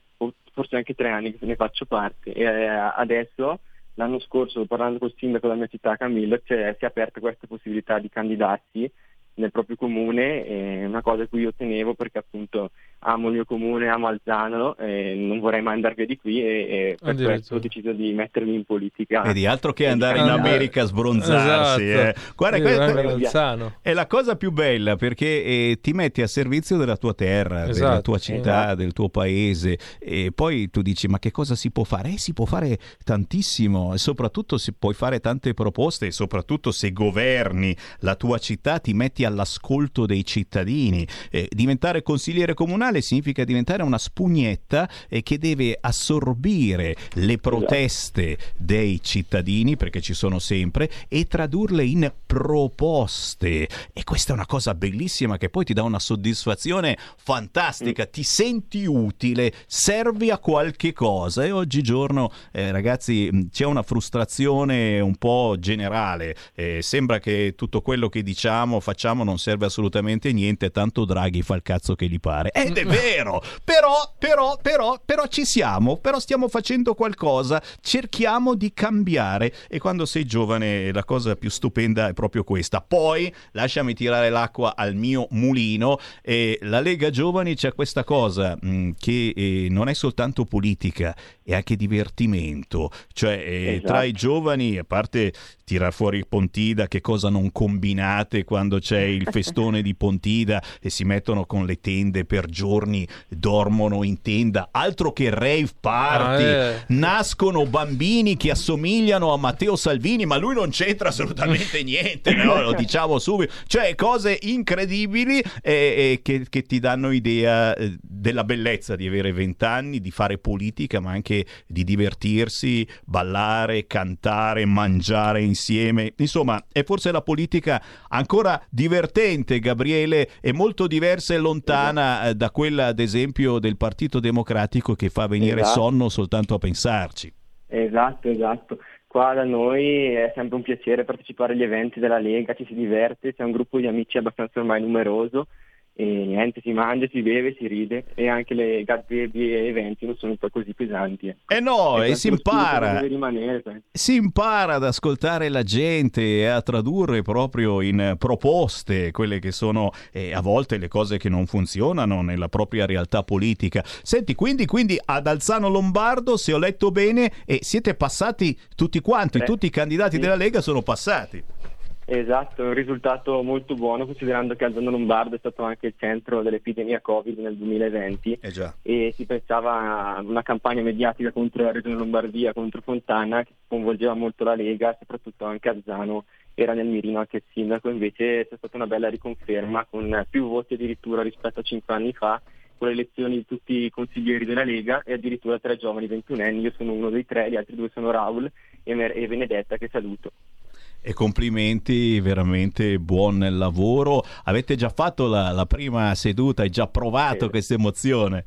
Speaker 38: forse anche tre anni che ne faccio parte. E eh, adesso, l'anno scorso, parlando col sindaco della mia città, Camillo, si è aperta questa possibilità di candidarsi nel proprio comune, è una cosa a cui io tenevo perché appunto amo il mio comune, amo Alzano e non vorrei mai andare via di qui e, e per questo ho deciso di mettermi in politica.
Speaker 2: Vedi, altro che
Speaker 38: E di
Speaker 2: andare in
Speaker 38: candidare.
Speaker 2: America a sbronzarsi.
Speaker 5: Esatto.
Speaker 2: eh. Guarda, questa è la cosa più bella perché eh, ti metti a servizio della tua terra, della
Speaker 5: Esatto,
Speaker 2: tua
Speaker 5: sì.
Speaker 2: città, del tuo paese e poi tu dici ma che cosa si può fare? Eh, si può fare tantissimo e soprattutto si puoi fare tante proposte e soprattutto se governi la tua città ti metti all'ascolto dei cittadini. Eh, diventare consigliere comunale significa diventare una spugnetta eh, che deve assorbire le proteste dei cittadini, perché ci sono sempre, e tradurle in proposte. E questa è una cosa bellissima che poi ti dà una soddisfazione fantastica, ti senti utile, servi a qualche cosa. E oggigiorno eh, ragazzi mh, c'è una frustrazione un po' generale, Eh, sembra che tutto quello che diciamo, facciamo non serve assolutamente niente, tanto Draghi fa il cazzo che gli pare. Ed è vero, però, però, però, però ci siamo, però stiamo facendo qualcosa, cerchiamo di cambiare. E quando sei giovane la cosa più stupenda è proprio questa. Poi lasciami tirare l'acqua al mio mulino. E la Lega Giovani c'è questa cosa mh, che eh, non è soltanto politica, è anche divertimento, cioè eh,
Speaker 40: Esatto.
Speaker 2: tra i giovani, a parte tirar fuori Pontida, che cosa non combinate quando c'è il festone di Pontida e si mettono con le tende per giorni, dormono in tenda, altro che rave party,
Speaker 5: Ah, eh.
Speaker 2: nascono bambini che assomigliano a Matteo Salvini, ma lui non c'entra assolutamente niente, no? lo diciamo subito, cioè cose incredibili eh, eh, che, che ti danno idea eh, della bellezza di avere vent'anni, di fare politica, ma anche di divertirsi, ballare, cantare, mangiare insieme. Insomma, è forse la politica ancora divertente, Gabriele, e molto diversa e lontana eh, da quella, ad esempio, del Partito Democratico che fa venire
Speaker 38: Esatto.
Speaker 2: sonno soltanto a pensarci.
Speaker 38: Esatto, esatto. Qua da noi è sempre un piacere partecipare agli eventi della Lega, ci si diverte, c'è un gruppo di amici abbastanza ormai numeroso e niente, si mangia, si beve, si ride e anche le gazebi e eventi non sono poi così pesanti. eh.
Speaker 2: Eh no, e
Speaker 38: questo
Speaker 2: si impara.
Speaker 38: Rimanere.
Speaker 2: Si impara ad ascoltare la gente e a tradurre proprio in proposte quelle che sono eh, a volte le cose che non funzionano nella propria realtà politica. Senti, quindi, quindi ad Alzano Lombardo, se ho letto bene, eh, siete passati tutti quanti,
Speaker 38: Beh,
Speaker 2: tutti i candidati
Speaker 38: sì.
Speaker 2: della Lega sono passati.
Speaker 38: Esatto, è un risultato molto buono considerando che Alzano Lombardo è stato anche il centro dell'epidemia Covid nel 2020
Speaker 2: Eh
Speaker 38: e si pensava a una campagna mediatica contro la Regione Lombardia, contro Fontana che coinvolgeva molto la Lega, soprattutto anche Alzano era nel mirino anche il sindaco, invece c'è stata una bella riconferma con più voti addirittura rispetto a cinque anni fa con le elezioni di tutti i consiglieri della Lega e addirittura tre giovani ventunenni, io sono uno dei tre, gli altri due sono Raul e Mer- e Benedetta che saluto.
Speaker 2: E complimenti, veramente buon lavoro. Avete già fatto la, la prima seduta, hai già provato
Speaker 38: Sì.
Speaker 2: questa emozione?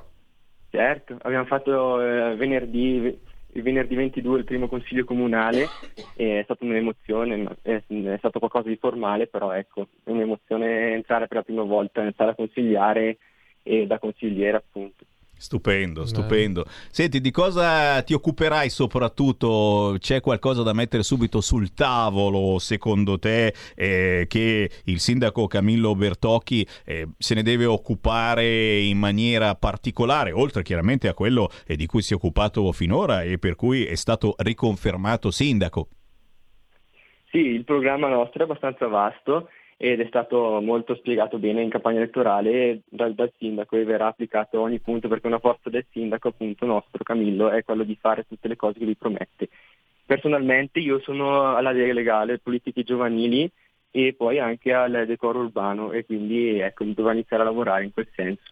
Speaker 38: Certo, abbiamo fatto eh, venerdì, il venerdì 22 il primo consiglio comunale e è stata un'emozione, è, è stato qualcosa di formale, però ecco, è un'emozione entrare per la prima volta, iniziare a consigliare e da consigliere appunto.
Speaker 2: Stupendo, stupendo. Senti, di cosa ti occuperai soprattutto? C'è qualcosa da mettere subito sul tavolo, secondo te, eh, che il sindaco Camillo Bertocchi eh, se ne deve occupare in maniera particolare, oltre chiaramente a quello eh, di cui si è occupato finora e per cui è stato riconfermato sindaco?
Speaker 38: Sì, il programma nostro è abbastanza vasto ed è stato molto spiegato bene in campagna elettorale dal, dal, sindaco e verrà applicato ogni punto perché una forza del sindaco appunto nostro Camillo è quello di fare tutte le cose che lui promette. Personalmente io sono alla Lega Legale, politiche giovanili e poi anche al decoro urbano e quindi ecco dovrò iniziare a lavorare in quel senso.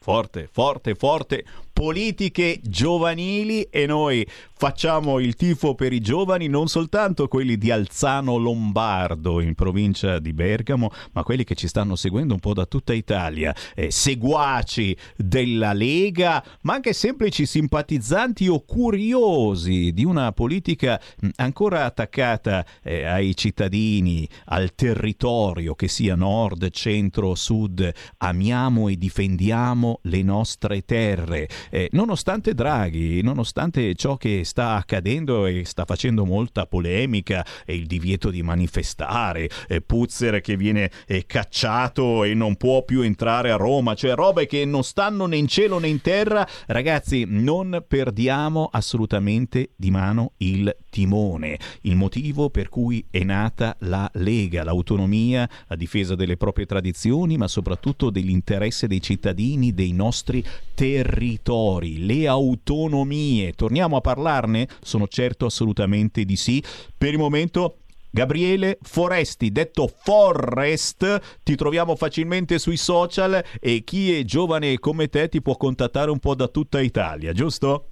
Speaker 2: Forte, forte, forte. Politiche giovanili e noi facciamo il tifo per i giovani, non soltanto quelli di Alzano Lombardo in provincia di Bergamo, ma quelli che ci stanno seguendo un po' da tutta Italia, eh, seguaci della Lega, ma anche semplici simpatizzanti o curiosi di una politica ancora attaccata eh, ai cittadini, al territorio, che sia nord, centro, sud. Amiamo e difendiamo le nostre terre. Eh, nonostante Draghi, nonostante ciò che sta accadendo e sta facendo molta polemica, e il divieto di manifestare, eh, Puzzer che viene eh, cacciato e non può più entrare a Roma, cioè robe che non stanno né in cielo né in terra, ragazzi, non perdiamo assolutamente di mano il timone. Il motivo per cui è nata la Lega, l'autonomia, la difesa delle proprie tradizioni, ma soprattutto dell'interesse dei cittadini, dei nostri territori, le autonomie. Torniamo a parlarne? Sono certo assolutamente di sì. Per il momento Gabriele Foresti, detto Forrest, ti troviamo facilmente sui social e chi è giovane come te ti può contattare un po' da tutta Italia, giusto?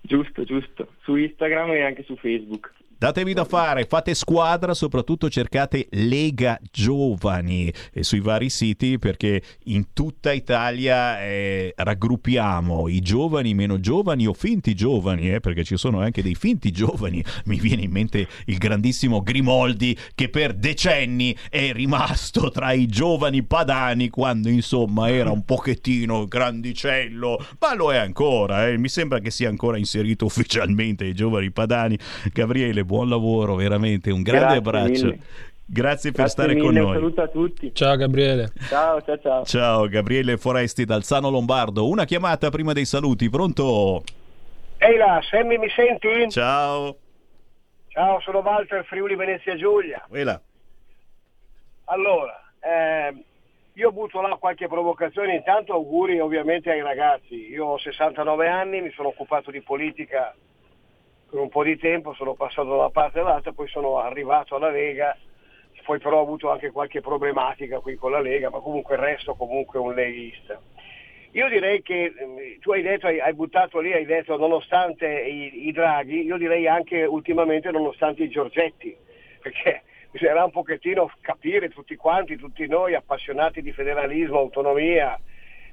Speaker 38: Giusto, giusto. Su Instagram e anche su Facebook.
Speaker 2: Datevi da fare, fate squadra, soprattutto cercate Lega Giovani eh, sui vari siti perché in tutta Italia eh, raggruppiamo i giovani, meno giovani o finti giovani, eh, perché ci sono anche dei finti giovani. Mi viene in mente il grandissimo Grimoldi che per decenni è rimasto tra i giovani padani quando insomma era un pochettino grandicello, ma lo è ancora. Eh. Mi sembra che sia ancora inserito ufficialmente ai giovani padani. Gabriele, buon lavoro, veramente un grande
Speaker 38: Grazie
Speaker 2: abbraccio.
Speaker 38: mille.
Speaker 2: Grazie per
Speaker 38: Grazie
Speaker 2: stare
Speaker 38: mille,
Speaker 2: con
Speaker 38: un
Speaker 2: noi.
Speaker 38: saluto a tutti.
Speaker 5: Ciao Gabriele.
Speaker 38: Ciao, ciao, ciao.
Speaker 2: Ciao Gabriele Foresti dal Sano Lombardo. Una chiamata prima dei saluti, pronto?
Speaker 40: Ehi là, Sammy mi senti?
Speaker 2: Ciao.
Speaker 40: Ciao, sono Walter Friuli Venezia Giulia.
Speaker 2: Quella.
Speaker 40: Allora, ehm, io butto là qualche provocazione, intanto auguri ovviamente ai ragazzi. Io ho 69 anni, mi sono occupato di politica per un po' di tempo, sono passato da una parte all'altra, poi sono arrivato alla Lega, poi però ho avuto anche qualche problematica qui con la Lega, ma comunque resto comunque un leghista. Io direi che ehm, tu hai detto, hai, buttato lì, hai detto nonostante i, i draghi, io direi anche ultimamente nonostante i Giorgetti, perché bisognerà un pochettino capire tutti quanti, tutti noi appassionati di federalismo, autonomia,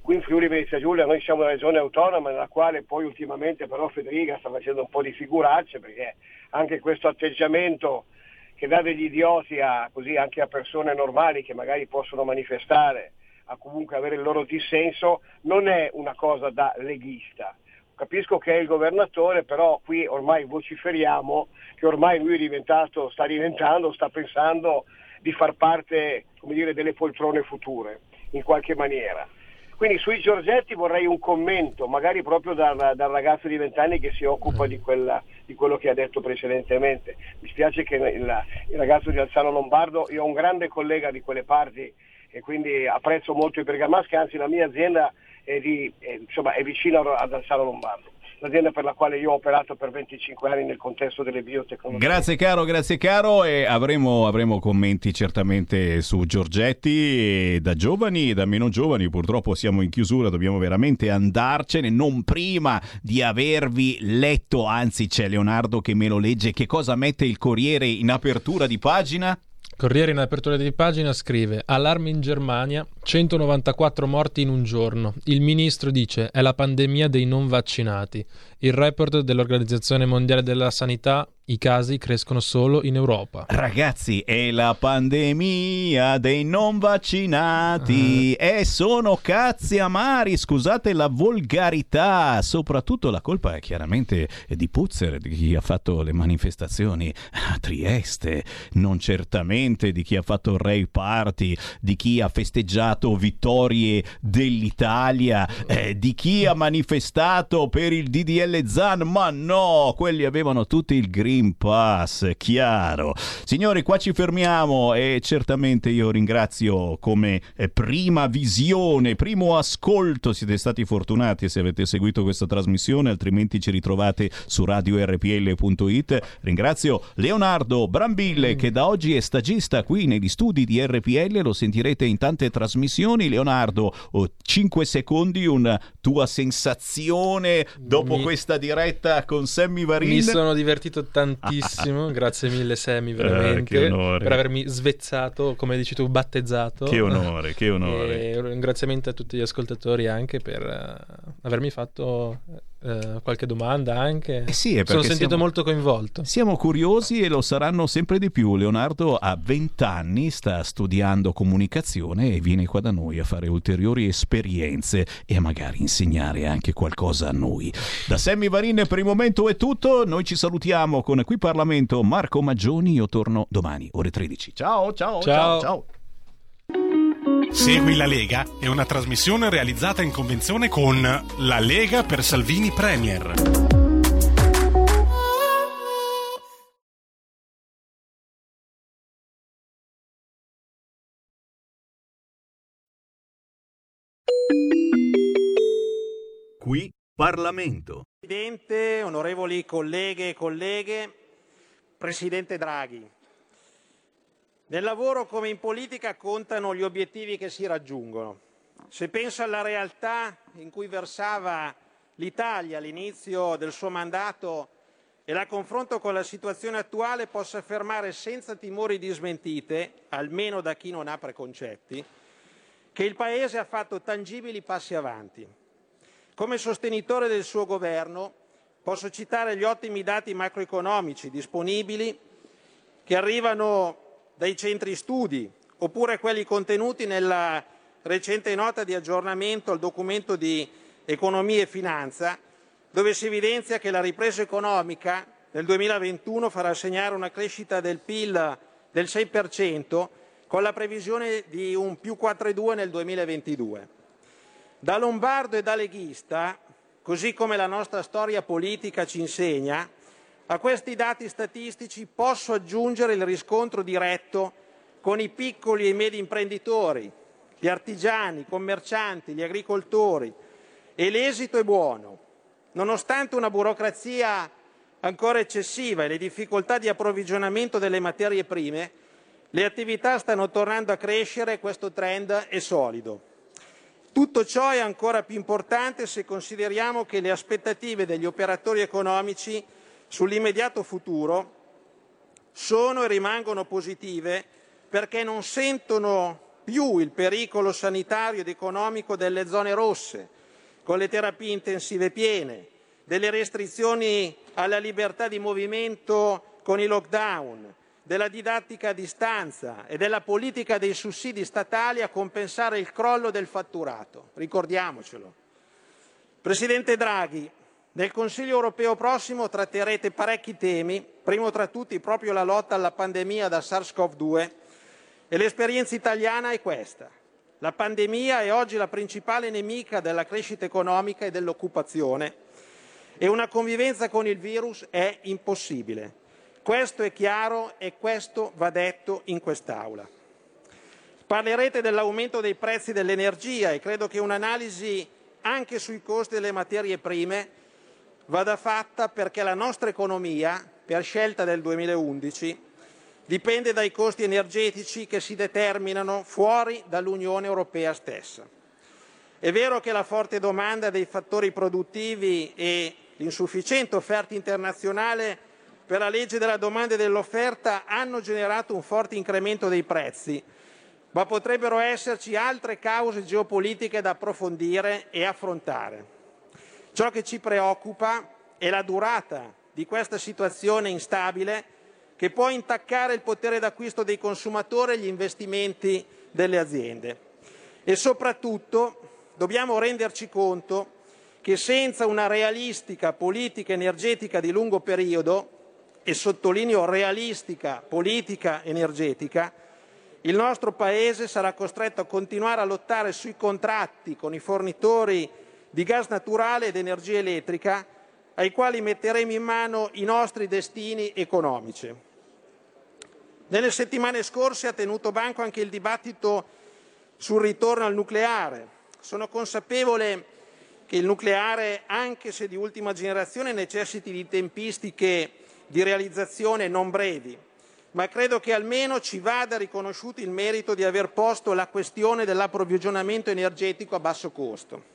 Speaker 40: qui in Friuli Venezia Giulia noi siamo una regione autonoma nella quale poi ultimamente però Federica sta facendo un po' di figuracce perché anche questo atteggiamento che dà degli idioti a, così anche a persone normali che magari possono manifestare a comunque avere il loro dissenso non è una cosa da leghista. Capisco che è il governatore, però qui ormai vociferiamo che ormai lui è diventato, sta diventando, sta pensando di far parte dire, delle poltrone future, in qualche maniera. Quindi sui Giorgetti vorrei un commento, magari proprio dal, dal ragazzo di vent'anni che si occupa di, quella, di, quello che ha detto precedentemente. Mi spiace che il, il ragazzo di Alzano Lombardo, io ho un grande collega di quelle parti e quindi apprezzo molto i bergamaschi, anzi la mia azienda è, di, è, insomma, è vicina ad Alzano Lombardo l'azienda per la quale io ho operato per 25 anni nel contesto delle biotecnologie.
Speaker 2: Grazie caro, grazie caro e avremo, avremo commenti certamente su Giorgetti da giovani e da meno giovani, purtroppo siamo in chiusura, dobbiamo veramente andarcene, non prima di avervi letto, anzi c'è Leonardo che me lo legge, che cosa mette il Corriere in apertura di pagina?
Speaker 5: Corriere in apertura di pagina scrive Allarme in Germania, 194 morti in un giorno. Il ministro dice è la pandemia dei non vaccinati. Il report dell'Organizzazione Mondiale della Sanità I casi crescono solo in Europa.
Speaker 2: Ragazzi, è la pandemia dei non vaccinati
Speaker 5: Ah.
Speaker 2: e sono cazzi amari, scusate la volgarità, soprattutto la colpa è chiaramente di Puzzer, di chi ha fatto le manifestazioni a Trieste, non certamente di chi ha fatto il rave party, di chi ha festeggiato vittorie dell'Italia, eh, di chi ha manifestato per il DDL Zan, ma no, quelli avevano tutti il Green Pass, chiaro. Signori, qua ci fermiamo e certamente io ringrazio come eh, prima visione, primo ascolto, siete stati fortunati se avete seguito questa trasmissione, altrimenti ci ritrovate su radiorpl.it. Ringrazio Leonardo Brambille che da oggi è stagista qui negli studi di RPL, lo sentirete in tante trasmissioni. Leonardo, 5 secondi, una tua sensazione dopo
Speaker 5: Mi-
Speaker 2: questa diretta con Sammy Varin?
Speaker 5: Mi sono divertito tantissimo, grazie mille Semi
Speaker 2: Eh,
Speaker 5: veramente
Speaker 2: onore.
Speaker 5: per avermi svezzato, come dici tu, battezzato.
Speaker 2: Che onore, che onore.
Speaker 5: E un ringraziamento a tutti gli ascoltatori anche per eh, avermi fatto eh, qualche domanda anche.
Speaker 2: Eh sì,
Speaker 5: sono sentito
Speaker 2: siamo-
Speaker 5: molto coinvolto.
Speaker 2: Siamo curiosi e lo saranno sempre di più. Leonardo ha 20 anni, sta studiando comunicazione e viene qua da noi a fare ulteriori esperienze e a magari insegnare anche qualcosa a noi. Da Sammy Varin per il momento è tutto, noi ci salutiamo con Qui Parlamento Marco Maggioni, io torno domani ore 13. Ciao, ciao, ciao,
Speaker 36: Ciao.
Speaker 2: ciao.
Speaker 36: Segui la Lega è una trasmissione realizzata in convenzione con La Lega per Salvini Premier.
Speaker 2: Qui Parlamento.
Speaker 41: Presidente, onorevoli colleghe e colleghe, Presidente Draghi, nel lavoro come in politica contano gli obiettivi che si raggiungono. Se penso alla realtà in cui versava l'Italia all'inizio del suo mandato e la confronto con la situazione attuale, posso affermare senza timori di smentite, almeno da chi non ha preconcetti, che il Paese ha fatto tangibili passi avanti. Come sostenitore del suo governo posso citare gli ottimi dati macroeconomici disponibili che arrivano dai centri studi oppure quelli contenuti nella recente nota di aggiornamento al documento di economia e finanza dove si evidenzia che la ripresa economica nel 2021 farà segnare una crescita del PIL del 6% con la previsione di un più 4,2 nel 2022. Da lombardo e da leghista, così come la nostra storia politica ci insegna, a questi dati statistici posso aggiungere il riscontro diretto con i piccoli e medi imprenditori, gli artigiani, i commercianti, gli agricoltori e l'esito è buono. Nonostante una burocrazia ancora eccessiva e le difficoltà di approvvigionamento delle materie prime, le attività stanno tornando a crescere e questo trend è solido. Tutto ciò è ancora più importante se consideriamo che le aspettative degli operatori economici sull'immediato futuro sono e rimangono positive perché non sentono più il pericolo sanitario ed economico delle zone rosse, con le terapie intensive piene, delle restrizioni alla libertà di movimento con i lockdown, della didattica a distanza e della politica dei sussidi statali a compensare il crollo del fatturato. Ricordiamocelo. Presidente Draghi, nel Consiglio europeo prossimo tratterete parecchi temi, primo tra tutti proprio la lotta alla pandemia da SARS-CoV-2 e l'esperienza italiana è questa. La pandemia è oggi la principale nemica della crescita economica e dell'occupazione e una convivenza con il virus è impossibile. Questo è chiaro e questo va detto in quest'Aula. Parlerete dell'aumento dei prezzi dell'energia e credo che un'analisi anche sui costi delle materie prime vada fatta perché la nostra economia, per scelta del 2011, dipende dai costi energetici che si determinano fuori dall'Unione Europea stessa. È vero che la forte domanda dei fattori produttivi e l'insufficiente offerta internazionale per la legge della domanda e dell'offerta hanno generato un forte incremento dei prezzi, ma potrebbero esserci altre cause geopolitiche da approfondire e affrontare. Ciò che ci preoccupa è la durata di questa situazione instabile che può intaccare il potere d'acquisto dei consumatori e gli investimenti delle aziende. E soprattutto dobbiamo renderci conto che senza una realistica politica energetica di lungo periodo, e sottolineo realistica politica energetica, il nostro Paese sarà costretto a continuare a lottare sui contratti con i fornitori di gas naturale ed energia elettrica ai quali metteremo in mano i nostri destini economici. Nelle settimane scorse ha tenuto banco anche il dibattito sul ritorno al nucleare. Sono consapevole che il nucleare, anche se di ultima generazione, necessiti di tempistiche di realizzazione non brevi, ma credo che almeno ci vada riconosciuto il merito di aver posto la questione dell'approvvigionamento energetico a basso costo.